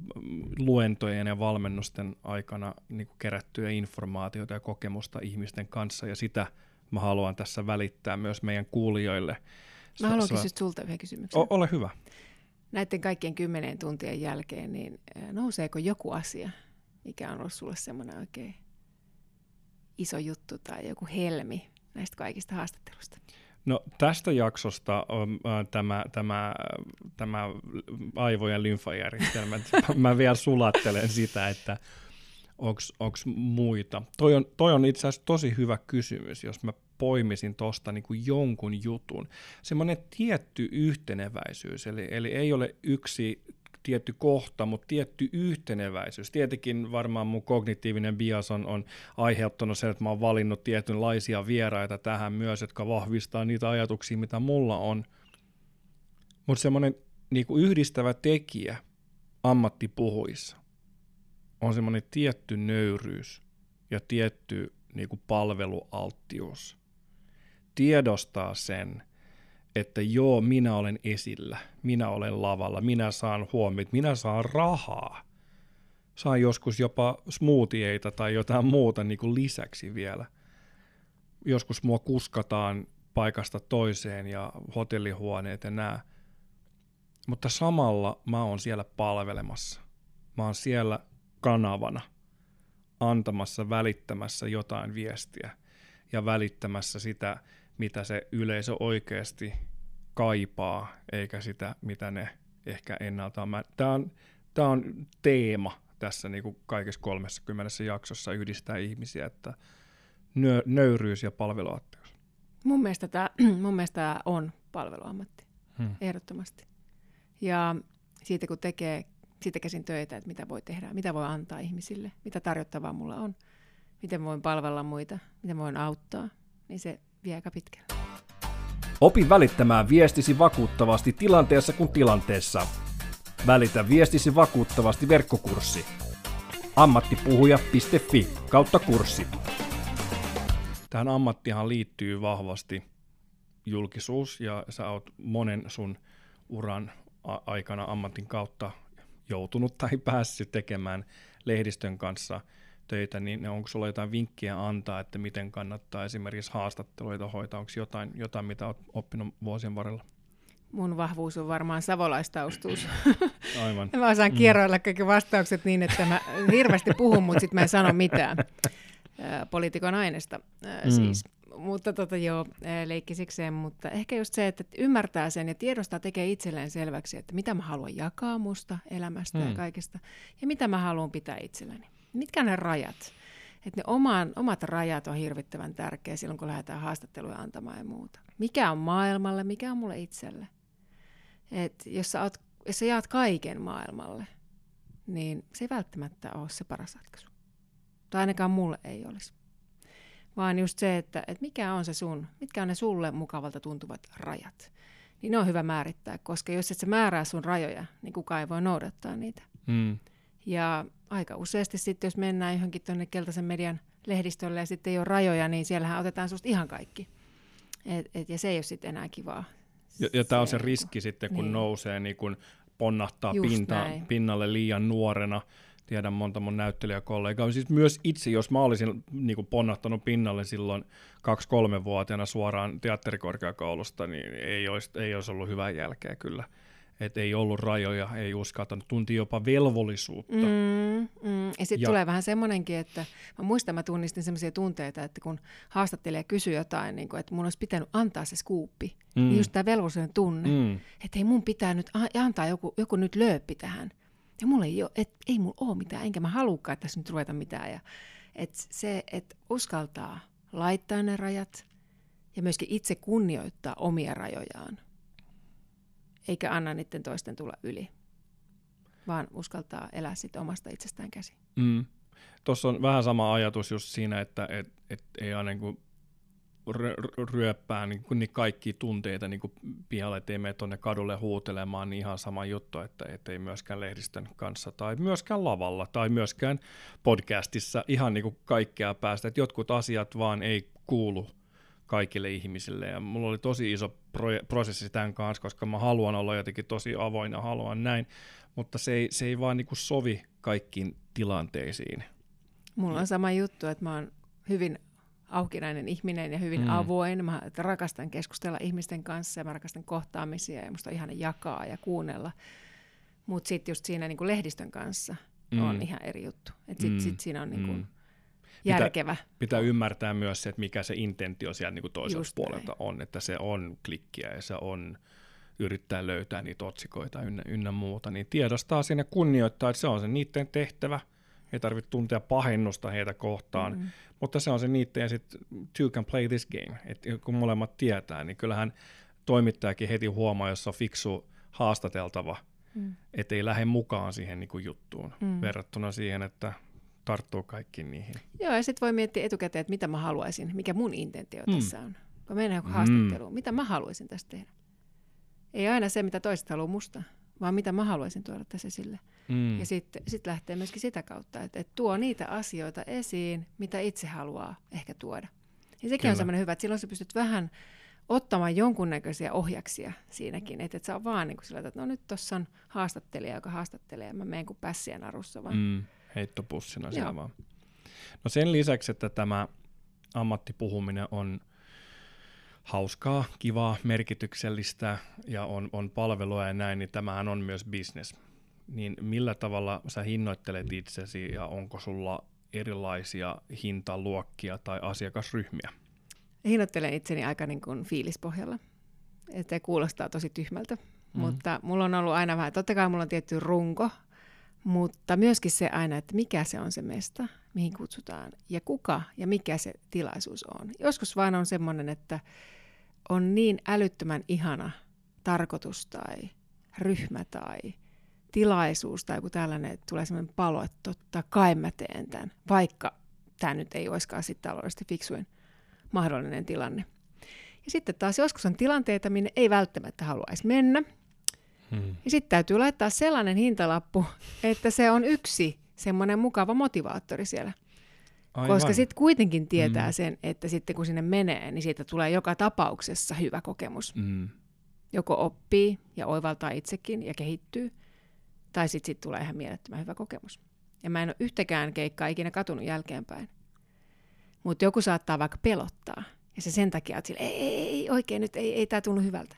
luentojen ja valmennusten aikana niin kuin kerättyä informaatiota ja kokemusta ihmisten kanssa, ja sitä mä haluan tässä välittää myös meidän kuulijoille. Mä haluan kysyä sulta yhden kysymyksen. O- ole hyvä. Näiden kaikkien kymmeneen tuntien jälkeen, niin nouseeko joku asia, mikä on ollut sulle semmoinen oikein iso juttu tai joku helmi näistä kaikista haastattelusta? No tästä jaksosta on äh, tämä, tämä, tämä aivojen lymfajärjestelmä. Mä vielä sulattelen sitä, että onko muita. Toi on, toi on itse asiassa tosi hyvä kysymys, jos mä poimisin tuosta niinku jonkun jutun. Semmoinen tietty yhteneväisyys, eli, eli ei ole yksi tietty kohta, mutta tietty yhteneväisyys. Tietenkin varmaan mun kognitiivinen bias on, on aiheuttanut sen, että mä oon valinnut tietynlaisia vieraita tähän myös, jotka vahvistaa niitä ajatuksia, mitä mulla on. Mutta semmoinen niinku yhdistävä tekijä ammattipuhuissa on semmoinen tietty nöyryys ja tietty niinku palvelualttius. Tiedostaa sen, että joo, minä olen esillä, minä olen lavalla, minä saan huomiot, minä saan rahaa. Saan joskus jopa smoothieita tai jotain muuta niin kuin lisäksi vielä. Joskus mua kuskataan paikasta toiseen ja hotellihuoneet ja nää. Mutta samalla mä oon siellä palvelemassa. Mä oon siellä kanavana antamassa, välittämässä jotain viestiä ja välittämässä sitä, mitä se yleisö oikeasti kaipaa, eikä sitä, mitä ne ehkä ennalta on. Tämä on, tämä on teema tässä niin kuin kaikessa 30 jaksossa yhdistää ihmisiä, että nö, nöyryys ja palveluatteus. Mun mielestä tämä, mun mielestä tämä on palveluammatti, Hmm. ehdottomasti. Ja siitä kun tekee siitä käsin töitä, että mitä voi tehdä, mitä voi antaa ihmisille, mitä tarjottavaa mulla on, miten voin palvella muita, miten voin auttaa, niin se vie aika pitkälle. Opi välittämään viestisi vakuuttavasti tilanteessa kuin tilanteessa. Välitä viestisi vakuuttavasti verkkokurssi. ammattipuhuja.fi kautta kurssi. Tähän ammattihan liittyy vahvasti julkisuus ja sä oot monen sun uran aikana ammatin kautta joutunut tai päässyt tekemään lehdistön kanssa töitä, niin onko sulla jotain vinkkiä antaa, että miten kannattaa esimerkiksi haastatteluita hoitaa? Onko jotain, jotain, mitä olet oppinut vuosien varrella? Mun vahvuus on varmaan savolaistaustuus. Aivan. Mä osaan kierroilla kaikki vastaukset niin, että mä hirveästi puhun, mutta sitten mä en sano mitään. Ää, Poliitikon aineesta Mm. siis. Mutta tota joo, leikkisikseen, mutta ehkä just se, että ymmärtää sen ja tiedostaa, tekee itselleen selväksi, että mitä mä haluan jakaa musta elämästä Mm. ja kaikesta, ja mitä mä haluan pitää itselläni. Mitkä ne rajat? Että ne oman, omat rajat on hirvittävän tärkeä silloin, kun lähdetään haastatteluja antamaan ja muuta. Mikä on maailmalle, mikä on mulle itselle? Et jos, sä oot, jos sä jaat kaiken maailmalle, niin se ei välttämättä ole se paras ratkaisu. Tai ainakaan mulle ei olisi. Vaan just se, että, että mikä on se sun, mitkä on ne sulle mukavalta tuntuvat rajat. Niin ne on hyvä määrittää, koska jos et sä määrää sun rajoja, niin kukaan ei voi noudattaa niitä. Mm. Ja aika useasti sitten, jos mennään johonkin tuonne keltaisen median lehdistölle ja sitten ei ole rajoja, niin siellähän otetaan susta ihan kaikki. Et, et, ja se ei ole sitten enää kivaa. Ja, ja tämä on se riski sitten, kun niin. niin. nousee, niin kun ponnahtaa Just pinta, näin. pinnalle liian nuorena. Tiedän monta mun näyttelijäkollegaa. Siis myös itse, jos mä olisin niin kuin ponnahtanut pinnalle silloin 2-3-vuotiaana suoraan teatterikorkeakoulusta, niin ei olisi, ei olisi ollut hyvää jälkeä kyllä. Et ei ollut rajoja, ei uskaltanut, tunti jopa velvollisuutta. Mm. Mm. Ja sitten tulee vähän semmoinenkin, että mä muistan, mä tunnistin semmoisia tunteita, että kun haastattelija kysyy jotain, niin kun, että mun olisi pitänyt antaa se skuuppi, mm. niin just tämä velvollisuuden tunne, mm. Että ei mun pitää nyt antaa joku, joku nyt lööppi tähän. Ja mulla ei, ole, et, ei mulla ole mitään, enkä mä halukaan tässä nyt ruveta mitään. Ja, et se, että uskaltaa laittaa ne rajat ja myöskin itse kunnioittaa omia rajojaan, eikä anna niiden toisten tulla yli, vaan uskaltaa elää sitten omasta itsestään käsi. Mm. Tuossa on vähän sama ajatus just siinä, että et, et ei aina niin ryöppää niin, kuin, niin kaikki tunteita niin kuin pihalle, ettei mene tuonne kadulle huutelemaan, niin ihan sama juttu, että ei myöskään lehdistön kanssa tai myöskään lavalla tai myöskään podcastissa ihan niin kuin kaikkea päästä, että jotkut asiat vaan ei kuulu kaikille ihmisille ja mulla oli tosi iso pro- prosessi tämän kanssa, koska mä haluan olla jotenkin tosi avoin ja haluan näin, mutta se ei, se ei vaan niin kuin sovi kaikkiin tilanteisiin. Mulla on sama juttu, että mä oon hyvin aukinainen ihminen ja hyvin mm. avoin. Mä rakastan keskustella ihmisten kanssa ja mä rakastan kohtaamisia ja musta on ihana jakaa ja kuunnella. Mutta sitten just siinä niin kuin lehdistön kanssa mm. on ihan eri juttu. Sitten mm. sit siinä on niin kuin mm. Järkevä. Pitää, pitää ymmärtää myös se, että mikä se intentio siellä niin kuin toiselta just puolelta näin. on. Että se on klikkiä ja se on yrittää löytää niitä otsikoita ynnä, ynnä muuta. Niin tiedostaa sinne kunnioittaa, että se on se niiden tehtävä – ei tarvitse tuntea pahennusta heitä kohtaan, mm-hmm. mutta se on se niiden ja sitten two can play this game, että kun molemmat tietää, niin kyllähän toimittajakin heti huomaa, jos on fiksu haastateltava, mm. ettei lähde mukaan siihen niin kuin juttuun, mm. verrattuna siihen, että tarttuu kaikki niihin. Joo, ja sitten voi miettiä etukäteen, että mitä mä haluaisin, mikä mun intentio mm. tässä on. Kun mennään joku haastatteluun, mm. mitä mä haluaisin tästä tehdä. Ei aina se, mitä toiset haluaa musta, vaan mitä mä haluaisin tuoda tässä esille. Mm. Ja sitten sit lähtee myöskin sitä kautta, että, että tuo niitä asioita esiin, mitä itse haluaa ehkä tuoda. Ja sekin Kyllä. on semmoinen hyvä, että silloin sä pystyt vähän ottamaan jonkunnäköisiä ohjaksia siinäkin, että et sä on vaan niin kuin sillä, että no nyt tuossa on haastattelija, joka haastattelee, ja mä menen kuin pässiä narussa vaan. Mm, heittopussina siellä vaan. No sen lisäksi, että tämä ammattipuhuminen on hauskaa, kivaa, merkityksellistä ja on, on palvelua ja näin, niin tämähän on myös business niin millä tavalla sä hinnoittelet itsesi ja onko sulla erilaisia hintaluokkia tai asiakasryhmiä? Hinnoittelen itseni aika niin kuin fiilispohjalla. Että kuulostaa tosi tyhmältä, mm. mutta mulla on ollut aina vähän, totta kai mulla on tietty runko, mutta myöskin se aina, että mikä se on se mesta, mihin kutsutaan, ja kuka ja mikä se tilaisuus on. Joskus vaan on semmoinen, että on niin älyttömän ihana tarkoitus tai ryhmä tai tilaisuus tai joku tällainen, että tulee sellainen palo, että totta kai mä teen tämän, vaikka tämä nyt ei olisikaan sitten taloudellisesti fiksuin mahdollinen tilanne. Ja sitten taas joskus on tilanteita, minne ei välttämättä haluaisi mennä. Hmm. Ja sitten täytyy laittaa sellainen hintalappu, että se on yksi semmoinen mukava motivaattori siellä. Aivan. Koska sitten kuitenkin tietää hmm. sen, että sitten kun sinne menee, niin siitä tulee joka tapauksessa hyvä kokemus. Hmm. Joko oppii ja oivaltaa itsekin ja kehittyy – tai sitten sit tulee ihan mielettömän hyvä kokemus. Ja mä en ole yhtäkään keikkaa ikinä katunut jälkeenpäin. Mutta joku saattaa vaikka pelottaa. Ja se sen takia, että ei, ei, ei oikein nyt, ei, ei tämä tunnu hyvältä.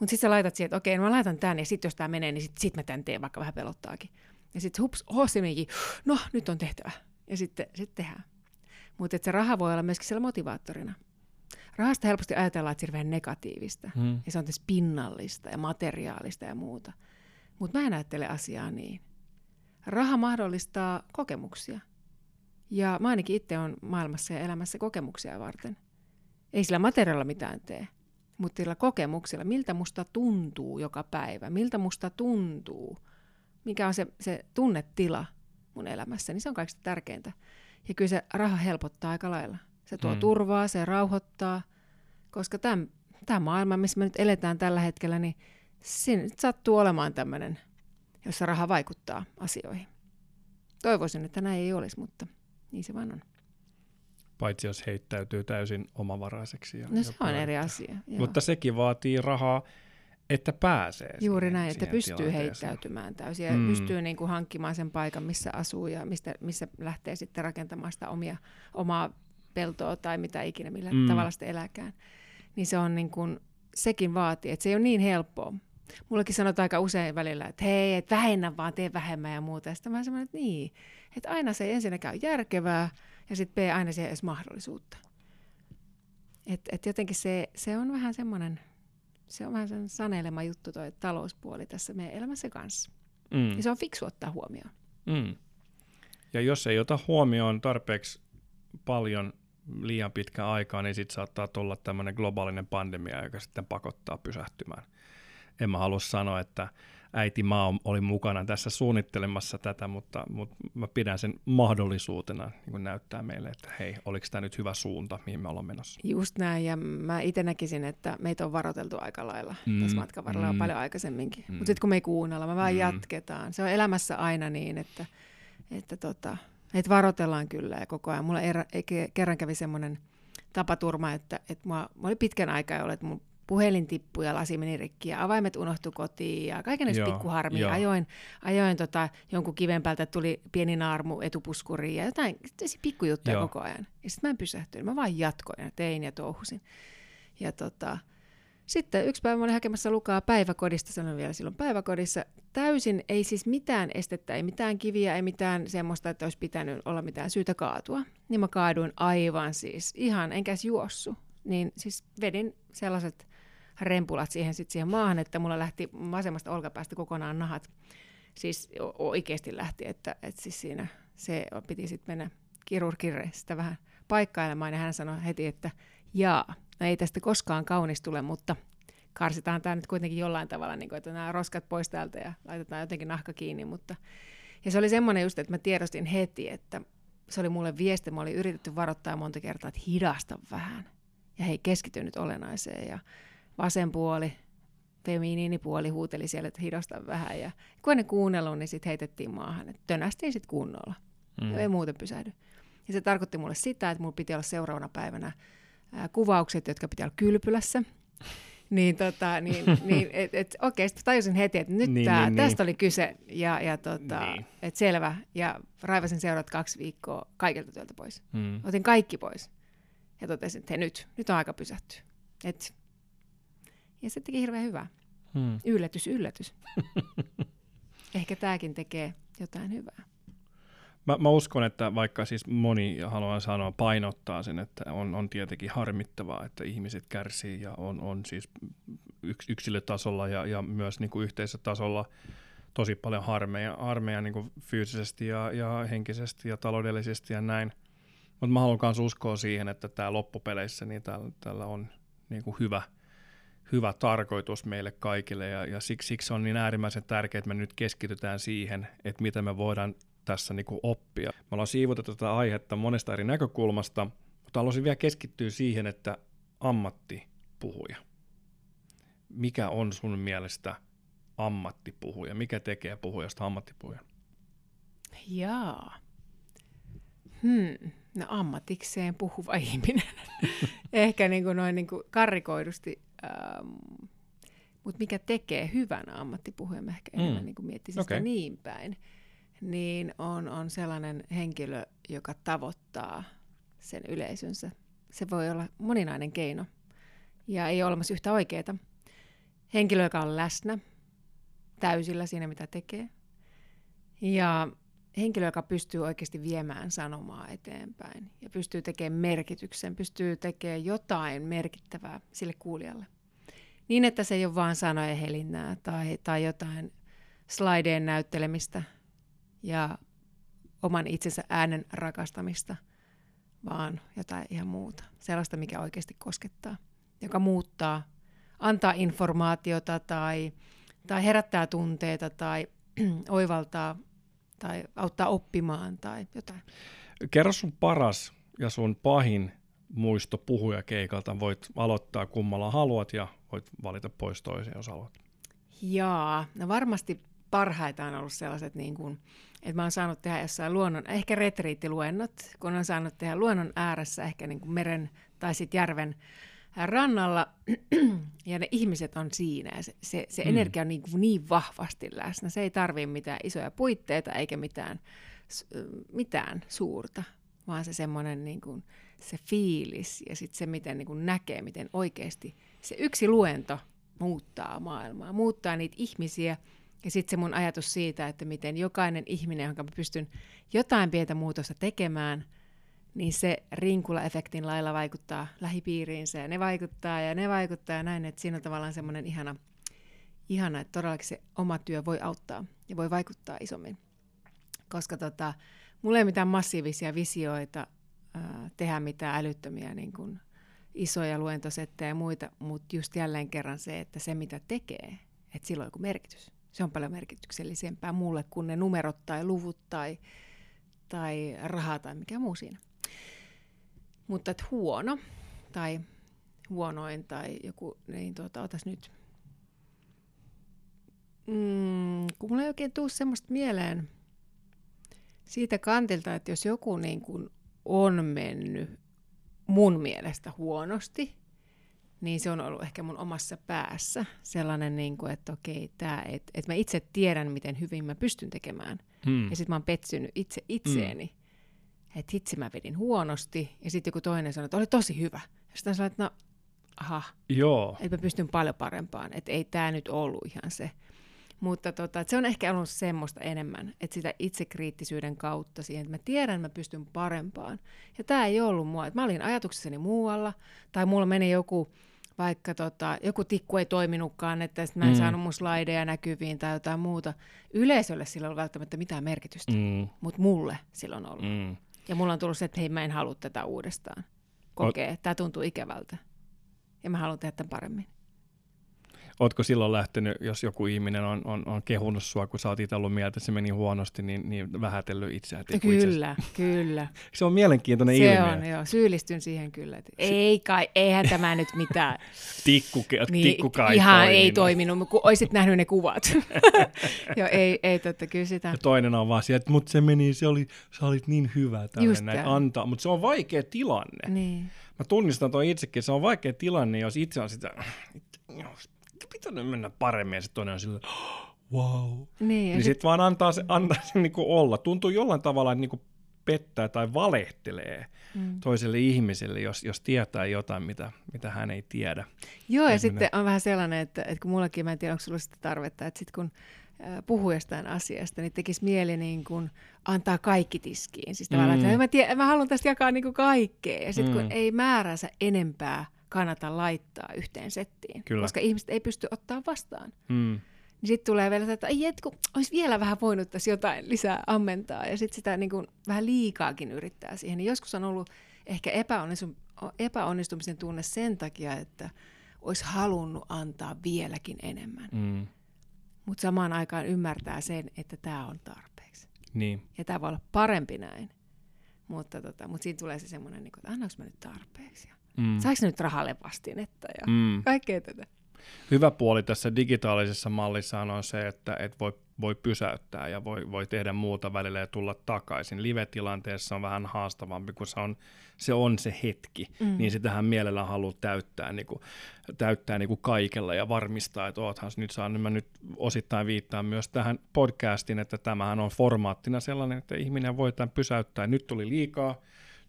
Mutta sitten sä laitat siihen, että okei, no mä laitan tämän ja sitten jos tämä menee, niin sitten sit mä tämän teen, vaikka vähän pelottaakin. Ja sitten hups, hossimikin, no nyt on tehtävä. Ja sitten sit tehdään. Mutta se raha voi olla myöskin siellä motivaattorina. Rahasta helposti ajatellaan, että se on negatiivista. Hmm. Ja se on tässä pinnallista ja materiaalista ja muuta. Mutta mä en ajattele asiaa niin. Raha mahdollistaa kokemuksia. Ja mä ainakin itse on maailmassa ja elämässä kokemuksia varten. Ei sillä materiaalilla mitään tee, mutta sillä kokemuksilla, miltä musta tuntuu joka päivä, miltä musta tuntuu, mikä on se, se tunnetila mun elämässä, niin se on kaikista tärkeintä. Ja kyllä se raha helpottaa aika lailla. Se tuo mm. turvaa, se rauhoittaa, koska tämä maailma, missä me nyt eletään tällä hetkellä, niin siinä sattuu olemaan tämmöinen, jossa raha vaikuttaa asioihin. Toivoisin, että näin ei olisi, mutta niin se vaan on. Paitsi jos heittäytyy täysin omavaraiseksi. Ja no se on eri asia. Joo. Mutta sekin vaatii rahaa, että pääsee Juuri siihen, näin, että pystyy heittäytymään täysin ja mm. pystyy niin kuin hankkimaan sen paikan, missä asuu ja mistä, missä lähtee sitten rakentamaan sitä omia, omaa peltoa tai mitä ikinä, millä mm. tavalla sitä eläkään. Niin se on niin kuin, sekin vaatii, että se ei ole niin helppoa. Mullekin sanotaan aika usein välillä, että hei, et vähennä vaan, tee vähemmän ja muuta. Ja sitten mä semmoinen, että niin, että aina se ei ensinnäkään ole järkevää ja sitten B, aina ei edes mahdollisuutta. Että et jotenkin se, se on vähän semmoinen, se on vähän sen sanelema juttu toi talouspuoli tässä meidän elämässä kanssa. Mm. Ja se on fiksu ottaa huomioon. Mm. Ja jos ei ota huomioon tarpeeksi paljon liian pitkä aikaa, niin sitten saattaa tulla tämmöinen globaalinen pandemia, joka sitten pakottaa pysähtymään. En mä halua sanoa, että äiti maa oli mukana tässä suunnittelemassa tätä, mutta, mutta mä pidän sen mahdollisuutena niin kuin näyttää meille, että hei, oliko tämä nyt hyvä suunta, mihin me ollaan menossa. Just näin, ja mä itse näkisin, että meitä on varoiteltu aika lailla mm, tässä matkan varrella mm, paljon aikaisemminkin. Mm. Mutta sitten kun me ei kuunnella, me vaan mm. jatketaan. Se on elämässä aina niin, että, että tota, että varoitellaan kyllä ja koko ajan. Mulla erä, kerran kävi semmoinen tapaturma, että, että mä, mä oli pitkän aikaa ollut, että mun puhelin tippui ja lasi meni rikki ja avaimet unohtu kotiin ja kaikenlaista pikkuharmia. Ajoin, ajoin tota, jonkun kiven päältä, tuli pieni naarmu etupuskuriin ja jotain pikkujuttuja joo. koko ajan. Ja sitten mä en pysähtynyt, mä vaan jatkoin ja tein ja touhusin. Ja tota, sitten yksi päivä mä olin hakemassa Lukaa päiväkodista, sanon vielä silloin päiväkodissa. Täysin ei siis mitään estettä, ei mitään kiviä, ei mitään semmoista, että olisi pitänyt olla mitään syytä kaatua. Niin mä kaaduin aivan siis, ihan enkä juossu. Niin siis vedin sellaiset rempulat siihen, sit siihen maahan, että mulla lähti vasemmasta olkapäästä kokonaan nahat. Siis oikeasti lähti, että, että siis siinä se piti sitten mennä kirurgille sitä vähän paikkailemaan ja hän sanoi heti, että jaa, no ei tästä koskaan kaunis tule, mutta karsitaan tämä nyt kuitenkin jollain tavalla, niin kuin, että nämä roskat pois täältä ja laitetaan jotenkin nahka kiinni. Mutta... Ja se oli semmoinen just, että mä tiedostin heti, että se oli mulle viesti, mä olin yritetty varoittaa monta kertaa, että hidasta vähän. Ja hei, keskity nyt olennaiseen. Ja vasen puoli, feminiinipuoli huuteli siellä, että hidasta vähän. Ja kun ne kuunnellut, niin sitten heitettiin maahan. Että tönästiin sitten kunnolla. Mm. Ja ei muuten pysähdy. Ja se tarkoitti mulle sitä, että mulla piti olla seuraavana päivänä ää, kuvaukset, jotka pitää olla kylpylässä. niin, tota, niin, niin et, et, okei, sitten tajusin heti, että nyt niin, tää, niin, tästä niin. oli kyse. Ja, ja tota, niin. et selvä. Ja raivasin seuraavat kaksi viikkoa kaikilta työltä pois. Mm. Otin kaikki pois. Ja totesin, että nyt, nyt on aika pysähtyä. Et, ja se teki hirveän hyvää. Hmm. Yllätys, yllätys. Ehkä tämäkin tekee jotain hyvää. Mä, mä uskon, että vaikka siis moni, haluan sanoa, painottaa sen, että on, on tietenkin harmittavaa, että ihmiset kärsii ja on, on siis yks, yksilötasolla ja, ja myös niin kuin yhteisötasolla tosi paljon harmeja, harmeja niin kuin fyysisesti ja, ja henkisesti ja taloudellisesti ja näin. Mutta mä haluan myös uskoa siihen, että tämä loppupeleissä niin tällä, tällä on niin kuin hyvä, hyvä tarkoitus meille kaikille ja, ja siksi, siksi on niin äärimmäisen tärkeää, että me nyt keskitytään siihen, että miten me voidaan tässä niin kuin oppia. Me ollaan siivotettu tätä aihetta monesta eri näkökulmasta, mutta haluaisin vielä keskittyä siihen, että ammattipuhuja. Mikä on sun mielestä ammattipuhuja? Mikä tekee puhujasta ammattipuhujan? Jaa. Hmm. No ammatikseen puhuva ihminen. Ehkä niin kuin noin niin kuin karrikoidusti. Ähm, mutta mikä tekee hyvän ammattipuhujan? Mä ehkä enemmän mm. niin miettisin okay. sitä niin päin niin on, on sellainen henkilö, joka tavoittaa sen yleisönsä. Se voi olla moninainen keino ja ei ole olemassa yhtä oikeaa. Henkilö, joka on läsnä täysillä siinä, mitä tekee. Ja henkilö, joka pystyy oikeasti viemään sanomaa eteenpäin ja pystyy tekemään merkityksen, pystyy tekemään jotain merkittävää sille kuulijalle. Niin, että se ei ole vain sanojen helinnää tai, tai jotain slaideen näyttelemistä, ja oman itsensä äänen rakastamista, vaan jotain ihan muuta. Sellaista, mikä oikeasti koskettaa, joka muuttaa, antaa informaatiota tai, tai herättää tunteita tai oivaltaa tai auttaa oppimaan tai jotain. Kerro sun paras ja sun pahin muisto puhuja keikalta. Voit aloittaa kummalla haluat ja voit valita pois toisen, jos haluat. Jaa, no varmasti parhaita on ollut sellaiset, niin kuin, että mä oon saanut tehdä jossain luonnon, ehkä retriittiluennot, kun on saanut tehdä luonnon ääressä, ehkä niin kuin meren tai sitten järven rannalla, ja ne ihmiset on siinä, ja se, se, se mm. energia on niin, niin vahvasti läsnä. Se ei tarvitse mitään isoja puitteita eikä mitään, mitään suurta, vaan se semmoinen niin kuin, se fiilis ja sitten se, miten niin kuin näkee, miten oikeasti se yksi luento muuttaa maailmaa, muuttaa niitä ihmisiä – ja sitten se mun ajatus siitä, että miten jokainen ihminen, jonka mä pystyn jotain pientä muutosta tekemään, niin se rinkula-efektin lailla vaikuttaa lähipiiriinsä ja ne vaikuttaa ja ne vaikuttaa ja näin, että siinä on tavallaan semmoinen ihana, ihana, että todellakin se oma työ voi auttaa ja voi vaikuttaa isommin. Koska tota, mulla ei mitään massiivisia visioita ää, tehdä mitään älyttömiä niin kuin isoja luentosettejä ja muita, mutta just jälleen kerran se, että se mitä tekee, että sillä on joku merkitys. Se on paljon merkityksellisempää mulle kuin ne numerot tai luvut tai, tai raha tai mikä muu siinä. Mutta että huono tai huonoin tai joku, niin tuota, otas nyt. Mm, kun mulla ei oikein tule semmoista mieleen siitä kantilta, että jos joku niin kuin on mennyt mun mielestä huonosti, niin se on ollut ehkä mun omassa päässä sellainen, niin kuin, että okei, tää, että, että mä itse tiedän, miten hyvin mä pystyn tekemään. Hmm. Ja sitten mä oon petsynyt itse itseeni. Hmm. Että hitsi mä vedin huonosti. Ja sitten joku toinen sanoi, että oli tosi hyvä. Ja sitten sanoin, että no, aha, Joo. että mä pystyn paljon parempaan. Että ei tämä nyt ollut ihan se. Mutta tota, se on ehkä ollut semmoista enemmän, että sitä itsekriittisyyden kautta siihen, että mä tiedän, että mä pystyn parempaan. Ja tämä ei ollut mua. Että mä olin ajatuksessani muualla, tai mulla meni joku, vaikka tota, joku tikku ei toiminutkaan, että mä en mm. saanut mun slideja näkyviin tai jotain muuta. Yleisölle sillä ei ollut välttämättä mitään merkitystä, mm. mutta mulle sillä on ollut. Mm. Ja mulla on tullut se, että hei mä en halua tätä uudestaan kokea. Tämä tuntuu ikävältä. Ja mä haluan tehdä tämän paremmin. Ootko silloin lähtenyt, jos joku ihminen on, on, on kehunut sua, kun sä oot itse ollut mieltä, että se meni huonosti, niin, niin vähätellyt itseään? Kyllä, itse kyllä. se on mielenkiintoinen se ilmiö. Se on, joo. Syyllistyn siihen kyllä. Että ei kai, eihän tämä nyt mitään. tikku, niin, tikku kai Ihan toiminut. ei toiminut, kun olisit nähnyt ne kuvat. joo, ei, ei totta, kyllä sitä. Ja toinen on vaan että mutta se meni, se oli, sä olit niin hyvä tällainen näin antaa. Mutta se on vaikea tilanne. Niin. Mä tunnistan tuon itsekin, se on vaikea tilanne, jos itse on sitä, pitänyt mennä paremmin ja sitten toinen on sillä, wow. Niin, niin sitten sit vaan antaa se, antaa se niinku olla. Tuntuu jollain tavalla, että niinku pettää tai valehtelee mm. toiselle ihmiselle, jos, jos tietää jotain, mitä, mitä hän ei tiedä. Joo, ja, ja sitten on vähän sellainen, että, että kun mullakin, mä en tiedä, onko sulla sitä tarvetta, että sitten kun puhuu jostain asiasta, niin tekisi mieli niin kuin antaa kaikki tiskiin. Siis mm. että mä, tiedän, mä haluan tästä jakaa niin kuin kaikkea. Ja sitten mm. kun ei määränsä enempää kannata laittaa yhteen settiin, Kyllä. koska ihmiset ei pysty ottaa vastaan. Mm. Niin sitten tulee vielä, että ei, et, kun olisi vielä vähän voinut tässä jotain lisää ammentaa, ja sitten sitä niin kuin vähän liikaakin yrittää siihen. Niin joskus on ollut ehkä epäonnistum- epäonnistumisen tunne sen takia, että olisi halunnut antaa vieläkin enemmän. Mm. Mutta samaan aikaan ymmärtää sen, että tämä on tarpeeksi. Niin. Ja tämä voi olla parempi näin. Mutta, tota, mutta siinä tulee se semmoinen, niin että annaanko mä nyt tarpeeksi? Mm. Saiko nyt rahalle vastinetta ja mm. kaikkea tätä? Hyvä puoli tässä digitaalisessa mallissa on se, että et voi, voi pysäyttää ja voi, voi tehdä muuta välillä ja tulla takaisin. Live-tilanteessa on vähän haastavampi, kun se on se, on se hetki, mm. niin sitähän mielellä haluaa täyttää, niin kuin, täyttää niin kuin kaikella ja varmistaa, että oothan nyt saanut. Mä nyt osittain viittaan myös tähän podcastiin, että tämähän on formaattina sellainen, että ihminen voi tämän pysäyttää. Nyt tuli liikaa,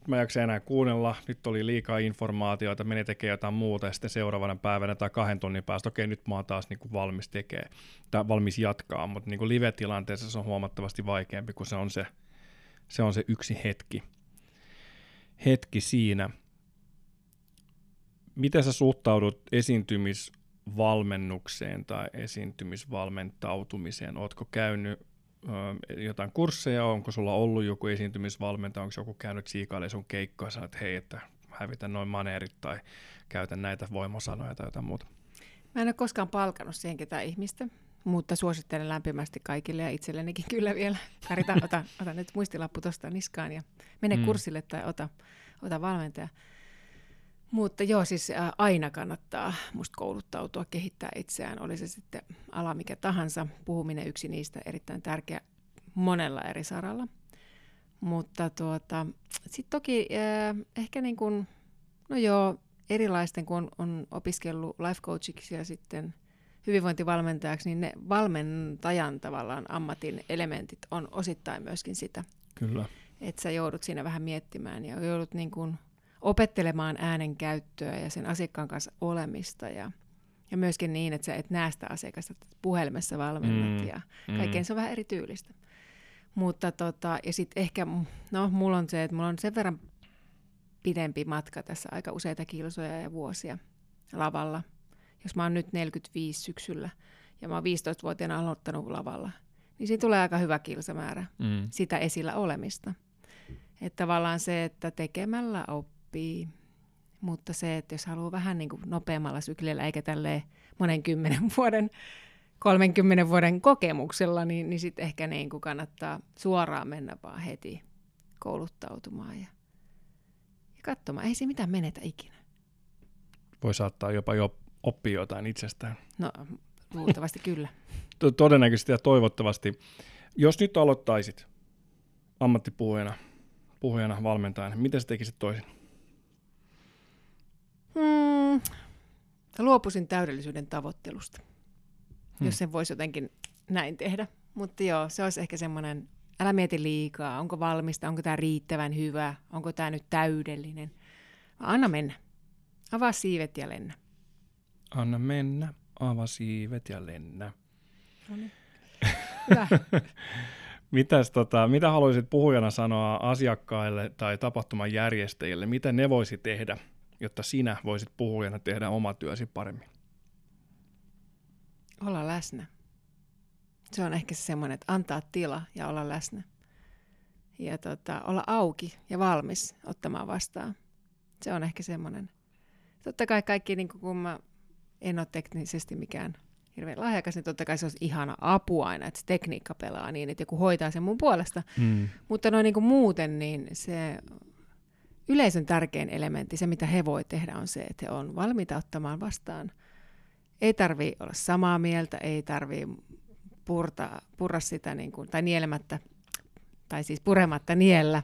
mä jaksan enää kuunnella, nyt oli liikaa informaatiota, meni tekemään jotain muuta ja sitten seuraavana päivänä tai kahden tunnin päästä, okei nyt mä oon taas niin kuin valmis tekee, tai valmis jatkaa, mutta niin kuin live-tilanteessa se on huomattavasti vaikeampi, kun se on se, se, on se yksi hetki, hetki siinä. Miten sä suhtaudut esiintymisvalmennukseen tai esiintymisvalmentautumiseen? Ootko käynyt jotain kursseja, onko sulla ollut joku esiintymisvalmentaja, onko joku käynyt siikailemaan sun keikkoa ja että hei, että hävitä noin maneerit tai käytä näitä voimasanoja tai jotain muuta? Mä en ole koskaan palkannut siihen ketään ihmistä, mutta suosittelen lämpimästi kaikille ja itsellenikin kyllä vielä. Karita, ota, ota nyt muistilappu tuosta niskaan ja mene mm. kurssille tai ota, ota valmentaja. Mutta joo, siis aina kannattaa musta kouluttautua, kehittää itseään, oli se sitten ala mikä tahansa. Puhuminen yksi niistä erittäin tärkeä monella eri saralla. Mutta tuota, sitten toki äh, ehkä niin kuin, no joo, erilaisten, kun on, on opiskellut life coachiksi ja sitten hyvinvointivalmentajaksi, niin ne valmentajan tavallaan ammatin elementit on osittain myöskin sitä. Kyllä. Että sä joudut siinä vähän miettimään ja joudut niin kuin opettelemaan äänen käyttöä ja sen asiakkaan kanssa olemista ja, ja myöskin niin, että sä et näe sitä asiakasta, että puhelimessa valmennat mm, ja mm. se on vähän erityylistä. Mutta tota, ja sitten ehkä, no mulla on se, että mulla on sen verran pidempi matka tässä, aika useita kilsoja ja vuosia lavalla. Jos mä oon nyt 45 syksyllä ja mä oon 15-vuotiaana aloittanut lavalla, niin siinä tulee aika hyvä kilsamäärä Mm. sitä esillä olemista. Että tavallaan se, että tekemällä oppii, mutta se, että jos haluaa vähän niin kuin nopeammalla syklillä eikä tälleen monen kymmenen vuoden, 30 vuoden kokemuksella, niin, niin sitten ehkä niin kuin kannattaa suoraan mennä vaan heti kouluttautumaan ja, ja katsomaan. Ei se mitään menetä ikinä. Voi saattaa jopa jo oppia jotain itsestään. No luultavasti kyllä. To- todennäköisesti ja toivottavasti. Jos nyt aloittaisit ammattipuhujana, puhujana, valmentajana, miten sä tekisit toisin? Hmm. Luopuisin täydellisyyden tavoittelusta, Hmm. jos sen voisi jotenkin näin tehdä. Mutta joo, se olisi ehkä semmoinen, älä mieti liikaa, onko valmista, onko tämä riittävän hyvä, onko tämä nyt täydellinen. Anna mennä. Avaa siivet ja lennä. Anna mennä, ava siivet ja lennä. No niin. Hyvä. Mitäs, tota, mitä haluaisit puhujana sanoa asiakkaille tai tapahtuman järjestäjille? Mitä ne voisi tehdä, jotta sinä voisit puhujana tehdä oma työsi paremmin? Olla läsnä. Se on ehkä se semmoinen, että antaa tila ja olla läsnä. Ja tota, olla auki ja valmis ottamaan vastaan. Se on ehkä semmoinen. Totta kai kaikki, niin kun mä en ole teknisesti mikään hirveän lahjakas, niin totta kai se olisi ihana apu aina, että se tekniikka pelaa niin, että joku hoitaa sen mun puolesta. Mm. Mutta noin niin kuin muuten, niin se yleisön tärkein elementti, se mitä he voi tehdä, on se, että he on valmiita ottamaan vastaan. Ei tarvi olla samaa mieltä, ei tarvi purta, purra sitä, niin kuin, tai nielemättä, tai siis purematta niellä,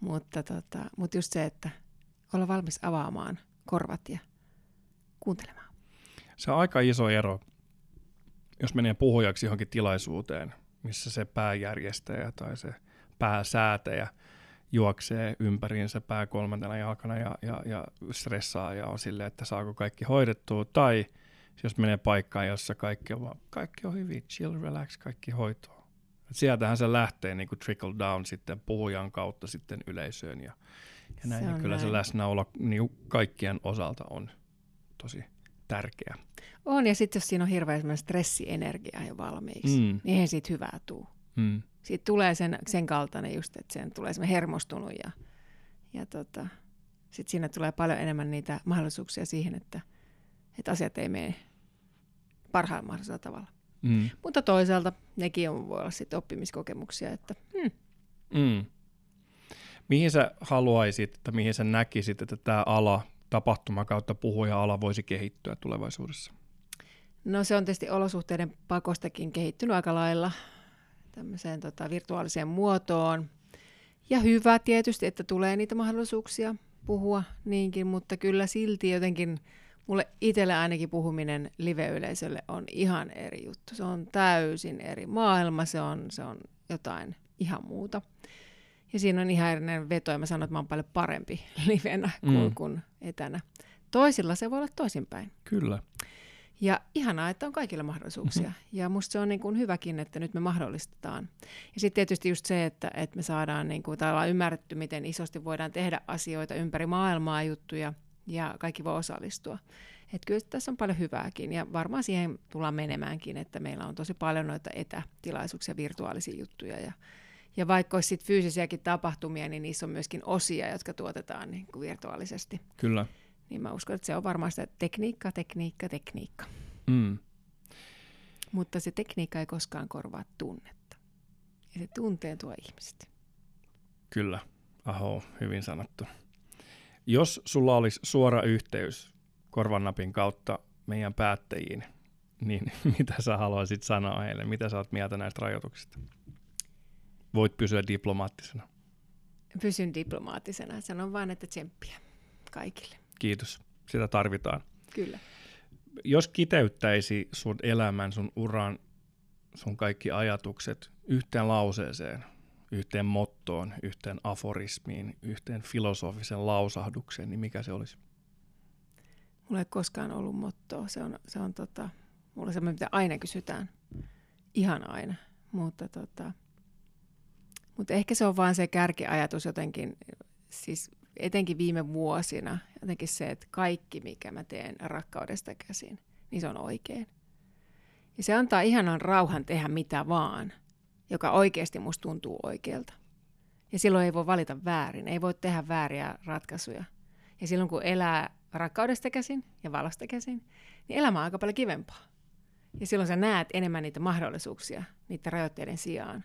mutta, tota, mutta just se, että olla valmis avaamaan korvat ja kuuntelemaan. Se on aika iso ero, jos menee puhujaksi johonkin tilaisuuteen, missä se pääjärjestäjä tai se pääsäätäjä juoksee ympäriinsä pää kolmantena jalkana ja, ja, ja stressaa ja on silleen, että saako kaikki hoidettua. Tai jos menee paikkaan, jossa kaikki on, vaan, kaikki on hyvin, chill, relax, kaikki hoitoa. Et sieltähän se lähtee niin kuin trickle down sitten puhujan kautta sitten yleisöön ja, ja näin. Se ja kyllä se näin. läsnäolo niin kaikkien osalta on tosi tärkeä. On, ja sitten jos siinä on hirveän semmoinen stressienergia jo valmiiksi, Mm. niin eihän siitä hyvää tuu. Mm. Siitä tulee sen, sen kaltainen just, että sen tulee semmoinen hermostunut ja, ja tota, sitten siinä tulee paljon enemmän niitä mahdollisuuksia siihen, että, että asiat ei mene parhaalla mahdollisella tavalla. Mm. Mutta toisaalta nekin on, voi olla sitten oppimiskokemuksia, että hmm, Mm. Mihin sä haluaisit, että mihin sä näkisit, että tämä ala, tapahtuma kautta puhuja-ala voisi kehittyä tulevaisuudessa? no se on tietysti olosuhteiden pakostakin kehittynyt aika lailla tämmöiseen tota, virtuaaliseen muotoon. Ja hyvä tietysti, että tulee niitä mahdollisuuksia puhua niinkin, mutta kyllä silti jotenkin mulle itselle ainakin puhuminen live-yleisölle on ihan eri juttu. Se on täysin eri maailma, se on, se on jotain ihan muuta. Ja siinä on ihan erinen veto, ja mä sanon, että mä oon paljon parempi livenä kuin, Mm. kuin etänä. Toisilla se voi olla toisinpäin. Kyllä. Ja ihanaa, että on kaikilla mahdollisuuksia. Mm-hmm. Ja musta se on niin kuin hyväkin, että nyt me mahdollistetaan. Ja sitten tietysti just se, että, että me saadaan, niin kuin, tai ollaan ymmärretty, miten isosti voidaan tehdä asioita ympäri maailmaa juttuja, ja kaikki voi osallistua. Että kyllä tässä on paljon hyvääkin, ja varmaan siihen tullaan menemäänkin, että meillä on tosi paljon noita etätilaisuuksia, virtuaalisia juttuja, ja ja vaikka olisi sit fyysisiäkin tapahtumia, niin niissä on myöskin osia, jotka tuotetaan niin kuin virtuaalisesti. Kyllä. Niin mä uskon, että se on varmaan sitä tekniikka, tekniikka, tekniikka. Mm. Mutta se tekniikka ei koskaan korvaa tunnetta. Ja se tunteen tuo ihmiset. Kyllä. Aho, hyvin sanottu. Jos sulla olisi suora yhteys korvannapin kautta meidän päättäjiin, niin mitä sä haluaisit sanoa heille? Mitä sä oot mieltä näistä rajoituksista? Voit pysyä diplomaattisena. Pysyn diplomaattisena. Sanon vaan, että tsemppiä kaikille. Kiitos. Sitä tarvitaan. Kyllä. Jos kiteyttäisi sun elämän, sun uran, sun kaikki ajatukset yhteen lauseeseen, yhteen mottoon, yhteen aforismiin, yhteen filosofisen lausahdukseen, niin mikä se olisi? Mulla ei koskaan ollut mottoa. Se on, se on tota, mulla semmoinen, mitä aina kysytään. Ihan aina. Mutta, tota, mutta ehkä se on vaan se kärkiajatus jotenkin, siis etenkin viime vuosina, jotenkin se, että kaikki mikä mä teen rakkaudesta käsin, niin se on oikein. Ja se antaa ihanan rauhan tehdä mitä vaan, joka oikeasti musta tuntuu oikealta. Ja silloin ei voi valita väärin, ei voi tehdä vääriä ratkaisuja. Ja silloin kun elää rakkaudesta käsin ja valosta käsin, niin elämä on aika paljon kivempaa. Ja silloin sä näet enemmän niitä mahdollisuuksia niiden rajoitteiden sijaan.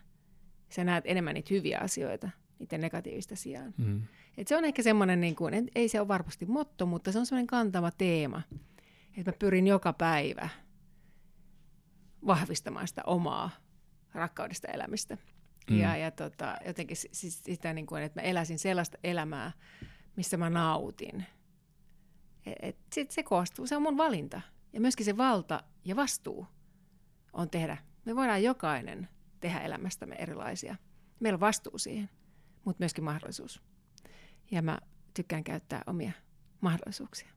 Sä näet enemmän niitä hyviä asioita niiden negatiivista sijaan. Mm. Et se on ehkä semmoinen, niin kuin, ei se ole varmasti motto, mutta se on semmoinen kantava teema, että mä pyrin joka päivä vahvistamaan sitä omaa rakkaudesta elämistä. Mm. Ja, ja tota, jotenkin siis sitä, niin kuin, että mä eläisin sellaista elämää, missä mä nautin. Et, et sit se koostuu, se on mun valinta. Ja myöskin se valta ja vastuu on tehdä. Me voidaan jokainen tehdä elämästämme erilaisia. Meillä on vastuu siihen, mutta myöskin mahdollisuus. Ja mä tykkään käyttää omia mahdollisuuksia.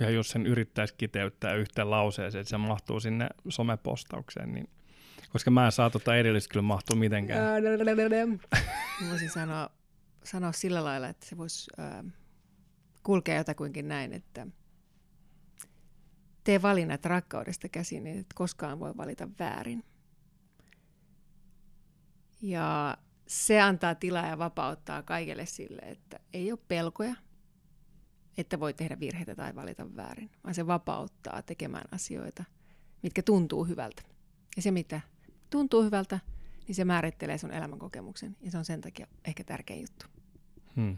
Ja jos sen yrittäisi kiteyttää yhteen lauseeseen, että se mahtuu sinne somepostaukseen, niin koska mä en saa tota edellistä kyllä mahtua mitenkään. voisin sanoa, sanoa sillä lailla, että se voisi äh, kulkea jotakuinkin näin, että tee valinnat rakkaudesta käsin, niin et koskaan voi valita väärin. Ja se antaa tilaa ja vapauttaa kaikille sille, että ei ole pelkoja, että voi tehdä virheitä tai valita väärin, vaan se vapauttaa tekemään asioita, mitkä tuntuu hyvältä. Ja se, mitä tuntuu hyvältä, niin se määrittelee sun elämänkokemuksen. Ja se on sen takia ehkä tärkein juttu. Hmm.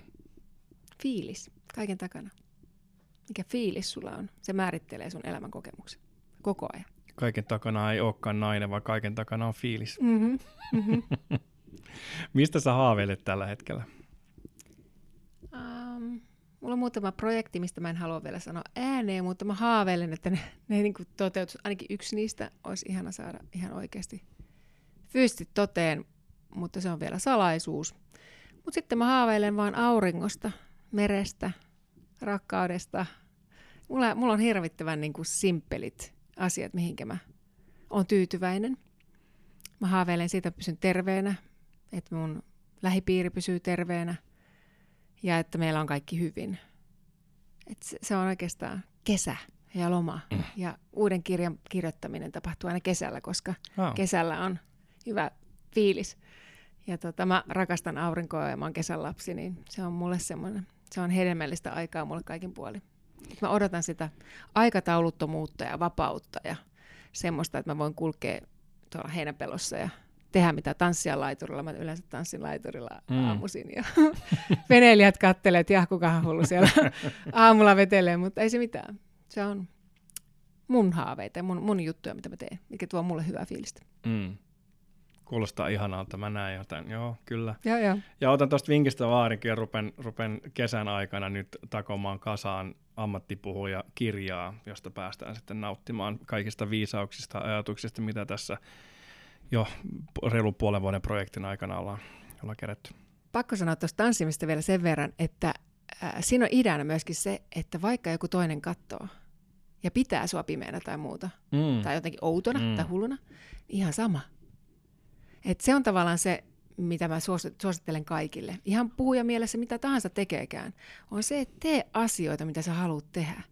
Fiilis kaiken takana. Mikä fiilis sulla on, se määrittelee sun elämänkokemuksen koko ajan. Kaiken takana ei olekaan nainen, vaan kaiken takana on fiilis. Mm-hmm. Mm-hmm. Mistä sä haaveilet tällä hetkellä? Um, mulla on muutama projekti, mistä mä en halua vielä sanoa ääneen, mutta mä haaveilen, että ne, ne niin toteutus. Ainakin yksi niistä olisi ihana saada ihan oikeasti fyysisesti toteen, mutta se on vielä salaisuus. Mutta sitten mä haaveilen vaan auringosta, merestä, rakkaudesta. Mulla, mulla on hirvittävän niin kuin simppelit asiat, mihinkä mä oon tyytyväinen. Mä haaveilen siitä, että pysyn terveenä, että mun lähipiiri pysyy terveenä ja että meillä on kaikki hyvin. Et se, se on oikeastaan kesä ja loma. Mm. Ja uuden kirjan kirjoittaminen tapahtuu aina kesällä, koska oh. kesällä on hyvä fiilis. Ja tota, mä rakastan aurinkoa ja mä oon kesän lapsi, niin se on mulle semmoinen, se on hedelmällistä aikaa mulle kaikin puolin. Mä odotan sitä aikatauluttomuutta ja vapautta ja semmoista, että mä voin kulkea tuolla heinäpelossa ja tehdä mitä tanssia laiturilla. Mä yleensä tanssin laiturilla mm. aamuisin ja veneilijät kattelee, että jah, kukahan hullu siellä aamulla vetelee, mutta ei se mitään. Se on mun haaveita ja mun, mun juttuja, mitä mä teen, mikä tuo mulle hyvää fiilistä. Mm. Kuulostaa ihanalta, mä näen jotain. Joo, kyllä. Joo, joo. Ja otan tuosta vinkistä vaarinkin ja rupen, rupen kesän aikana nyt takomaan kasaan ammattipuhuja kirjaa, josta päästään sitten nauttimaan kaikista viisauksista ajatuksista, mitä tässä jo reilu puolen vuoden projektin aikana ollaan, ollaan kerätty. Pakko sanoa tuosta tanssimista vielä sen verran, että äh, siinä on ideana myöskin se, että vaikka joku toinen katsoo ja pitää sua pimeänä tai muuta, mm. tai jotenkin outona mm. tai hulluna, niin ihan sama. Et se on tavallaan se, mitä mä suosittelen kaikille. Ihan puhuja mielessä mitä tahansa tekeekään, on se, että tee asioita, mitä sä haluat tehdä.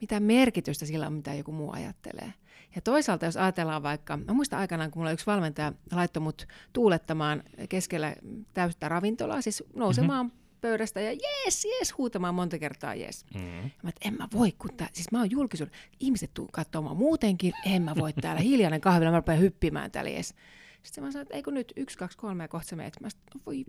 Mitä merkitystä sillä on, mitä joku muu ajattelee. Ja toisaalta, jos ajatellaan vaikka, mä muistan aikanaan, kun mulla yksi valmentaja laittoi mut tuulettamaan keskellä täyttä ravintolaa, siis nousemaan mm-hmm pöydästä ja jees, jees, huutamaan monta kertaa jees. Mm. Mä et, en mä voi, kun tää, siis mä oon julkisuuden, ihmiset tuu katsomaan muutenkin, en mä voi täällä hiljainen kahvilla, mä rupean hyppimään täällä jees. Sitten mä sanoin, että ei kun nyt yksi, kaksi, kolme ja kohta sä meet. Mä sanoin, no voi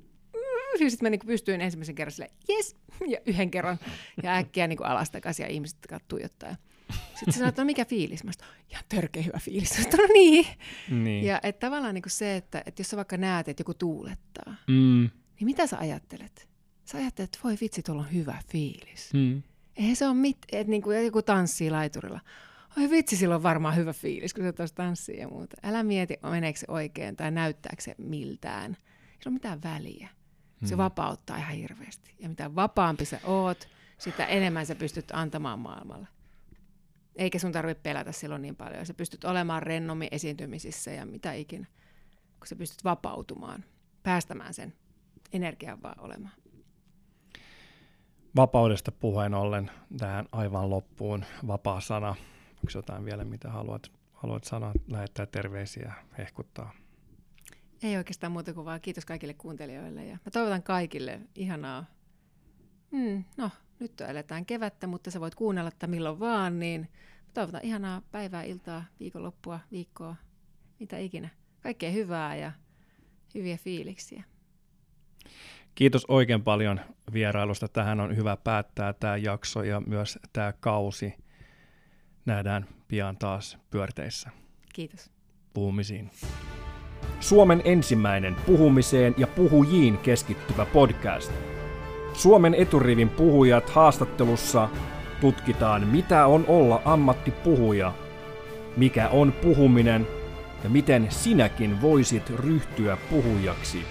sitten mä niin pystyin ensimmäisen kerran silleen, yes, ja yhden kerran, ja äkkiä niin alas takaisin, ja ihmiset jotain. Sitten se sanoi, että no mikä fiilis? Mä sanoin, ihan törkeä hyvä fiilis. Mä sanoin, no niin. niin. Ja että tavallaan niin kuin se, että, että jos sä vaikka näet, että joku tuulettaa, mm. niin mitä sä ajattelet? Sä ajattelet, että voi vitsi, tuolla on hyvä fiilis. Mm. Eihän se ole mit, että niin kuin joku tanssii laiturilla. Oi vitsi, sillä on varmaan hyvä fiilis, kun se tuossa tanssii ja muuta. Älä mieti, meneekö se oikein tai näyttääkö se miltään. Ei ole mitään väliä. Se mm. vapauttaa ihan hirveästi. Ja mitä vapaampi sä oot, sitä enemmän sä pystyt antamaan maailmalle. Eikä sun tarvitse pelätä silloin niin paljon. Sä pystyt olemaan rennommin esiintymisissä ja mitä ikinä, kun sä pystyt vapautumaan, päästämään sen energian vaan olemaan. Vapaudesta puheen ollen tähän aivan loppuun vapaa sana. Onko jotain vielä, mitä haluat, haluat sanoa, lähettää terveisiä, hehkuttaa? Ei oikeastaan muuta kuin vaan kiitos kaikille kuuntelijoille ja mä toivotan kaikille ihanaa, mm, no nyt eletään kevättä, mutta sä voit kuunnella että milloin vaan, niin toivotan ihanaa päivää, iltaa, viikonloppua, viikkoa, mitä ikinä. Kaikkea hyvää ja hyviä fiiliksiä. Kiitos oikein paljon vierailusta. Tähän on hyvä päättää tämä jakso ja myös tämä kausi. Nähdään pian taas pyörteissä. Kiitos. Puhumisiin. Suomen ensimmäinen puhumiseen ja puhujiin keskittyvä podcast. Suomen eturivin puhujat haastattelussa tutkitaan, mitä on olla ammattipuhuja, mikä on puhuminen ja miten sinäkin voisit ryhtyä puhujaksi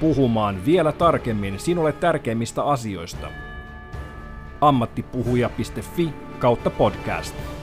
puhumaan vielä tarkemmin sinulle tärkeimmistä asioista. ammattipuhuja.fi kautta podcast.